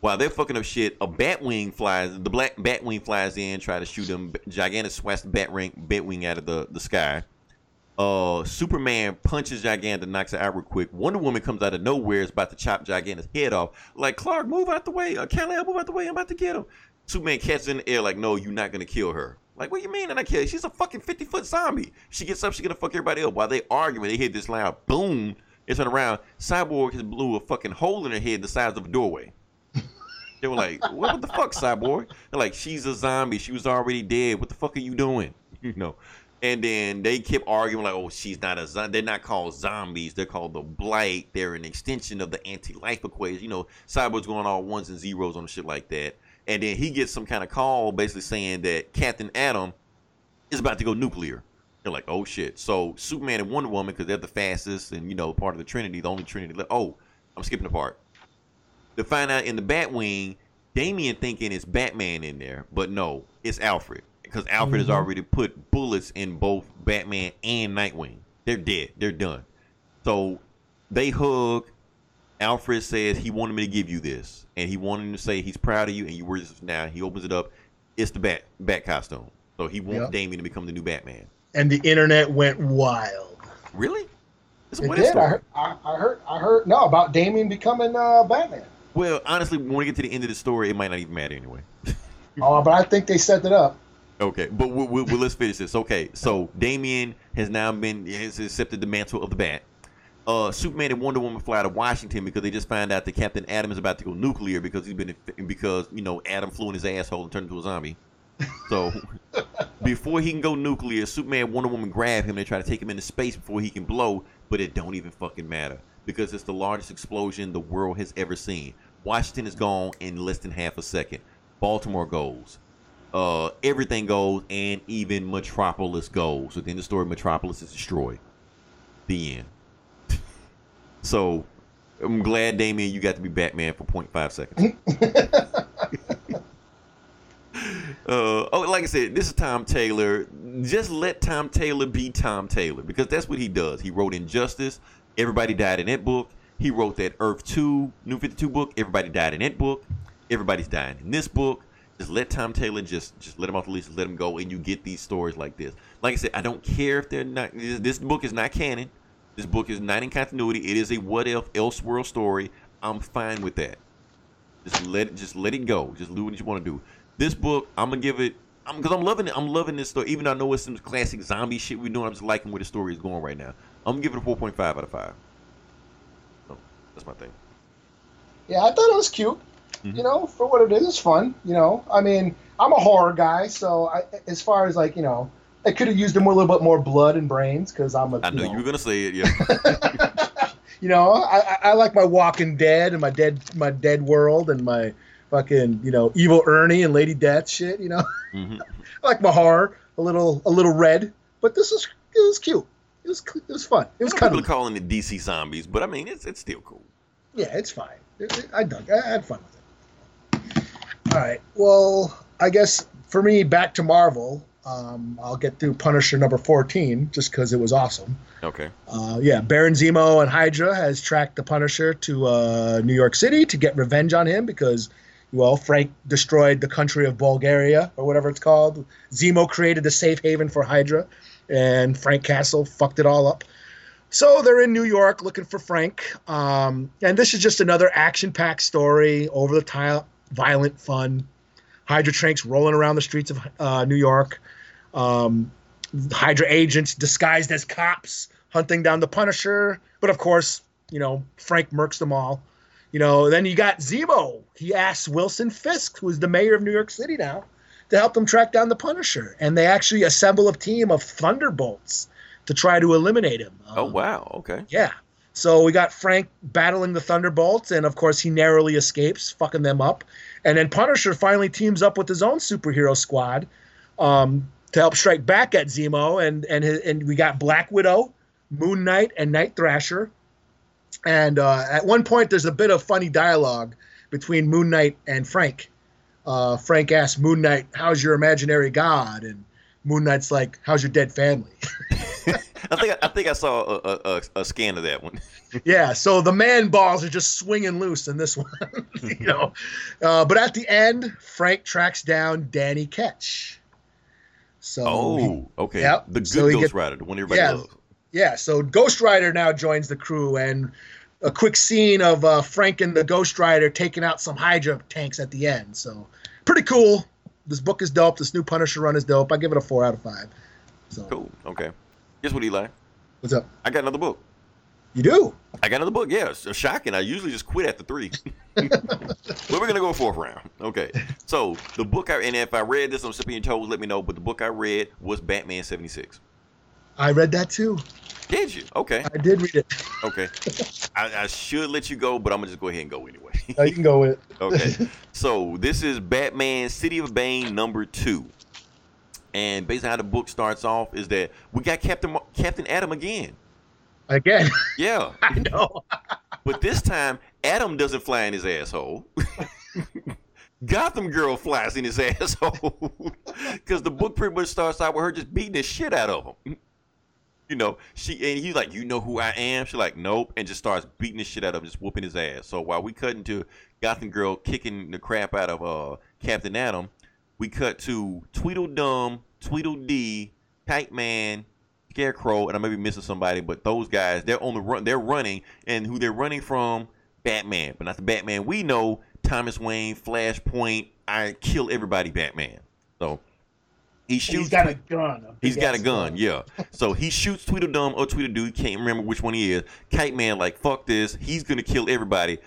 While they're fucking up shit, a Batwing flies. The black Batwing flies in, try to shoot them. Giganta swats the Batwing, Batwing out of the, the sky. Uh, Superman punches Giganta, knocks it out real quick. Wonder Woman comes out of nowhere, is about to chop Giganta's head off. Like Clark, move out the way. Uh, Kal-El, move out the way. I'm about to get him. Superman catches in the air, like, no, you're not gonna kill her. Like, what do you mean? And I kill her? She's a fucking 50 foot zombie. She gets up, she's gonna fuck everybody up. While they arguing, they hit this loud boom. They turn around. Cyborg has blew a fucking hole in her head the size of a doorway. They were like, "What the fuck, cyborg?" They're like, "She's a zombie. She was already dead. What the fuck are you doing?" <laughs> You know. And then they kept arguing like, "Oh, she's not a zombie. They're not called zombies. They're called the blight. They're an extension of the anti-life equation." You know, cyborg's going all ones and zeros on shit like that. And then he gets some kind of call basically saying that Captain Atom is about to go nuclear. They're like, "Oh shit!" So Superman and Wonder Woman, because they're the fastest and you know part of the Trinity, the only Trinity. left- Oh, I'm skipping the part to find out in the Batwing, Damian thinking it's Batman in there, but no, it's Alfred because Alfred has already put bullets in both Batman and Nightwing. They're dead. They're done. So they hug. Alfred says he wanted me to give you this, and he wanted him to say he's proud of you, and you wear this now. He opens it up. It's the bat bat costume. So he wants Yep. Damian to become the new Batman. And the internet went wild. Really? It's It did. I heard, I, I heard. I heard. No, about Damian becoming uh, Batman. Well, honestly, when we get to the end of the story, it might not even matter anyway. Oh, <laughs> but I think they set it up. Okay, but we we we let's finish this. Okay, so Damian has now been has accepted the mantle of the Bat. Uh, Superman and Wonder Woman fly to Washington because they just find out that Captain Atom is about to go nuclear because he's been because you know Atom flew in his asshole and turned into a zombie. So <laughs> before he can go nuclear, Superman and Wonder Woman grab him. They try to take him into space before he can blow, but it don't even fucking matter because it's the largest explosion the world has ever seen. Washington is gone in less than half a second. Baltimore goes. Uh, everything goes, and even Metropolis goes. Within the story, Metropolis is destroyed. The end. <laughs> so, I'm glad, Damian, you got to be Batman for 0.5 seconds. <laughs> <laughs> Uh, oh, like I said, this is Tom Taylor. Just let Tom Taylor be Tom Taylor because that's what he does. He wrote Injustice. Everybody died in that book. He wrote that Earth 2, New 52 book. Everybody died in that book. Everybody's dying in this book. Just let Tom Taylor just just let him off the leash, let him go, and you get these stories like this. Like I said, I don't care if they're not. This, this book is not canon. This book is not in continuity. It is a what if Elseworld story. I'm fine with that. Just let it, just let it go. Just do what you want to do. This book, I'm gonna give it. I'm because I'm loving it. I'm loving this story. Even though I know it's some classic zombie shit we're doing, I'm just liking where the story is going right now. I'm give it a 4.5 out of five. That's my thing. Yeah, I thought it was cute. Mhm. You know, for what it is, it's fun. You know, I mean, I'm a horror guy, so I, as far as like, you know, I could have used a little bit more blood and brains because I'm a. I know you you were gonna say it. Yeah. <laughs> you know, I, I- like my Walking Dead and my dead my Dead World and my fucking you know Evil Ernie and Lady Death shit. You know, Mhm. <laughs> I like my horror a little a little red, but this was it was cute. It was it was fun. It was kind of calling it DC zombies, but I mean it's it's still cool. yeah, it's fine. It- it- I dug. I had fun with it. All right. Well, I guess for me, back to Marvel. Um, I'll get through Punisher number fourteen just because it was awesome. Okay. Uh, yeah, Baron Zemo and Hydra has tracked the Punisher to uh, New York City to get revenge on him because, well, Frank destroyed the country of Bulgaria or whatever it's called. Zemo created the safe haven for Hydra, and Frank Castle fucked it all up. So they're in New York looking for Frank, um, and this is just another action-packed story, over-the-top, violent, fun. Hydra Tranks rolling around the streets of uh, New York. Um, Hydra agents disguised as cops hunting down the Punisher. But of course, you know, Frank murks them all. You know, then you got Zemo. He asks Wilson Fisk, who's the mayor of New York City now, to help them track down the Punisher. And they actually assemble a team of Thunderbolts to try to eliminate him. Oh Um, wow. Okay. yeah. So we got Frank battling the Thunderbolts, and of course he narrowly escapes, fucking them up. And then Punisher finally teams up with his own superhero squad um, to help strike back at Zemo, and and his, and we got Black Widow, Moon Knight, and Night Thrasher. And uh, at one point, there's a bit of funny dialogue between Moon Knight and Frank. Uh, Frank asks Moon Knight, "How's your imaginary god?" And Moon Knight's like, "How's your dead family?" <laughs> I think I, think I saw a, a, a, scan of that one. <laughs> Yeah, so the man balls are just swinging loose in this <laughs> one, you know. Uh, but at the end, Frank tracks down Danny Ketch. So Oh, okay. Yep. The good So he Ghost get- Rider, the one everybody Yeah. loves. yeah, so Ghost Rider now joins the crew, and a quick scene of uh, Frank and the Ghost Rider taking out some Hydra tanks at the end. So pretty cool. This book is dope. This new Punisher run is dope. I give it a four out of five. So Cool. Okay. Guess what, Eli? what's up? I got another book. You do? I got another book. Yeah, so shocking. I usually just quit after three. <laughs> but we're gonna go fourth round. Okay. So the book I and if I read this on Sipping Your Toes, let me know. But the book I read was Batman seventy six. I read that too. Did you? Okay. I did read it. Okay. <laughs> I, I should let you go, but I'm gonna just go ahead and go anyway. Now you can go with it. <laughs> okay. <laughs> So this is Batman City of Bane number two. And basically how the book starts off is that we got Captain Captain Atom again. Again, <laughs> Yeah. I know. But this time, Atom doesn't fly in his asshole. Gotham Girl flies in his asshole. Because the book pretty much starts out with her just beating the shit out of him. You know, she and he's like, You know who I am? She's like, Nope, and just starts beating the shit out of him, just whooping his ass. So while we cut into Gotham Girl kicking the crap out of uh Captain Atom, we cut to Tweedledum, Tweedledee, Kite Man, Scarecrow, and I may be missing somebody, but those guys, they're on the run. They're running, and who they're running from? Batman, but not the Batman we know. Thomas Wayne, Flashpoint. I kill everybody, Batman. So he shoots. He's got a gun. He's got a gun, yeah. <laughs> So he shoots Tweedledum or Tweedledoo. Can't remember which one he is. Kite Man, like fuck this. He's gonna kill everybody.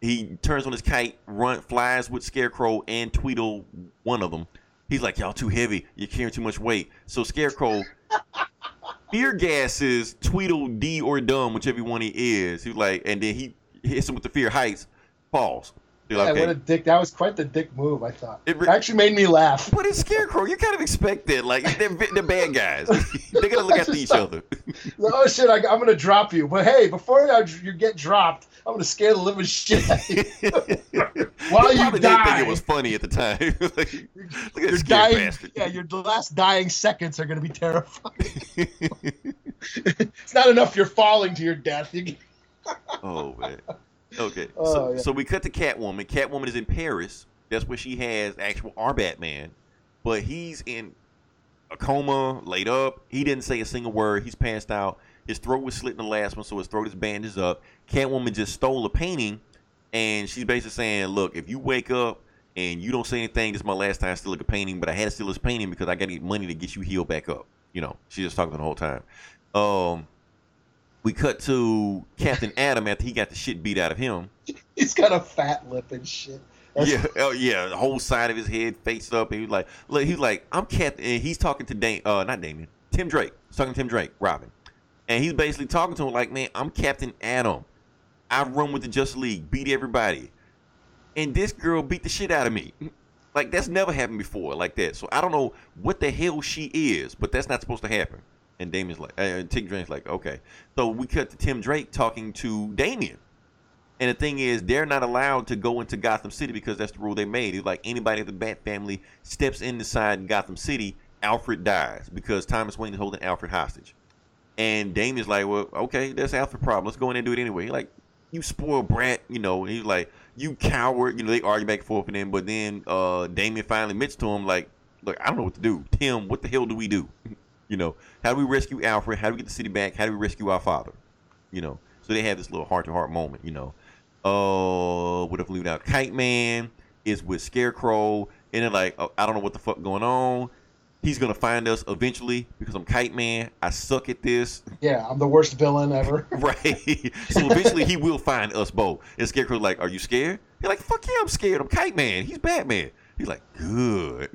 He turns on his kite, run, flies with Scarecrow and Tweedle, one of them. He's like, y'all too heavy. You're carrying too much weight. So Scarecrow <laughs> fear gases Tweedledee or Dumb, whichever one he is. He's like, and then he hits him with the fear heights, falls. Like, okay. what a dick! That was quite the dick move. I thought It it, actually made me laugh. But it's Scarecrow. You kind of expect that. Like they're, they're bad guys. <laughs> <laughs> they're gonna look after each other. oh shit! I, I'm gonna drop you. But hey, before I, you get dropped, I'm gonna scare the living shit out of you. <laughs> While you probably didn't think it was funny at the time. like, look at this dying, bastard. yeah, your last dying seconds are gonna be terrifying. it's not enough you're falling to your death. Oh man. Okay. Oh, so, yeah. so we cut to Catwoman. Catwoman is in Paris. That's where she has actual our Batman, but he's in a coma, laid up. He didn't say a single word. He's passed out. His throat was slit in the last one, so his throat is bandaged up. Catwoman just stole a painting, and she's basically saying, "Look, if you wake up and you don't say anything, this is my last time stealing a painting, but I had to steal this painting because I got to get money to get you healed back up." You know, she's just talking the whole time. Um, we cut to Captain Atom after he got the shit beat out of him. he's got a fat lip and shit. That's- Yeah, oh yeah, the whole side of his head faced up, and he's like, look, he's like, I'm Captain, and he's talking to Dame, uh, not Damian, Tim Drake. He's talking to Tim Drake, Robin, and he's basically talking to him like, man, I'm Captain Atom. I run with the Justice League, beat everybody, and this girl beat the shit out of me. Like that's never happened before, like that. So I don't know what the hell she is, but that's not supposed to happen. And Damian's like, and Tim Drake's like, okay. So we cut to Tim Drake talking to Damian. And the thing is, they're not allowed to go into Gotham City because that's the rule they made. It's like anybody in the Bat family steps inside Gotham City, Alfred dies because Thomas Wayne is holding Alfred hostage. And Damian's like, well, okay, that's Alfred's problem. Let's go in and do it anyway. He's like, you spoiled brat, you know. And he's like, you coward. You know, they argue back and forth and then, but then uh, Damian finally admits to him, like, look, I don't know what to do. Tim, what the hell do we do? <laughs> you know, how do we rescue Alfred? How do we get the city back? How do we rescue our father? You know, so they have this little heart to heart moment, you know. Uh, what if we leave out? Kite Man is with Scarecrow, and they're like, oh, I don't know what the fuck going on. He's gonna find us eventually because I'm Kite Man. I suck at this. Yeah, I'm the worst villain ever. <laughs> right. so eventually he will find us both. And Scarecrow's like, Are you scared? You're like, Fuck yeah, I'm scared. I'm Kite Man. He's Batman. He's like, Good.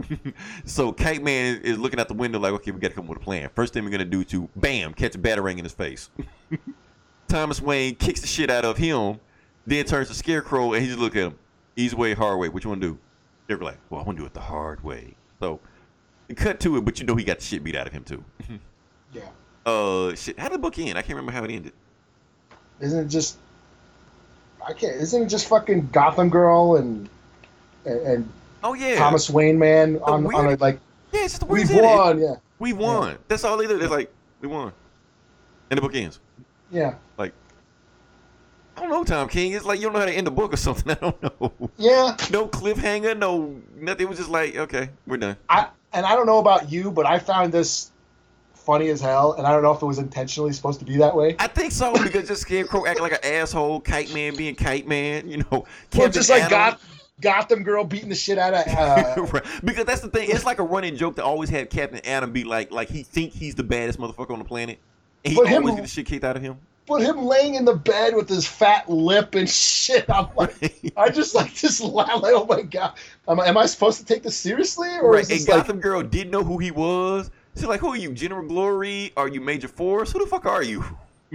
<laughs> so Kite Man is looking out the window like, Okay, we gotta come up with a plan. First thing we're gonna do to bam, catch a batarang in his face. <laughs> Thomas Wayne kicks the shit out of him, then turns to Scarecrow and he just look at him. Easy way, hard way. What you wanna do? They're like, Well, I wanna do it the hard way. So cut to it, but you know he got the shit beat out of him too. <laughs> Yeah. Uh, shit. How did the book end? I can't remember how it ended. Isn't it just? I can't. Isn't it just fucking Gotham Girl and and, and Oh yeah, Thomas Wayne man on, weird- on a, like Yeah, it's just the we've won. Yeah. We won. That's all they do. They're like, we won, and the book ends. Yeah. Like, I don't know, Tom King. It's like you don't know how to end a book or something. <laughs> I don't know. Yeah. No cliffhanger. No nothing. It was just like, okay, we're done. I and I don't know about you, but I found this funny as hell, and I don't know if it was intentionally supposed to be that way. I think so because just Scarecrow acting like an asshole, Kite Man being Kite Man. You know, Well, just like Atom- Goth, Gotham Girl beating the shit out of. Uh, <laughs> Right. Because that's the thing. It's like a running joke to always have Captain Atom be like, like he think he's the baddest motherfucker on the planet, and he But him- always get the shit kicked out of him. but him laying in the bed with his fat lip and <laughs> shit, I'm like, I just like just laugh like, oh my god, am, I- am I supposed to take this seriously or Right. is And this like, Gotham Girl didn't know who he was. She's like, "Who are you, General Glory? Are you Major Force? Who the fuck are you?" <laughs>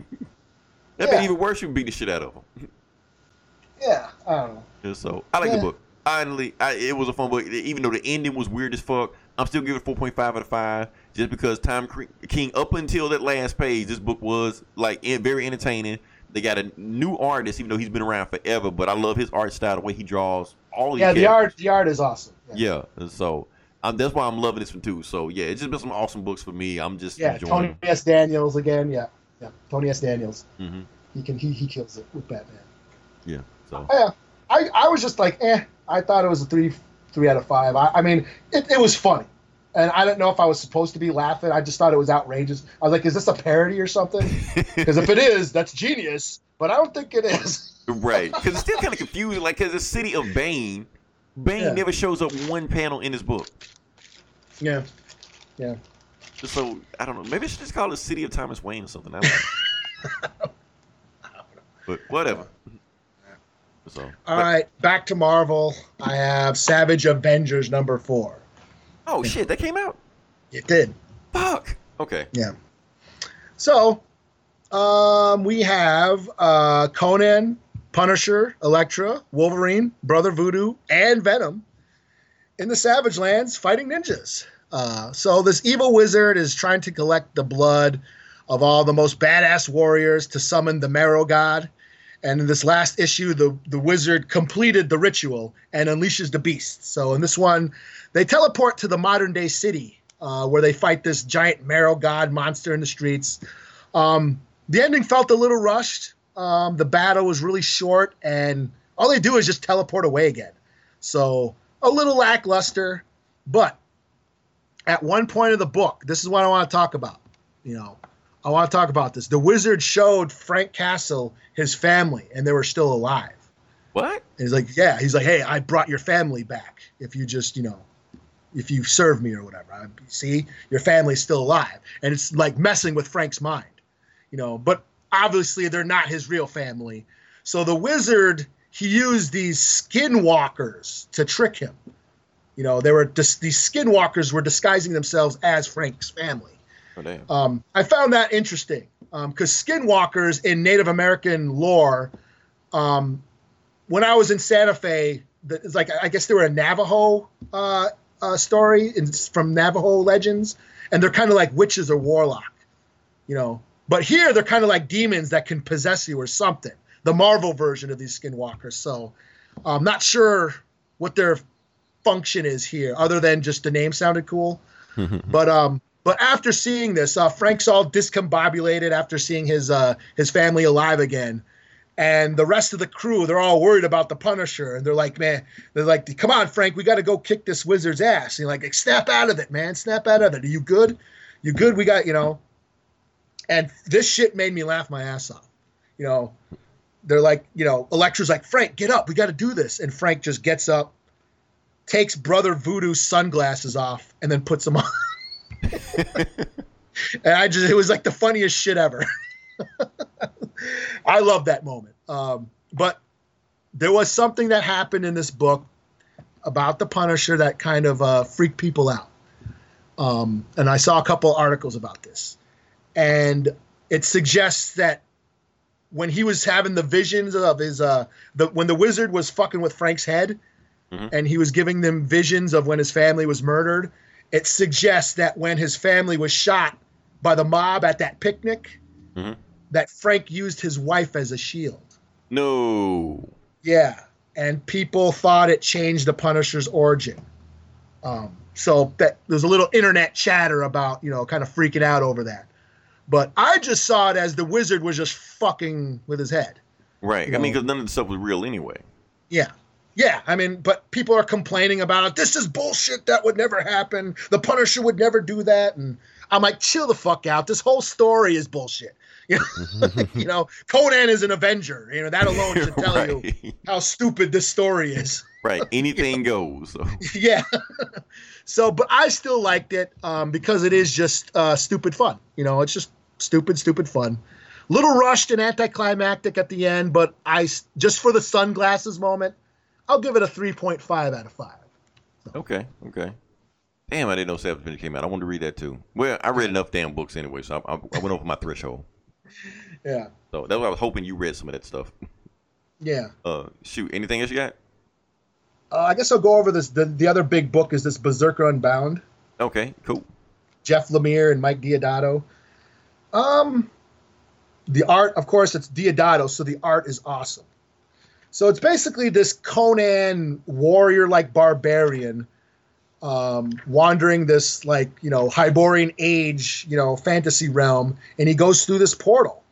that Yeah. be even worse. You beat the shit out of him. yeah, I don't know. So I like Yeah. the book. Honestly, I, it was a fun book. Even though the ending was weird as fuck, I'm still giving it 4.5 out of five. Just because Tom Cre- King, up until that last page, this book was like very entertaining. They got a new artist, even though he's been around forever. But I love his art style, the way he draws all these Yeah, the art, the art is awesome. Yeah, and so um, that's why I'm loving this one too. So yeah, it's just been some awesome books for me. I'm just Yeah, enjoying. Tony S. Daniels again. Yeah, yeah, Tony S. Daniels. hmm He can he he kills it with Batman. Yeah. So Yeah, I I was just like, eh. I thought it was a three three out of five. I, I mean, it, it was funny, and I didn't know if I was supposed to be laughing. I just thought it was outrageous. I was like, is this a parody or something? <laughs> Because if it is, that's genius. But I don't think it is. right, because it's still kind of confusing. Like, because the city of Bane, Bane Yeah. never shows up one panel in his book. Yeah, yeah. So I don't know. Maybe I should just call it City of Thomas Wayne or something. I don't know. <laughs> but whatever. So All right, back to Marvel. I have Savage Avengers number four. Oh shit, that came out. It did. Fuck. Okay. Yeah. So, um, we have uh, Conan, Punisher, Elektra, Wolverine, Brother Voodoo, and Venom in the Savage Lands fighting ninjas. Uh, so this evil wizard is trying to collect the blood of all the most badass warriors to summon the Marrow God. And in this last issue, the, the wizard completed the ritual and unleashes the beast. So in this one, they teleport to the modern day city uh, where they fight this giant Marrow God monster in the streets. Um, the ending felt a little rushed. Um, the battle was really short, and all they do is just teleport away again. So a little lackluster, but at one point of the book, this is what I want to talk about. You know, I want to talk about this. The wizard showed Frank Castle his family, and they were still alive. What? And he's like, yeah. He's like, hey, I brought your family back. If you just, you know, if you serve me or whatever. I, see, your family's still alive, and it's like messing with Frank's mind, you know. But obviously, they're not his real family. So the wizard he used these skinwalkers to trick him. You know, they were dis- these skinwalkers were disguising themselves as Frank's family. Oh. Um, I found that interesting because skinwalkers in Native American lore um, when I was in Santa Fe, it's like I guess they were a Navajo uh, uh, story in, from Navajo legends, and they're kind of like witches or warlock, you know. But here they're kind of like demons that can possess you or something. The Marvel version of these skinwalkers. So I'm not sure what their function is here, other than just the name sounded cool. <laughs> but um, but after seeing this, uh, Frank's all discombobulated after seeing his uh, his family alive again, and the rest of the crew they're all worried about the Punisher, and they're like, man, they're like, come on, Frank, we got to go kick this wizard's ass. And you're like, snap out of it, man, snap out of it. Are you good? You good? We got you know. And this shit made me laugh my ass off. You know, they're like, you know, Elektra's like, Frank, get up, we got to do this, and Frank just gets up, takes Brother Voodoo's sunglasses off, and then puts them on. <laughs> and <laughs> I just it was like the funniest shit ever. <laughs> I love that moment. Um, but there was something that happened in this book about the Punisher that kind of uh, freaked people out. Um, and I saw a couple articles about this, and it suggests that when he was having the visions of his uh, the when the wizard was fucking with Frank's head, and he was giving them visions of when his family was murdered it suggests that when his family was shot by the mob at that picnic, Mhm. that Frank used his wife as a shield. No. Yeah, and people thought it changed the Punisher's origin. Um, so that there's a little internet chatter about you know kind of freaking out over that. But I just saw it as the wizard was just fucking with his head. Right. You I mean, because none of the stuff was real anyway. Yeah. Yeah, I mean, but people are complaining about it. This is bullshit. That would never happen. The Punisher would never do that. And I'm like, chill the fuck out. This whole story is bullshit. <laughs> You know, you know Conan is an Avenger. You know, that <laughs> alone should tell you how stupid this story is. <laughs> right. Anything goes. So. yeah. so, but I still liked it um, because it is just uh, stupid fun. You know, it's just stupid, stupid fun. Little rushed and anticlimactic at the end, but I just for the sunglasses moment, I'll give it a 3.5 out of 5. Okay. Okay. Damn, I didn't know Savage Avenger came out. I wanted to read that too. Well, I read enough damn books anyway, so I, I, I went over my threshold. <laughs> Yeah. So that's what I was hoping you read some of that stuff. Yeah. Uh, shoot, anything else you got? Uh, I guess I'll go over this. The, the other big book is this Berserker Unbound. Okay, cool. Jeff Lemire and Mike Deodato. Um, the art, of course, it's Deodato, so the art is awesome. So it's basically this Conan warrior-like barbarian um, wandering this like you know Hyborian age, you know, fantasy realm, and he goes through this portal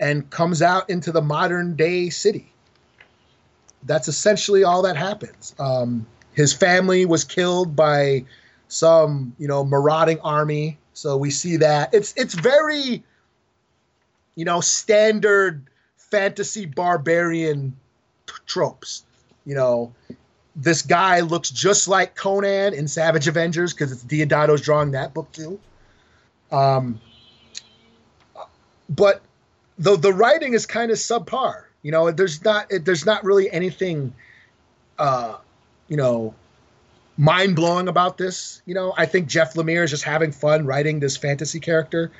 and comes out into the modern day city. That's essentially all that happens. Um, his family was killed by some you know marauding army so we see that it's it's very you know standard fantasy barbarian tropes you know this guy looks just like conan in savage avengers because it's Deodato's drawing that book too um but the the writing is kind of subpar you know there's not it, there's not really anything uh you know mind blowing about this. You know, I think Jeff Lemire is just having fun writing this fantasy character,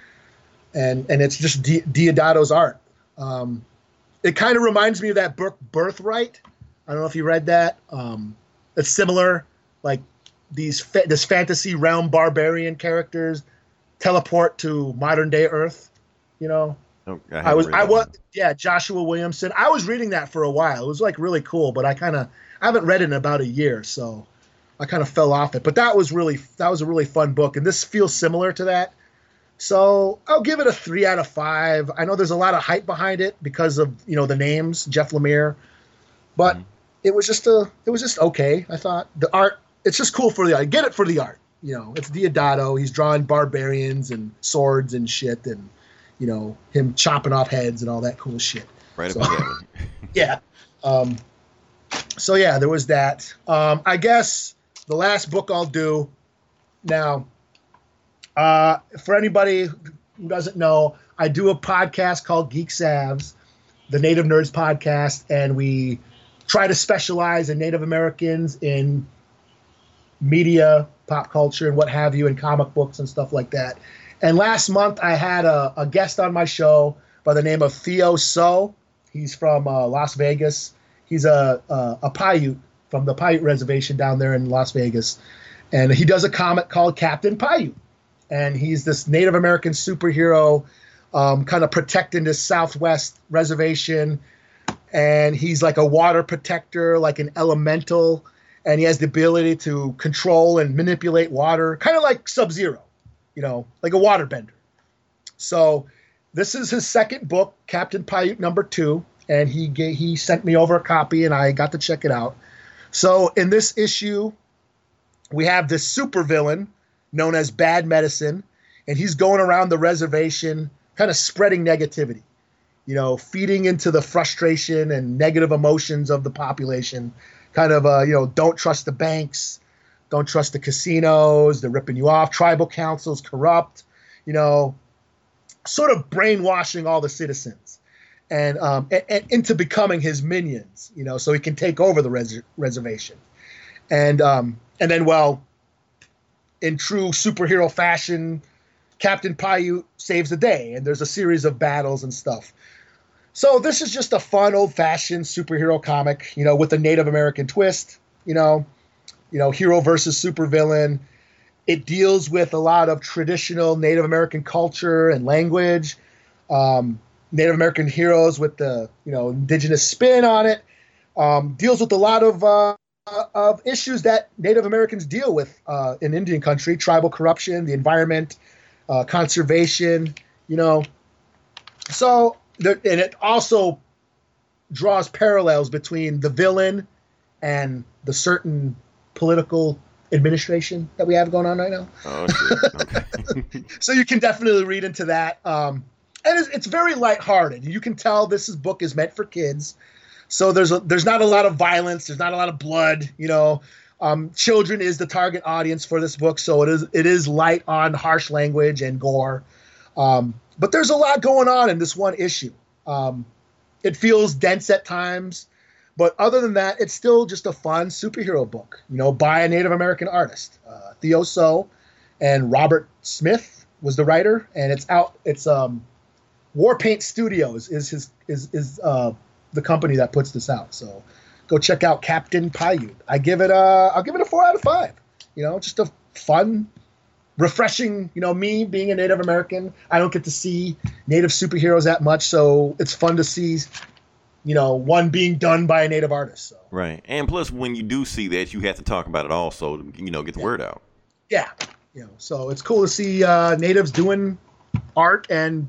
and and it's just Di- Deodato's art. Um, it kind of reminds me of that book Birthright. I don't know if you read that. Um, it's similar, like these fa- this fantasy realm barbarian characters teleport to modern day Earth. You know, Oh, I haven't was I was yeah Joshua Williamson. I was reading that for a while. It was like really cool, but I kind of I haven't read it in about a year, so I kind of fell off it. But that was really that was a really fun book, and this feels similar to that. So I'll give it a three out of five. I know there's a lot of hype behind it because of you know the names Jeff Lemire, but Mhm. it was just a it was just okay. I thought the art it's just cool for the art. Get it for the art. You know, it's Deodato. He's drawing barbarians and swords and shit, and you know him chopping off heads and all that cool shit. Right so- about. <laughs> Yeah. Um, so yeah, there was that. Um, I guess the last book I'll do now. Uh, for anybody who doesn't know, I do a podcast called Geek Savs, the Native Nerds podcast, and we try to specialize in Native Americans in media, pop culture, and what have you, and comic books and stuff like that. And last month, I had a, a guest on my show by the name of Theo Tso, He's from uh, Las Vegas. He's a, a a Paiute from the Paiute reservation down there in Las Vegas, and he does a comic called Captain Paiute, and he's this Native American superhero, um, kind of protecting this Southwest reservation, and he's like a water protector, like an elemental, and he has the ability to control and manipulate water, kind of like Sub Zero, you know, like a waterbender. So this is his second book, Captain Paiute number two, and he he sent me over a copy, and I got to check it out. So in this issue, we have this supervillain known as Bad Medicine, and he's going around the reservation, kind of spreading negativity, you know, feeding into the frustration and negative emotions of the population. Kind of, uh, you know, don't trust the banks, don't trust the casinos, they're ripping you off. Tribal councils corrupt, you know, sort of brainwashing all the citizens and, um, and, and into becoming his minions, you know, so he can take over the res- reservation. And um, and then, well, in true superhero fashion, Captain Paiute saves the day, and there's a series of battles and stuff. So this is just a fun, old-fashioned superhero comic, you know, with a Native American twist. You know, you know, hero versus supervillain. It deals with a lot of traditional Native American culture and language. Um, Native American heroes with the you know indigenous spin on it. Um, deals with a lot of uh, of issues that Native Americans deal with uh, in Indian country: tribal corruption, the environment, uh, conservation. You know, so there, and it also draws parallels between the villain and the certain political administration that we have going on right now. Oh. Okay. <laughs> so you can definitely read into that. Um, and it's, it's very lighthearted. You can tell this is, book is meant for kids. So there's a, there's not a lot of violence. There's not a lot of blood. You know, um, children is the target audience for this book. So it is it is light on harsh language and gore. Um, but there's a lot going on in this one issue. Um, it feels dense at times, but other than that, it's still just a fun superhero book. You know, by a Native American artist, uh, Theo Tso, and Robert Smith was the writer, and it's out. It's um, Warpaint Studios is his is is uh, the company that puts this out. So go check out Captain Paiute. I give it a I'll give it a four out of five. You know, just a fun, refreshing. You know, me being a Native American, I don't get to see Native superheroes that much, so it's fun to see. You know, one being done by a Native artist. So right. And plus, when you do see that, you have to talk about it also to you know get the word out. yeah, you know, so it's cool to see uh, natives doing art and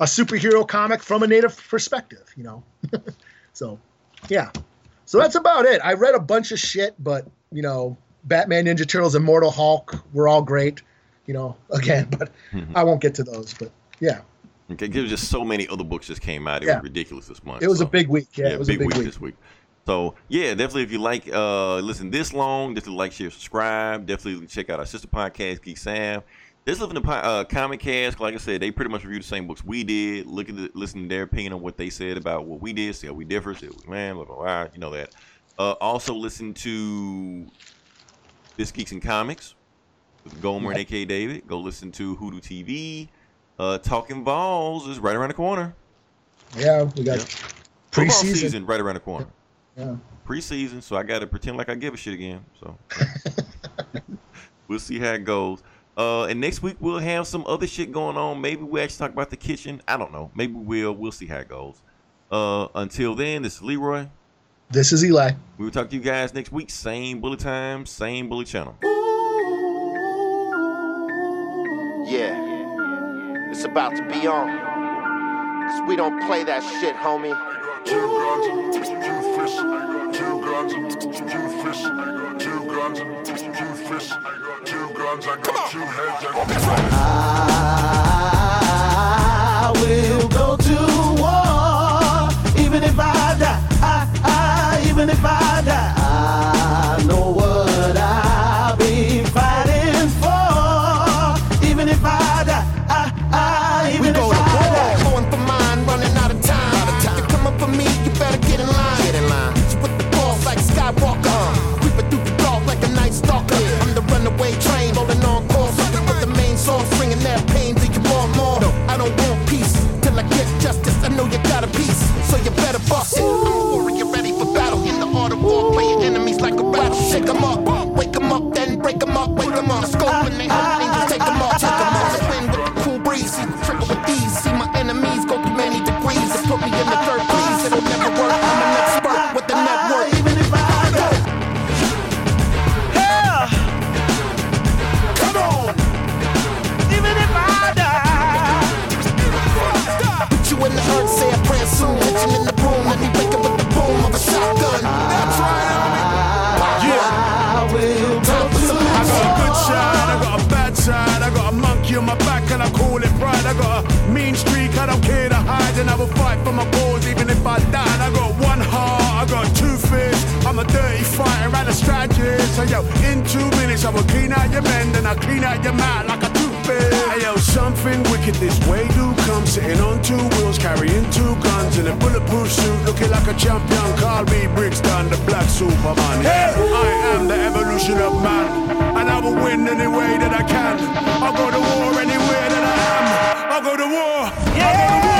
a superhero comic from a native perspective. You know, <laughs> so yeah, so that's about it. I read a bunch of shit, but you know, Batman, Ninja Turtles, Immortal Hulk were all great. You know, <laughs> again, but I won't get to those. But yeah, Okay, there's just so many other books just came out. It Yeah. was ridiculous this month. it was so. a big week. Yeah, it was big, a big week, week. this week. So yeah, definitely if you like uh listen this long, definitely like, share, subscribe. Definitely check out our sister podcast, Geek Sam. This live in the uh, comic cast. Like I said, they pretty much review the same books we did. Look at the, listen to their opinion on what they said about what we did. See how we differ. See what we man, blah blah blah. You know that. Uh, also listen to this Geeks and Comics with Gomer and AKA David. Go listen to Hoodoo TV. Uh, Talking Balls is right around the corner. Yeah, we got Yeah. Football preseason. season right around the corner. Yeah. Preseason, so I got to pretend like I give a shit again. So <laughs> we'll see how it goes. Uh, and next week we'll have some other shit going on. Maybe we'll actually talk about the kitchen. I don't know. Maybe we'll. We'll see how it goes. Uh, until then, this is Leroy. This is Eli. We will talk to you guys next week. Same bullet time, same bullet channel. Yeah, it's about to be on. Cause we don't play that shit, homie. Guns and two fists. Guns and two guns two fists. Two guns. I got two heads. I will go to war, even if I die. I, I, even if I die, bust. For my even if I die. And I got one heart, I got two fists. I'm a dirty fighter and a strategist. So yo, in two minutes I will clean out your men, then I clean out your mouth like a toothpick. Hey yo, something wicked this way do come, sitting on two wheels, carrying two guns in a bulletproof suit, looking like a champion. Carl B. Brixton, the black Superman. Hey, I am the evolution of man, and I will win any way that I can. I'll go to war anywhere that I am. I'll go to war. I